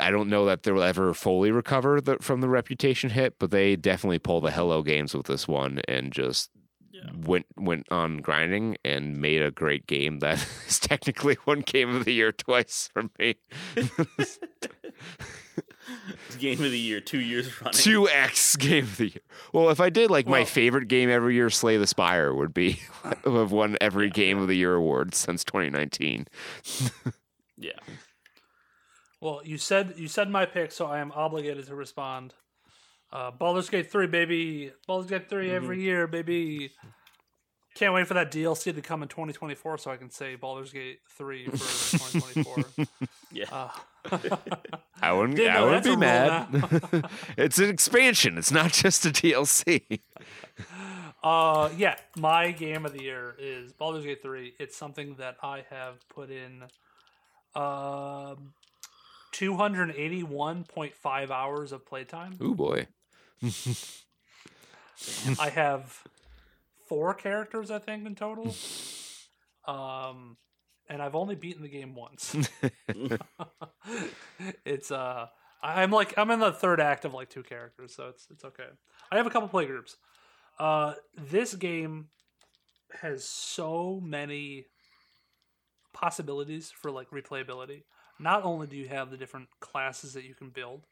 Speaker 2: I don't know that they'll ever fully recover the, from the reputation hit, but they definitely pull the hello games with this one and just
Speaker 3: Yeah.
Speaker 2: went went on grinding and made a great game that [LAUGHS] is technically one game of the year twice for me. [LAUGHS]
Speaker 3: Game of the year, two years running.
Speaker 2: Two X game of the year. Well, if I did like my favorite game every year, Slay the Spire would be [LAUGHS] have won every game of the year award since 2019.
Speaker 3: Yeah.
Speaker 4: Well, you said you said my pick, so I am obligated to respond. Uh, Baldur's Gate three, baby. Baldur's Gate 3 every year, baby. Can't wait for that DLC to come in 2024, so I can say Baldur's Gate three for 2024. [LAUGHS]
Speaker 3: Yeah.
Speaker 4: Uh, [LAUGHS]
Speaker 2: I wouldn't. I wouldn't be mad. [LAUGHS] it's an expansion. It's not just a DLC.
Speaker 4: Uh, yeah, my game of the year is Baldur's Gate 3. It's something that I have put in um 281.5 hours of playtime.
Speaker 2: Oh boy. [LAUGHS]
Speaker 4: I have four characters, I think, in total. Um, and I've only beaten the game once. [LAUGHS] [LAUGHS] it's uh, I'm like I'm in the third act of like two characters, so it's it's okay. I have a couple play groups. Uh, this game has so many possibilities for like replayability. Not only do you have the different classes that you can build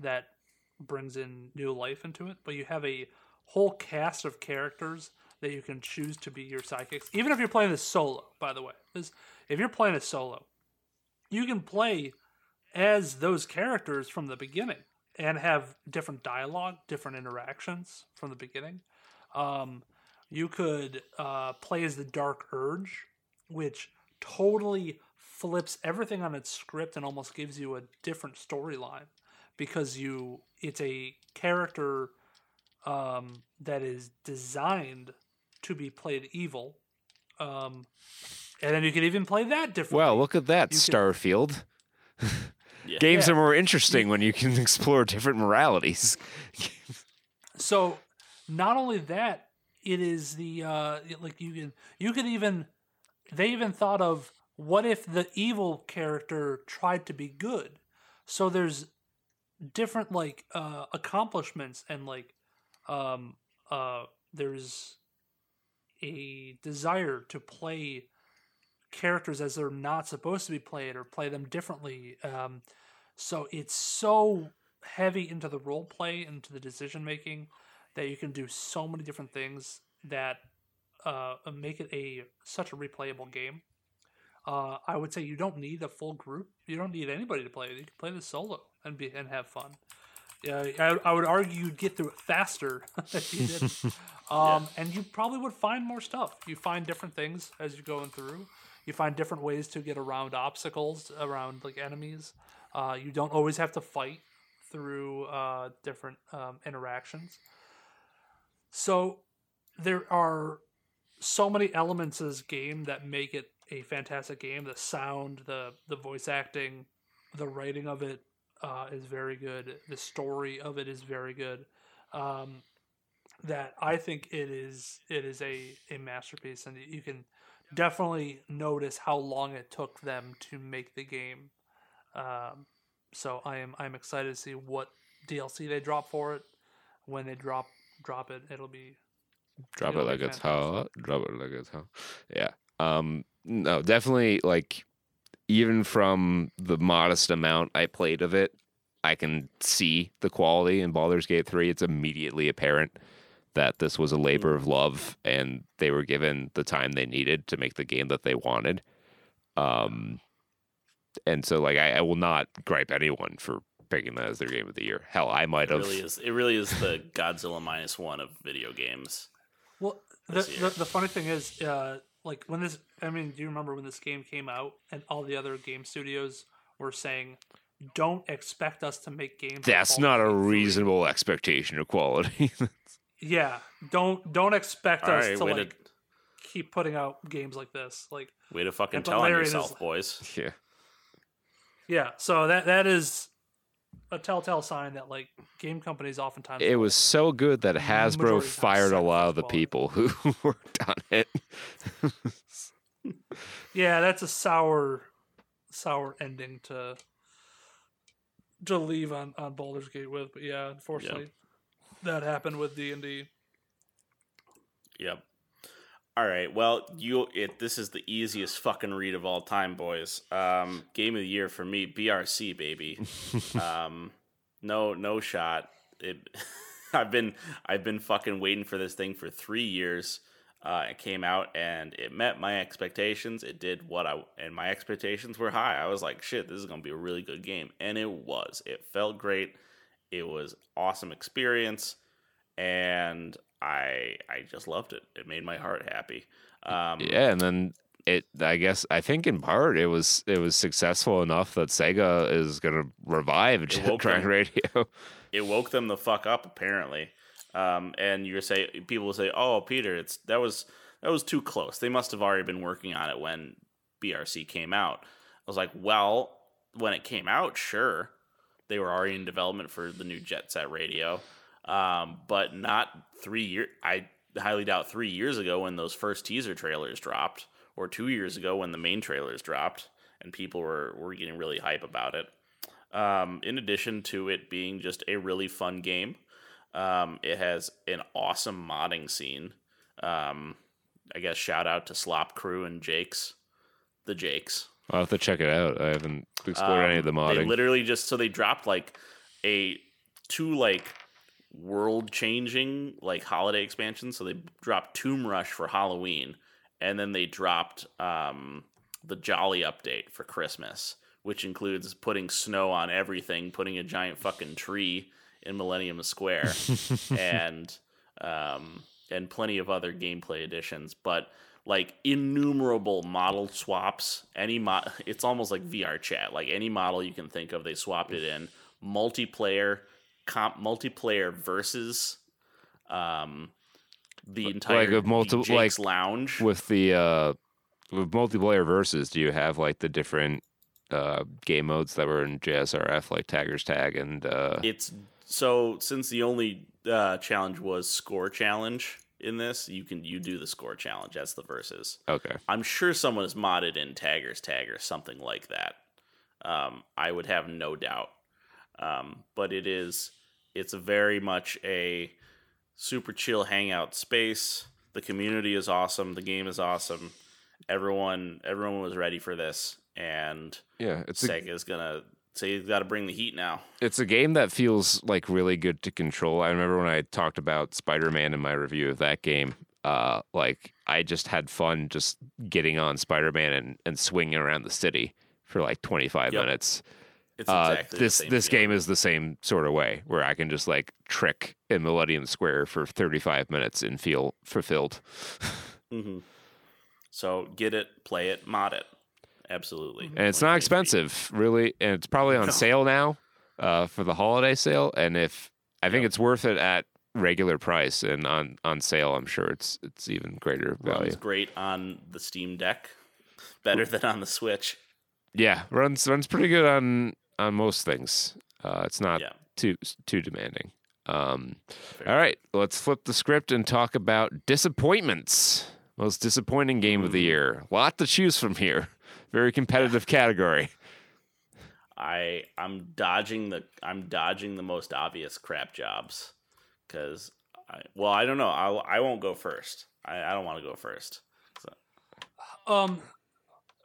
Speaker 4: that brings in new life into it, but you have a whole cast of characters that you can choose to be your psychics. Even if you're playing this solo, by the way. This, if you're playing it solo, you can play as those characters from the beginning and have different dialogue, different interactions from the beginning. Um, you could uh, play as the Dark Urge, which totally flips everything on its script and almost gives you a different storyline because you it's a character um, that is designed to be played evil. Um, and then you can even play that differently.
Speaker 2: Well, look at that,
Speaker 4: You could-
Speaker 2: Starfield. [LAUGHS]
Speaker 3: Yeah.
Speaker 2: Games
Speaker 4: Yeah.
Speaker 2: are more interesting when you can [LAUGHS] explore different moralities.
Speaker 4: So not only that, it is the uh like you can you could even they even thought of what if the evil character tried to be good. So there's different like uh accomplishments and like um uh there's a desire to play characters as they're not supposed to be played or play them differently. Um so it's so heavy into the role play, into the decision making, that you can do so many different things that uh, make it a such a replayable game. Uh, I would say you don't need a full group. You don't need anybody to play it. You can play this solo and be and have fun. Yeah, I, I would argue you'd get through it faster [LAUGHS] if you did, [LAUGHS] um, and you probably would find more stuff. You find different things as you're going through. You find different ways to get around obstacles, around like enemies. Uh, you don't always have to fight through uh, different um, interactions. So there are so many elements of this game that make it a fantastic game. The sound, the the voice acting, the writing of it uh, is very good. The story of it is very good. Um, that I think it is it is a, a masterpiece, and you can definitely notice how long it took them to make the game. Um, so I am I'm excited to see what DLC they drop for it. When they drop drop it, it'll be
Speaker 2: Drop
Speaker 4: It'll
Speaker 2: it like
Speaker 4: be
Speaker 2: it's hot. Drop it like it's hot. Yeah. Um. No, definitely. Like, even from the modest amount I played of it, I can see the quality in Baldur's Gate Three. It's immediately apparent that this was a labor of love, and they were given the time they needed to make the game that they wanted. Um. And so, like, I, I will not gripe anyone for picking that as their game of the year. Hell, I might
Speaker 3: It
Speaker 2: have.
Speaker 3: really is. It really is the Godzilla minus one of video games.
Speaker 4: Well, the, the, the funny thing is, uh, like when this, I mean, do you remember when this game came out and all the other game studios were saying, "Don't expect us to make games."
Speaker 2: That's not a
Speaker 4: Gate 3."
Speaker 2: reasonable expectation of quality. [LAUGHS]
Speaker 4: Yeah, don't don't expect
Speaker 3: All
Speaker 4: us
Speaker 3: right,
Speaker 4: to like
Speaker 3: to
Speaker 4: keep putting out games like this. Like,
Speaker 3: way to fucking tell on
Speaker 4: Larian is-
Speaker 3: yourself, boys.
Speaker 2: yeah. [LAUGHS]
Speaker 4: yeah, so that that is a telltale sign that like game companies oftentimes
Speaker 2: It was so good that Hasbro
Speaker 4: Majority of time
Speaker 2: fired a lot of the
Speaker 4: sacrifice
Speaker 2: people who [LAUGHS] worked on it. [LAUGHS]
Speaker 4: Yeah, that's a sour, sour ending to to leave on on Baldur's Gate with. But yeah, unfortunately, that happened with D and D.
Speaker 3: Yep. All right. Well, you it this is the easiest fucking read of all time, boys. Um, game of the year for me, BRC baby. [LAUGHS] um, no, no shot. It. [LAUGHS] I've been I've been fucking waiting for this thing for three years. Uh, it came out and it met my expectations. It did what I and my expectations were high. I was like, shit, this is gonna be a really good game, and it was. It felt great. It was awesome experience, and I I just loved it. It made my heart happy. Um,
Speaker 2: Yeah, and then it. I guess I think in part it was it was successful enough that Sega is gonna revive Jet
Speaker 3: woke
Speaker 2: Track
Speaker 3: them.
Speaker 2: Radio. [LAUGHS]
Speaker 3: it woke them the fuck up apparently. Um, and you say people will say, "Oh, Peter, it's that was that was too close. They must have already been working on it when BRC came out." I was like, "Well, when it came out, sure, they were already in development for the new Jet Set Radio, um, but not three years. I highly doubt three years ago when those first teaser trailers dropped, or two years ago when the main trailers dropped, and people were were getting really hype about it." Um, in addition to it being just a really fun game, um, it has an awesome modding scene. Um, I guess shout out to Slop Crew and Jakes, the Jakes.
Speaker 2: I'll have to check it out. I haven't explored any of the
Speaker 3: Um, They literally just so they dropped like a two like world changing like holiday expansions. So they dropped Tomb Rush for Halloween, and then they dropped um, the Jolly update for Christmas, which includes putting snow on everything, putting a giant fucking tree in Millennium Square, [LAUGHS] and um, and plenty of other gameplay additions. But like innumerable model swaps. Any mod, it's almost like VR chat. Like any model you can think of, they swapped it in. Multiplayer, comp, multiplayer versus, um, the entire
Speaker 2: a multi-
Speaker 3: the Jake's
Speaker 2: like,
Speaker 3: lounge.
Speaker 2: with the uh, with multiplayer versus, do you have like the different uh, game modes that were in JSRF, like Tagger's Tag and uh,
Speaker 3: It's so since the only uh, challenge was score challenge in this, you can you do the score challenge. That's the verses.
Speaker 2: okay,
Speaker 3: I'm sure someone has modded in Taggers Tag or something like that. Um, I would have no doubt. Um, but it is it's very much a super chill hangout space. The community is awesome. The game is awesome. Everyone everyone was ready for this, and
Speaker 2: yeah, it's a,
Speaker 3: Sega's gonna say he's got to bring the heat now.
Speaker 2: it's a game that feels like really good to control. I remember when I talked about Spider Man in my review of that game. Uh, like I just had fun just getting on Spider Man and, and swinging around the city for like 25
Speaker 3: Yep.
Speaker 2: minutes.
Speaker 3: It's
Speaker 2: Uh,
Speaker 3: exactly the
Speaker 2: this this game is the same sort of way where I can just like trick in Millennium Square for 35 minutes and feel fulfilled. [LAUGHS]
Speaker 3: hmm So get it, play it, mod it. Absolutely.
Speaker 2: and it's not expensive, really, and it's probably on
Speaker 3: No.
Speaker 2: sale now uh, for the holiday sale. And if I think
Speaker 3: Yep.
Speaker 2: it's worth it at regular price, and on on sale, I'm sure it's it's even greater value.
Speaker 3: It's great on the Steam Deck. Better than on the Switch.
Speaker 2: Yeah, runs runs pretty good on on most things. Uh, it's not
Speaker 3: Yeah.
Speaker 2: too too demanding. Um, all right, let's flip the script and talk about disappointments. Most disappointing game of the
Speaker 3: Mm.
Speaker 2: year. Lot to choose from here. Very competitive [LAUGHS] category.
Speaker 3: I I'm dodging the I'm dodging the most obvious crap jobs because I well I don't know I I won't go first I, I don't want to go first
Speaker 4: Um,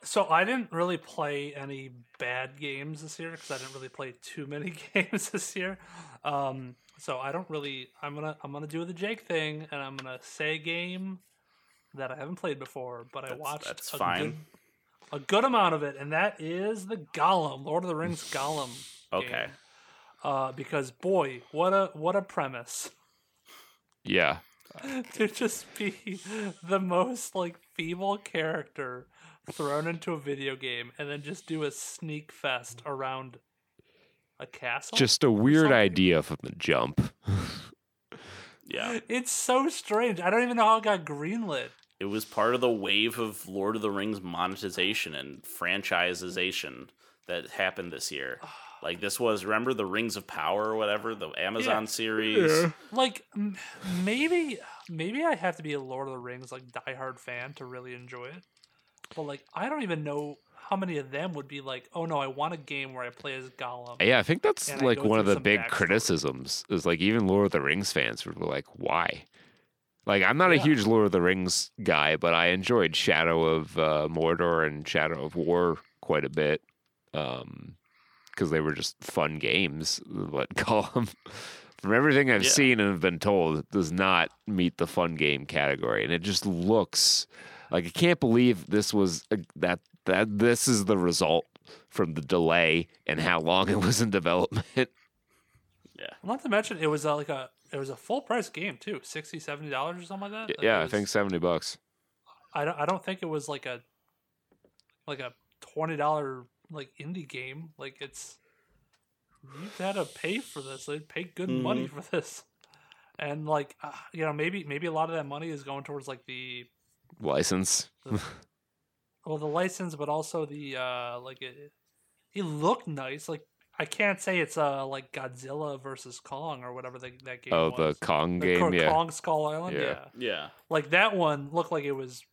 Speaker 4: so I didn't really play any bad games this year because I didn't really play too many [LAUGHS] games this year. Um, so I don't really. I'm gonna I'm gonna do the Jake thing, and I'm gonna say a game that I haven't played before, but I watched
Speaker 3: that's
Speaker 4: a
Speaker 3: fine.
Speaker 4: good a good amount of it, and that is the Gollum, Lord of the Rings [LAUGHS] Gollum.
Speaker 3: okay
Speaker 4: game. Uh, because boy, what a what a premise.
Speaker 2: Yeah, [LAUGHS]
Speaker 4: to just be the most like feeble character thrown into a video game and then just do a sneak fest around a castle.
Speaker 2: just a weird idea from the jump. [LAUGHS]
Speaker 3: yeah
Speaker 4: it's so strange. I don't even know how it got greenlit.
Speaker 3: it was part of the wave of Lord of the Rings monetization and franchisization that happened this year [SIGHS] like this was remember the Rings of Power or whatever the Amazon series
Speaker 4: Like m- maybe maybe I have to be a Lord of the Rings like diehard fan to really enjoy it. But like I don't even know how many of them would be like, "Oh no, I want a game where I play as Gollum."
Speaker 2: Yeah, I think that's
Speaker 4: And
Speaker 2: like one of the big
Speaker 4: backstory.
Speaker 2: criticisms is like even Lord of the Rings fans were like, why? Like I'm not a huge Lord of the Rings guy, but I enjoyed Shadow of uh, Mordor and Shadow of War quite a bit. Um because they were just fun games. [LAUGHS] But Gollum, from everything I've
Speaker 3: Yeah.
Speaker 2: seen and have been told, does not meet the fun game category, and it just looks like I can't believe this was a, that that this is the result from the delay and how long it was in development. [LAUGHS]
Speaker 3: Yeah.
Speaker 4: Not to mention, it was uh, like a it was a full price game too, 60 dollars or something like that. Like,
Speaker 2: yeah,
Speaker 4: it
Speaker 2: I think seventy bucks.
Speaker 4: I don't, I don't think it was like a like a twenty dollar like indie game. Like it's you had to pay for this. They paid good money for this, and like uh, you know maybe maybe a lot of that money is going towards like the
Speaker 2: License. [LAUGHS]
Speaker 4: well the license, but also the uh like it. It looked nice. Like I can't say it's uh like Godzilla versus Kong or whatever the, that game.
Speaker 2: Oh, the. Kong
Speaker 4: The
Speaker 2: game,
Speaker 4: Ko-
Speaker 2: yeah.
Speaker 4: Kong Skull Island.
Speaker 2: Yeah.
Speaker 4: yeah,
Speaker 3: Yeah.
Speaker 4: like that one looked like it was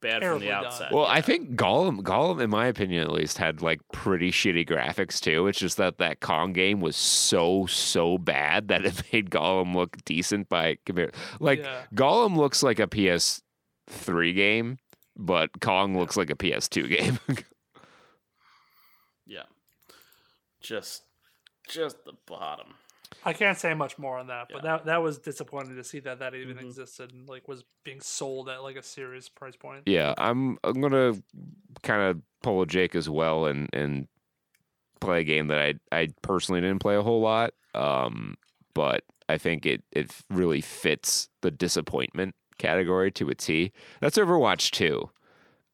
Speaker 3: Bad from
Speaker 4: Terribly
Speaker 3: the
Speaker 4: done.
Speaker 3: outset.
Speaker 2: Well, I think Gollum, Gollum, in my opinion at least, had like pretty shitty graphics too. It's just that that Kong game was so so bad that it [LAUGHS] made Gollum look decent by compare. Like
Speaker 4: Yeah.
Speaker 2: Gollum looks like a PS3 game, but Kong looks like a PS2 game. [LAUGHS]
Speaker 3: Yeah. Just just the bottom.
Speaker 4: I can't say much more on that, but
Speaker 3: Yeah.
Speaker 4: that that was disappointing to see that that even
Speaker 3: Mhm.
Speaker 4: existed and like was being sold at like a serious price point.
Speaker 2: yeah, I'm I'm gonna kind of pull a Jake as well and and play a game that I I personally didn't play a whole lot. Um, but I think it it really fits the disappointment category to a T. That's Overwatch 2.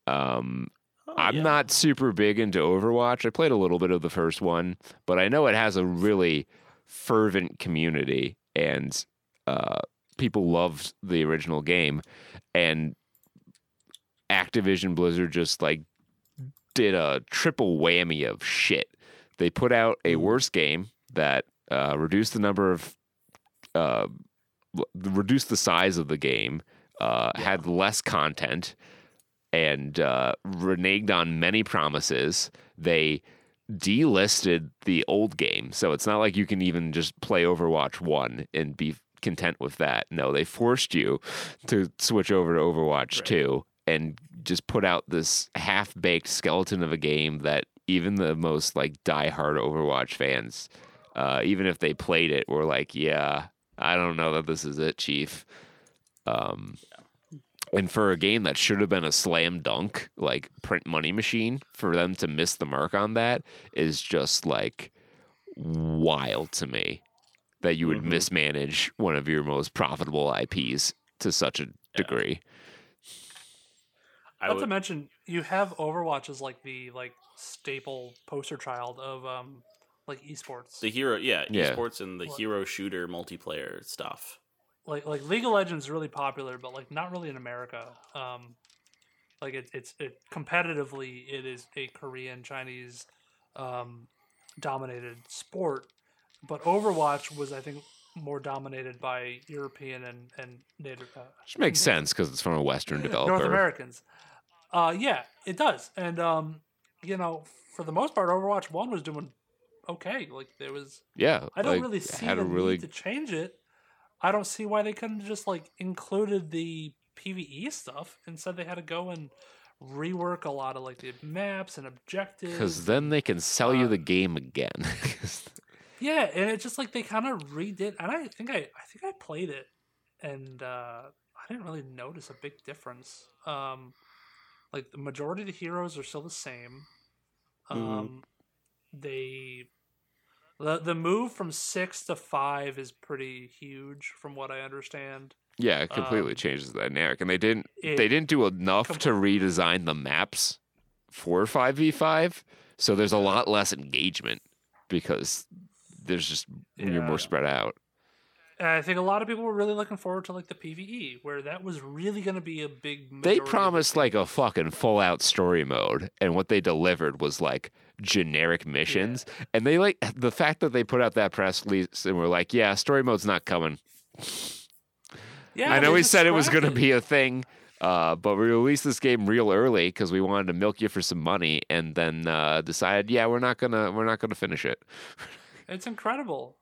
Speaker 2: Um,
Speaker 3: Oh,
Speaker 2: I'm
Speaker 3: yeah.
Speaker 2: not super big into Overwatch. I played a little bit of the first one, but I know it has a really fervent community and uh, people loved the original game. And Activision Blizzard just like did a triple whammy of shit. They put out a worse game that uh, reduced the number of, uh, reduced the size of the game, uh, had less content, and uh, reneged on many promises. They delisted the old game, so it's not like you can even just play Overwatch One and be content with that. No, they forced you to switch over to Overwatch
Speaker 3: Right.
Speaker 2: Two and just put out this half-baked skeleton of a game that even the most like diehard Overwatch fans, uh, even if they played it, were like, "Yeah, I don't know that this is it, Chief." Um, and for a game that should have been a slam dunk, like print money machine, for them to miss the mark on that is just like wild to me. That you would
Speaker 3: Mhm.
Speaker 2: mismanage one of your most profitable IPs to such a degree.
Speaker 3: I
Speaker 4: Not to mention, you have Overwatch as like the like staple poster child of um like esports.
Speaker 3: the hero, yeah,
Speaker 2: Yeah.
Speaker 3: esports and the
Speaker 4: What?
Speaker 3: hero shooter multiplayer stuff.
Speaker 4: like like League of Legends is really popular, but like not really in America. Um, like it, it's it competitively, it is a Korean Chinese um, dominated sport, but Overwatch was I think more dominated by European and and native uh,
Speaker 2: Which makes sense because it's from a Western developer.
Speaker 4: North Americans. Uh, yeah, it does, and um, you know, for the most part, Overwatch One was doing okay. Like there was
Speaker 2: Yeah,
Speaker 4: I don't
Speaker 2: like,
Speaker 4: really see
Speaker 2: had
Speaker 4: the
Speaker 2: a really
Speaker 4: need to change it. I don't see why they couldn't just like included the PVE stuff. Instead, they had to go and rework a lot of like the maps and objectives.
Speaker 2: because then they can sell you
Speaker 4: uh,
Speaker 2: the game again. [LAUGHS]
Speaker 4: yeah, and it's just like they kind of redid. And I think I I think I played it, and uh, I didn't really notice a big difference. Um, like the majority of the heroes are still the same. Um,
Speaker 3: Mhm.
Speaker 4: they the the move from six to five is pretty huge, from what I understand.
Speaker 2: yeah, it completely
Speaker 4: Um,
Speaker 2: changes the dynamic, and they didn't they didn't do enough to redesign the maps for five v five. So there's a lot less engagement because there's just you're more spread out.
Speaker 4: And I think a lot of people were really looking forward to like the PVE, where that was really going to be a big.
Speaker 2: They
Speaker 4: the
Speaker 2: promised like a fucking full out story mode, and what they delivered was like generic missions. And they like [LAUGHS] the fact that they put out that press release and were like, "Yeah, story mode's not coming."
Speaker 4: Yeah,
Speaker 2: I know we said it was going to be a thing, uh, but we released this game real early because we wanted to milk you for some money, and then uh, decided, yeah, we're not gonna we're not gonna finish it. [LAUGHS]
Speaker 4: It's incredible.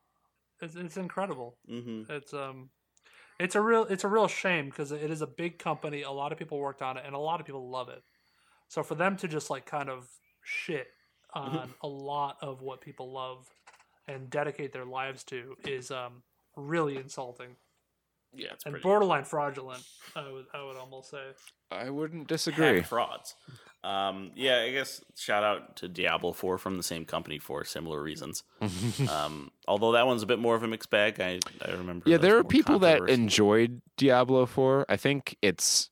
Speaker 4: It's, it's incredible.
Speaker 3: hmm
Speaker 4: It's um, It's a real it's a real shame because it is a big company. A lot of people worked on it, and a lot of people love it. So for them to just like kind of shit on a lot of what people love and dedicate their lives to is um, really insulting
Speaker 3: Yeah, it's
Speaker 4: and
Speaker 3: pretty
Speaker 4: borderline fraudulent. I would I would almost say.
Speaker 2: I wouldn't
Speaker 3: hack
Speaker 2: disagree.
Speaker 3: frauds. Um, yeah, I guess shout out to Diablo 4 from the same company for similar reasons. [LAUGHS] um, although that one's a bit more of a mixed bag. I, I remember.
Speaker 2: Yeah, there are people that enjoyed Diablo 4. I think it's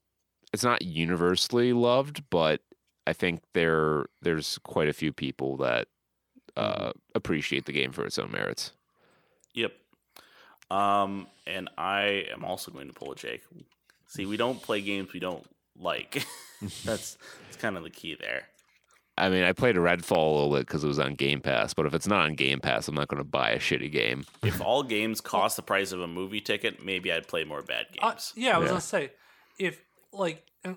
Speaker 2: it's not universally loved, but I think there there's quite a few people that uh, appreciate the game for its own merits.
Speaker 3: Yep. Um, and I am also going to pull a Jake. See, we don't play games we don't like. [LAUGHS] [LAUGHS] that's that's kind of the key there.
Speaker 2: I mean, I played a Redfall a little bit because it was on Game Pass, but if it's not on Game Pass, I'm not going to buy a shitty game.
Speaker 3: If all [LAUGHS] games cost the price of a movie ticket, maybe I'd play more bad
Speaker 4: Uh,
Speaker 3: games.
Speaker 4: yeah, I was
Speaker 2: Yeah.
Speaker 4: gonna say if like uh,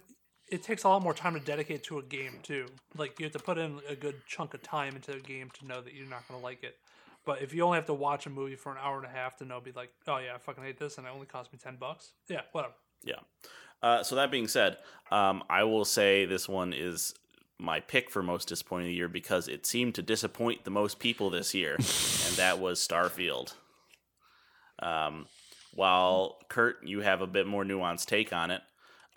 Speaker 4: it takes a lot more time to dedicate to a game too. Like you have to put in a good chunk of time into a game to know that you're not gonna like it. But if you only have to watch a movie for an hour and a half to know, be like, oh yeah, I fucking hate this, and it only cost me ten bucks. Yeah, whatever.
Speaker 3: Yeah. Uh, so that being said, um, I will say this one is my pick for most disappointing of the year because it seemed to disappoint the most people this year, [LAUGHS] and that was Starfield. Um, while Kurt, you have a bit more nuanced take on it.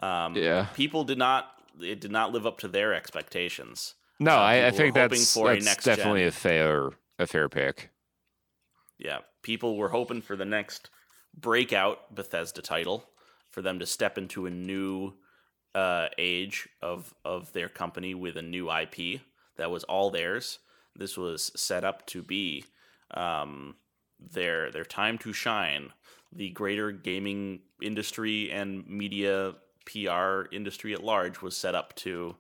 Speaker 3: Um,
Speaker 2: Yeah.
Speaker 3: people did not. It did not live up to their expectations.
Speaker 2: No,
Speaker 3: Uh,
Speaker 2: I, I think
Speaker 3: hoping
Speaker 2: that's,
Speaker 3: a
Speaker 2: definitely
Speaker 3: gen.
Speaker 2: a fair a fair pick.
Speaker 3: Yeah, people were hoping for the next breakout Bethesda title for them to step into a new uh, age of of their company with a new IP that was all theirs. This was set up to be um, their their time to shine. The greater gaming industry and media PR industry at large was set up to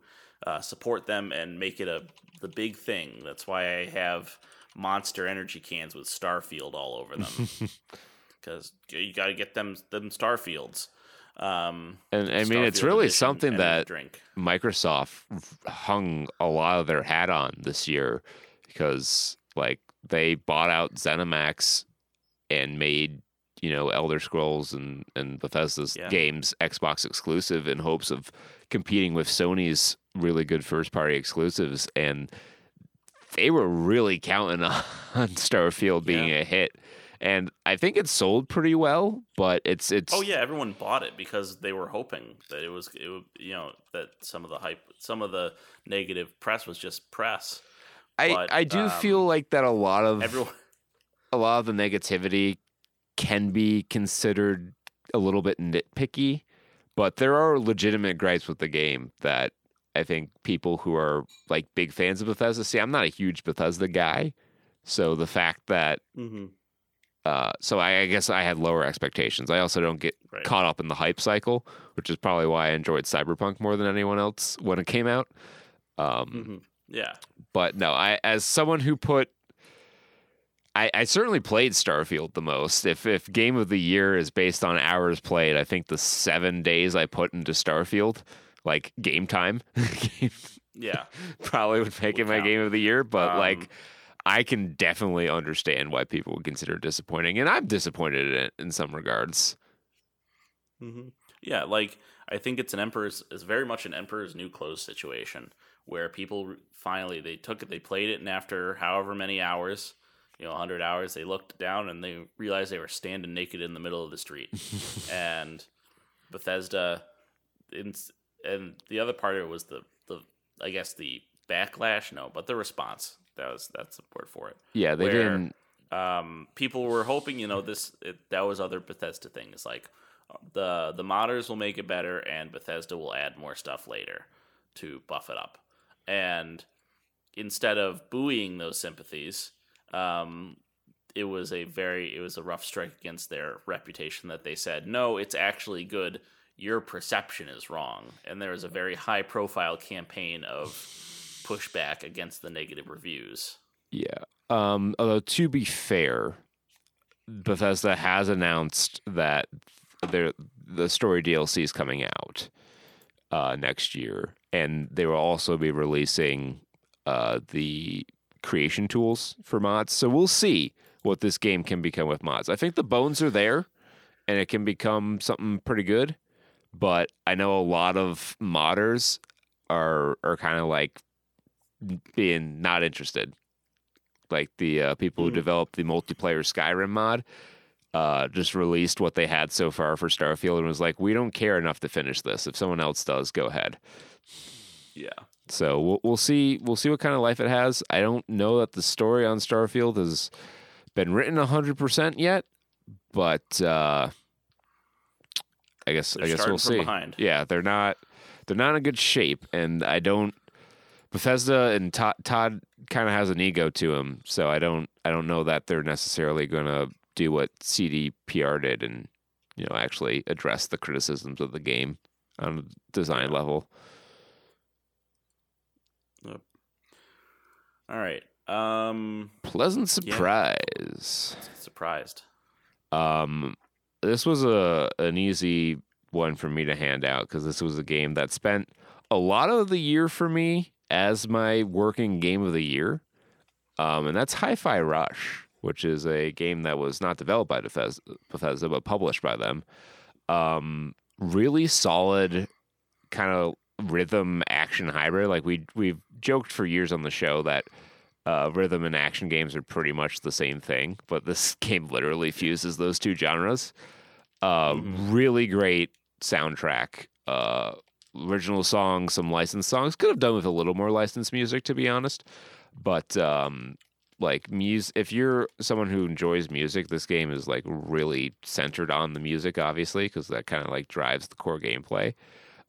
Speaker 3: uh, support them and make it a the big thing. That's why I have Monster Energy cans with Starfield all over them [LAUGHS] because you got to get them them Starfields. Um,
Speaker 2: And I mean, it's really something that
Speaker 3: drink.
Speaker 2: Microsoft hung a lot of their hat on this year because like they bought out ZeniMax and made you know Elder Scrolls and and Bethesda's
Speaker 3: Yeah.
Speaker 2: games Xbox exclusive in hopes of competing with Sony's really good first party exclusives and they were really counting [LAUGHS] on Starfield being
Speaker 3: Yeah.
Speaker 2: a hit and I think it sold pretty well but it's it's
Speaker 3: Oh yeah, everyone bought it because they were hoping that it was it would you know that some of the hype, some of the negative press was just press.
Speaker 2: I,
Speaker 3: but,
Speaker 2: I do
Speaker 3: um,
Speaker 2: feel like that a lot of
Speaker 3: Everyone,
Speaker 2: a lot of the negativity can be considered a little bit nitpicky, but there are legitimate gripes with the game that I think people who are like big fans of Bethesda see. I'm not a huge Bethesda guy, so the fact that
Speaker 3: Mhm.
Speaker 2: uh, so I, I guess I had lower expectations. I also don't get
Speaker 3: Right.
Speaker 2: caught up in the hype cycle, which is probably why I enjoyed Cyberpunk more than anyone else when it came out. Um,
Speaker 3: Mhm. yeah,
Speaker 2: but no, I as someone who put I, I certainly played Starfield the most. If if game of the year is based on hours played, I think the seven days I put into Starfield, like game time, [LAUGHS]
Speaker 3: yeah. [LAUGHS]
Speaker 2: probably would make it my game of the year. But
Speaker 3: Um,
Speaker 2: like I can definitely understand why people would consider it disappointing, and I'm disappointed in it in some regards.
Speaker 3: hmm Yeah, like I think it's an emperor's is very much an emperor's new clothes situation where people finally they took it, they played it, and after however many hours, you know, hundred hours, they looked down and they realized they were standing naked in the middle of the street, [LAUGHS] and Bethesda, in, and the other part of it was the the I guess the backlash, no, but the response. That was that's the word for it
Speaker 2: Yeah, they
Speaker 3: Where-
Speaker 2: didn't.
Speaker 3: um, people were hoping, you know, this it, that was other Bethesda things like uh, the the modders will make it better, and Bethesda will add more stuff later to buff it up. And instead of buoying those sympathies, um, it was a very it was a rough strike against their reputation that they said, no, it's actually good. Your perception is wrong, and there was a very high profile campaign of pushback against the negative reviews.
Speaker 2: Yeah. Um, although to be fair, Bethesda has announced that their the story DLC is coming out uh, next year, and they will also be releasing uh, the creation tools for mods. So we'll see what this game can become with mods. I think the bones are there, and it can become something pretty good. But I know a lot of modders are are kind of like being not interested. Like the uh, people who
Speaker 3: Mm.
Speaker 2: developed the multiplayer Skyrim mod uh, just released what they had so far for Starfield and was like, we don't care enough to finish this. If someone else does, go ahead.
Speaker 3: Yeah.
Speaker 2: So we'll we'll see we'll see what kind of life it has. I don't know that the story on Starfield has been written hundred percent yet, but uh, I guess
Speaker 3: They're
Speaker 2: I guess we'll see.
Speaker 3: behind.
Speaker 2: Yeah, they're not they're not in good shape, and I don't. Bethesda and Todd, Todd kind of has an ego to him, so I don't I don't know that they're necessarily going to do what CDPR did and you know actually address the criticisms of the game on a design level.
Speaker 3: All right. Um,
Speaker 2: Pleasant
Speaker 3: Yeah.
Speaker 2: surprise.
Speaker 3: surprised.
Speaker 2: Um, this was a an easy one for me to hand out because this was a game that spent a lot of the year for me as my working game of the year. Um, and that's Hi-Fi Rush, which is a game that was not developed by Bethesda, Bethesda but published by them. Um, really solid kind of rhythm action hybrid. Like we we've joked for years on the show that uh, rhythm and action games are pretty much the same thing, but this [LAUGHS] game literally fuses those two genres. Uh, Really great soundtrack. Uh, original songs, some licensed songs. Could have done with a little more licensed music, to be honest. But um, like music, if you're someone who enjoys music, this game is like really centered on the music, obviously, because that kind of like drives the core gameplay.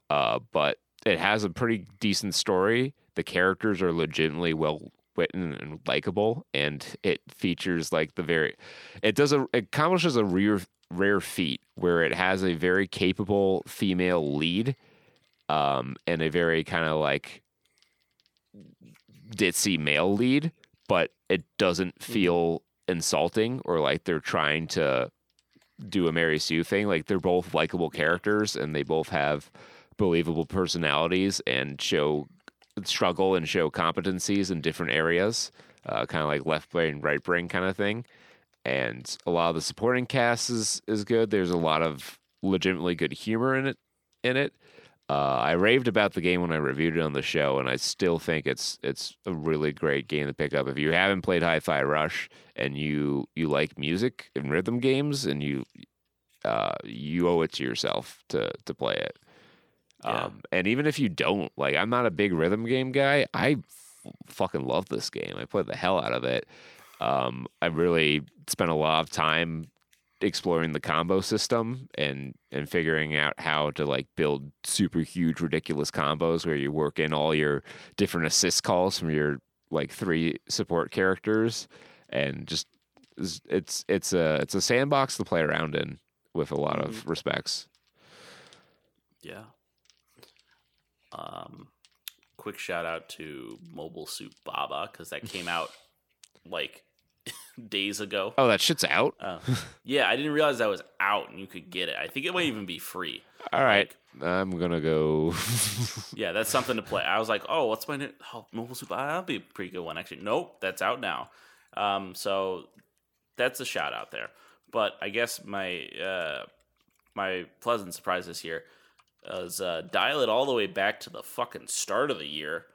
Speaker 2: Uh, but it has a pretty decent story. The characters are legitimately well written and likable, and it features like the very. It does a it accomplishes a rare rare feat where it has a very capable female lead, um, and a very kind of like ditzy male lead, but it doesn't feel insulting or like they're trying to do a Mary Sue thing. Like they're both likable characters and they both have believable personalities and show struggle and show competencies in different areas, uh, kind of like left brain, right brain kind of thing. And a lot of the supporting cast is is good. There's a lot of legitimately good humor in it. In it, uh, I raved about the game when I reviewed it on the show, and I still think it's it's a really great game to pick up. If you haven't played Hi-Fi Rush and you you like music and rhythm games, and you uh, you owe it to yourself to to play it.
Speaker 3: Yeah.
Speaker 2: Um, and even if you don't, like, I'm not a big rhythm game guy. I f- fucking love this game. I played the hell out of it. Um, I really spent a lot of time exploring the combo system and and figuring out how to like build super huge ridiculous combos where you work in all your different assist calls from your like three support characters and just it's it's, it's a it's a sandbox to play around in with a lot of respects.
Speaker 3: Yeah. Um, quick shout out to Mobile Suit Baba because that came out like [LAUGHS] days ago.
Speaker 2: Oh, that shit's out.
Speaker 3: Uh, [LAUGHS] yeah, I didn't realize that was out and you could get it. I think it might even be free.
Speaker 2: All right, I'm gonna go. [LAUGHS]
Speaker 3: Yeah, that's something to play. I was like, oh, what's my new oh, Mobile Suit Baba? That'll be a pretty good one, actually. Nope, that's out now. Um, so that's a shout out there. But I guess my uh, my pleasant surprise this year is uh, dial it all the way back to the fucking start of the year.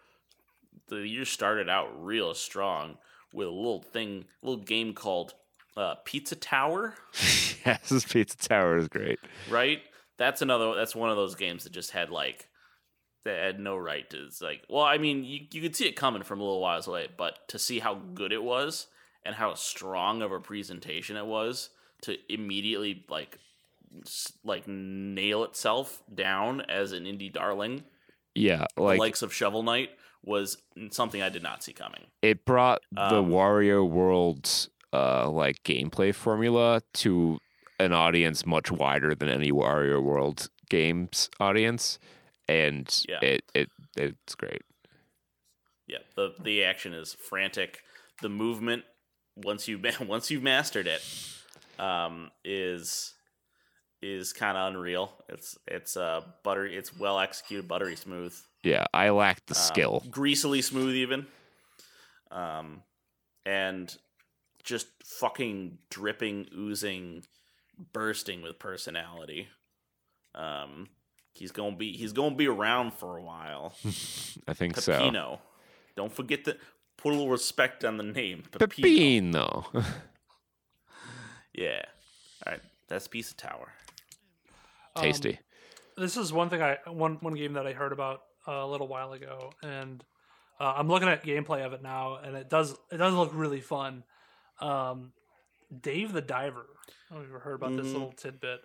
Speaker 3: The year started out real strong with a little thing, a little game called uh, Pizza Tower. [LAUGHS]
Speaker 2: yes, this pizza tower is great.
Speaker 3: right? That's another. That's one of those games that just had like that had no right to. It's like, well, I mean, you you could see it coming from a little whiles away, but to see how good it was and how strong of a presentation it was to immediately like like nail itself down as an indie darling,
Speaker 2: Yeah,
Speaker 3: the
Speaker 2: like
Speaker 3: likes of Shovel Knight was something I did not see coming.
Speaker 2: it brought the
Speaker 3: Um,
Speaker 2: Wario World uh like gameplay formula to an audience much wider than any Wario World games audience, and
Speaker 3: Yeah.
Speaker 2: it it it's great.
Speaker 3: Yeah, the the action is frantic. The movement once you [LAUGHS] once you've mastered it um, is is kind of unreal. It's it's uh buttery. It's well executed, buttery smooth,
Speaker 2: Yeah, I lacked the
Speaker 3: um,
Speaker 2: skill.
Speaker 3: greasily smooth even, um, and just fucking dripping, oozing bursting with personality. Um, he's gonna be he's gonna be around for a while. [LAUGHS]
Speaker 2: I think so.
Speaker 3: Peppino. Don't forget to put a little respect on the name. Peppino.
Speaker 2: Peppino. [LAUGHS]
Speaker 3: Yeah. All right. That's Pizza Tower.
Speaker 4: Um,
Speaker 2: Tasty.
Speaker 4: this is one thing I one one game that I heard about uh, a little while ago, and uh, I'm looking at gameplay of it now, and it does it does look really fun. Um, Dave the Diver. I don't know if you've ever heard about this
Speaker 3: Mhm.
Speaker 4: little tidbit.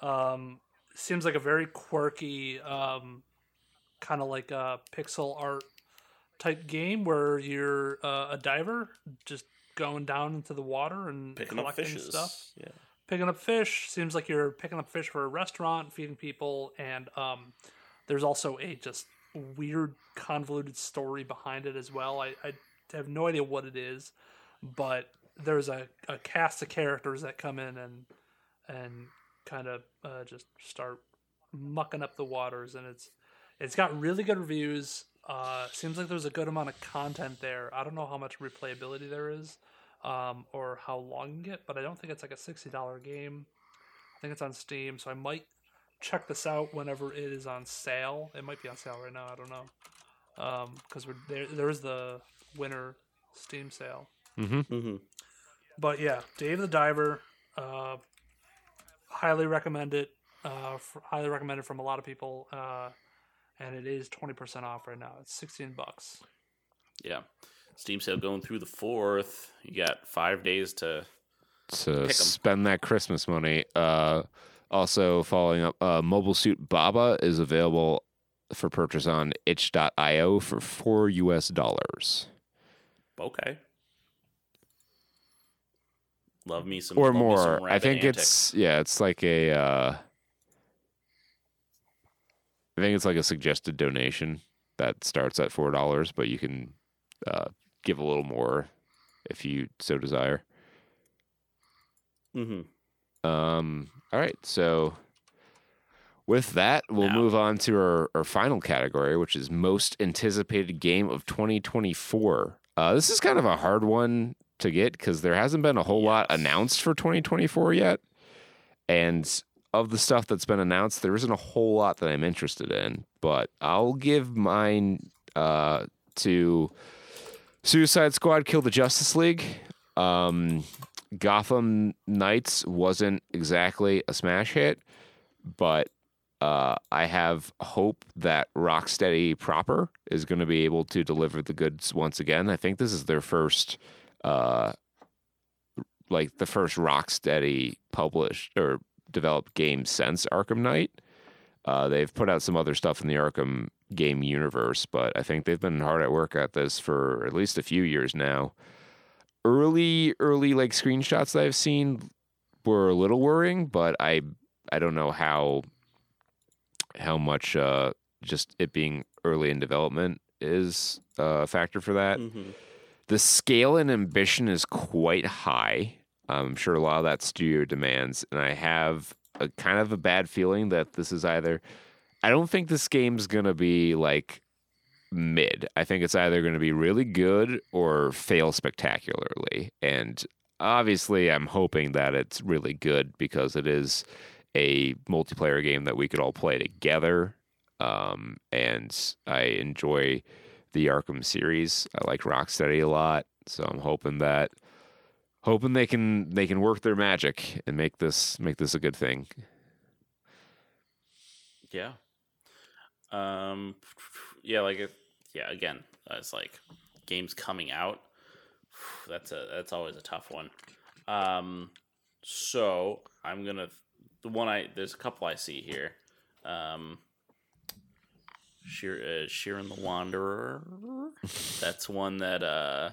Speaker 4: Um, seems like a very quirky, um, kind of like a pixel art type game where you're uh, a diver, just going down into the water and
Speaker 3: Picking up
Speaker 4: collecting
Speaker 3: fishes.
Speaker 4: stuff
Speaker 3: Yeah.
Speaker 4: Picking up fish. Seems like you're picking up fish for a restaurant, feeding people, and um, there's also a just weird, convoluted story behind it as well. I, I have no idea what it is, but there's a, a cast of characters that come in and and kind of uh, just start mucking up the waters, and it's it's got really good reviews. Uh, seems like there's a good amount of content there. I don't know how much replayability there is um, or how long you get, but I don't think it's like a sixty dollar game. I think it's on Steam, so I might check this out whenever it is on sale. It might be on sale right now. I don't know because we're there. There is the winter Steam sale,
Speaker 3: Mm-hmm.
Speaker 4: but yeah, Dave the Diver. Uh, highly recommend it. Uh, f highly recommended from a lot of people. Uh, and it is twenty percent off right now. It's sixteen bucks.
Speaker 3: Yeah. Steam sale going through the fourth. You got five days to.
Speaker 2: to spend that Christmas money. Uh, also, following up, uh, Mobile Suit Baba is available for purchase on itch.io for four US dollars
Speaker 3: Okay. Love me some.
Speaker 2: or
Speaker 3: me some
Speaker 2: more. I think
Speaker 3: Antics.
Speaker 2: it's yeah, it's like a. Uh, I think it's like a suggested donation that starts at four dollars, but you can uh, give a little more if you so desire.
Speaker 3: Mhm.
Speaker 2: Um, all right, so with that, we'll
Speaker 3: Now-
Speaker 2: move on to our, our final category, which is most anticipated game of 2024. Uh, this is kind of a hard one to get because there hasn't been a whole lot announced for 2024 yet. And of the stuff that's been announced, there isn't a whole lot that I'm interested in. But I'll give mine uh, to Suicide Squad killed the Justice League. Um, Gotham Knights wasn't exactly a smash hit, but uh, I have hope that Rocksteady proper is going to be able to deliver the goods once again. I think this is their first, uh, like the first Rocksteady published or developed game since Arkham Knight. Uh, they've put out some other stuff in the Arkham game universe, but I think they've been hard at work at this for at least a few years now early early like screenshots that I've seen were a little worrying, but I I don't know how how much uh just it being early in development is uh, a factor for that.
Speaker 3: Mhm.
Speaker 2: The scale and ambition is quite high. I'm sure a lot of that studio demands, and I have a kind of a bad feeling that this is either. I don't think this game's gonna be like mid. I think it's either going to be really good or fail spectacularly. And obviously, I'm hoping that it's really good because it is a multiplayer game that we could all play together. Um, and I enjoy the Arkham series. I like Rocksteady a lot, so I'm hoping that hoping they can they can work their magic and make this make this a good thing.
Speaker 3: Yeah. Um. Yeah. Like. It, yeah. Again, uh, it's like games coming out. [SIGHS] That's a. That's always a tough one. Um. So I'm gonna the one I there's a couple I see here. Um. Sheer, uh, Shiren the Wanderer. [LAUGHS] That's one that uh,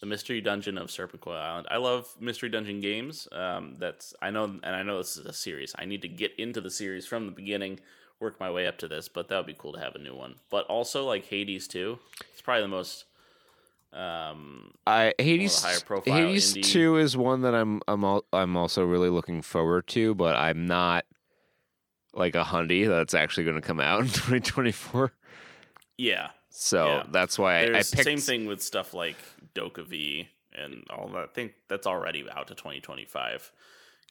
Speaker 3: the Mystery Dungeon of Serpent Coil Island. I love Mystery Dungeon games. Um, that's I know, and I know this is a series. I need to get into the series from the beginning, work my way up to this. But that would be cool to have a new one. But also like Hades II. It's probably the most. Um,
Speaker 2: I Hades
Speaker 3: higher profile
Speaker 2: Hades
Speaker 3: indie-
Speaker 2: two is one that I'm I'm al- I'm also really looking forward to, but I'm not like a hundy that's actually going to come out in [LAUGHS] 2024.
Speaker 3: yeah,
Speaker 2: So
Speaker 3: Yeah.
Speaker 2: that's why I, I picked
Speaker 3: same thing with stuff like DokeV and all that. I think that's already out to 2025.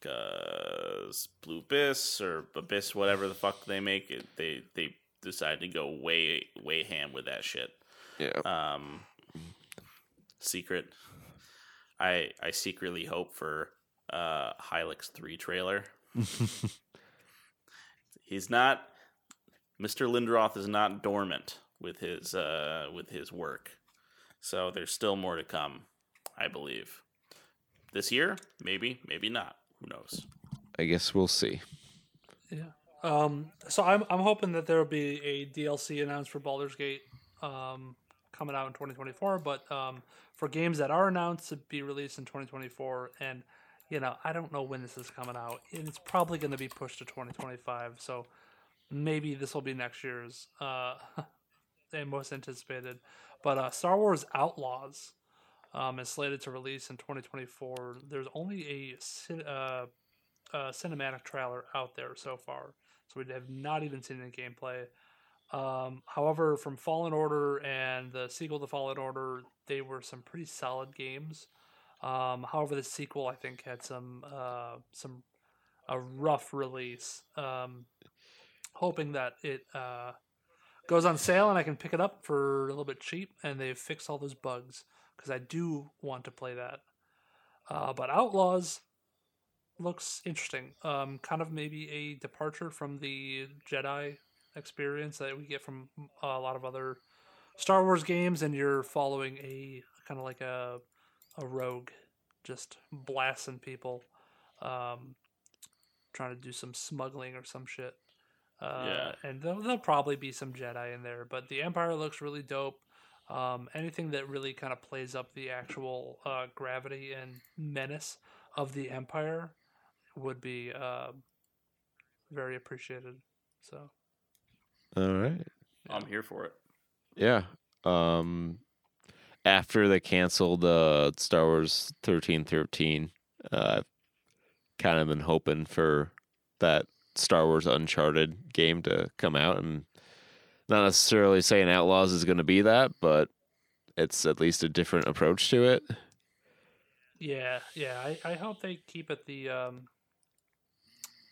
Speaker 3: because Pearl Abyss or Abyss, whatever the fuck they make it, they they decided to go way way ham with that shit.
Speaker 2: Yeah.
Speaker 3: Um, secret. I I secretly hope for uh Hylics three trailer. [LAUGHS] He's not. Mr. Lindroth is not dormant with his uh with his work, so there's still more to come. I believe. This year, maybe, maybe not. Who knows?
Speaker 2: I guess we'll see.
Speaker 4: Yeah. Um, so I'm I'm hoping that there will be a DLC announced for Baldur's Gate um, coming out in 2024. But um, for games that are announced to be released in 2024, and you know I don't know when this is coming out, and it's probably going to be pushed to 2025. So maybe this will be next year's uh, [LAUGHS] most anticipated. But uh, Star Wars Outlaws um, is slated to release in 2024. There's only a uh, uh, cinematic trailer out there so far, so we have not even seen any gameplay. Um, however, from Fallen Order and the sequel to Fallen Order, they were some pretty solid games. Um, however, the sequel I think had some uh, some a rough release. Um, hoping that it uh, goes on sale and I can pick it up for a little bit cheap, and they've fixed all those bugs because I do want to play that. Uh, but Outlaws looks interesting. Um, kind of maybe a departure from the Jedi experience that we get from a lot of other Star Wars games, and you're following a kind of like a a rogue, just blasting people, um, trying to do some smuggling or some shit. Uh,
Speaker 3: Yeah.
Speaker 4: and there'll, there'll probably be some Jedi in there, but the Empire looks really dope. Um, anything that really kind of plays up the actual uh, gravity and menace of the Empire would be uh, very appreciated. So
Speaker 2: All right.
Speaker 3: I'm here for it.
Speaker 2: Yeah. Um, after they canceled uh, Star Wars thirteen thirteen, uh, I've kind of been hoping for that Star Wars Uncharted game to come out, and not necessarily saying Outlaws is going to be that, but it's at least a different approach to it.
Speaker 4: yeah, yeah, I, I hope they keep it the um,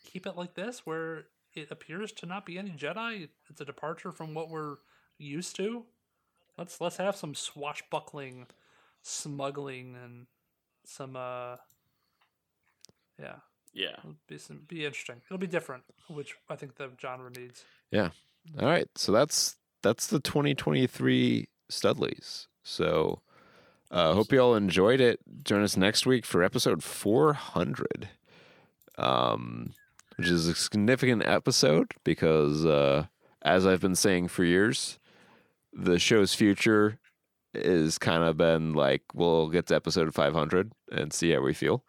Speaker 4: keep it like this, where it appears to not be any Jedi. It's a departure from what we're used to. Let's let's have some swashbuckling, smuggling, and some uh, yeah,
Speaker 3: Yeah.
Speaker 4: it'll be some be interesting. It'll be different, which I think the genre needs. Yeah.
Speaker 2: All right, so that's that's the 2023 Studlies. So, uh, hope you all enjoyed it. Join us next week for episode 400, um, which is a significant episode because, uh, as I've been saying for years, the show's future is kind of been like we'll get to episode 500 and see how we feel.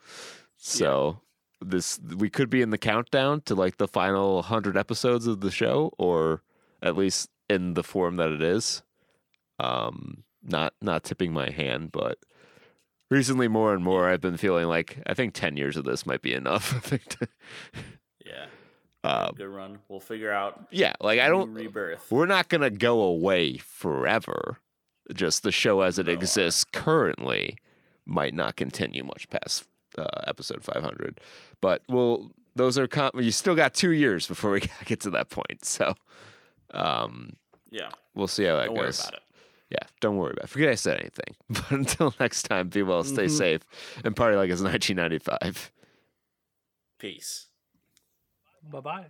Speaker 2: So this we could be in the countdown to like the final 100 episodes of the show or at least in the form that it is. Um not not tipping my hand, but recently more and more I've been feeling like I think 10 years of this might be enough. [LAUGHS] I think to,
Speaker 3: Yeah.
Speaker 2: uh,
Speaker 3: Good run. we'll figure out
Speaker 2: yeah like i don't
Speaker 3: rebirth
Speaker 2: we're not going to go away forever. Just the show as it
Speaker 3: No.
Speaker 2: exists currently might not continue much past uh, episode 500. But well, those are com- you still got 2 years before we [LAUGHS] get to that point. So um
Speaker 3: Yeah.
Speaker 2: we'll see how that
Speaker 3: Don't worry
Speaker 2: goes.
Speaker 3: about it.
Speaker 2: Yeah, don't worry about it. Forget I said anything. [LAUGHS] But until next time, be well, stay
Speaker 3: Mhm.
Speaker 2: safe, and party like it's 1995.
Speaker 3: Peace.
Speaker 4: Bye bye.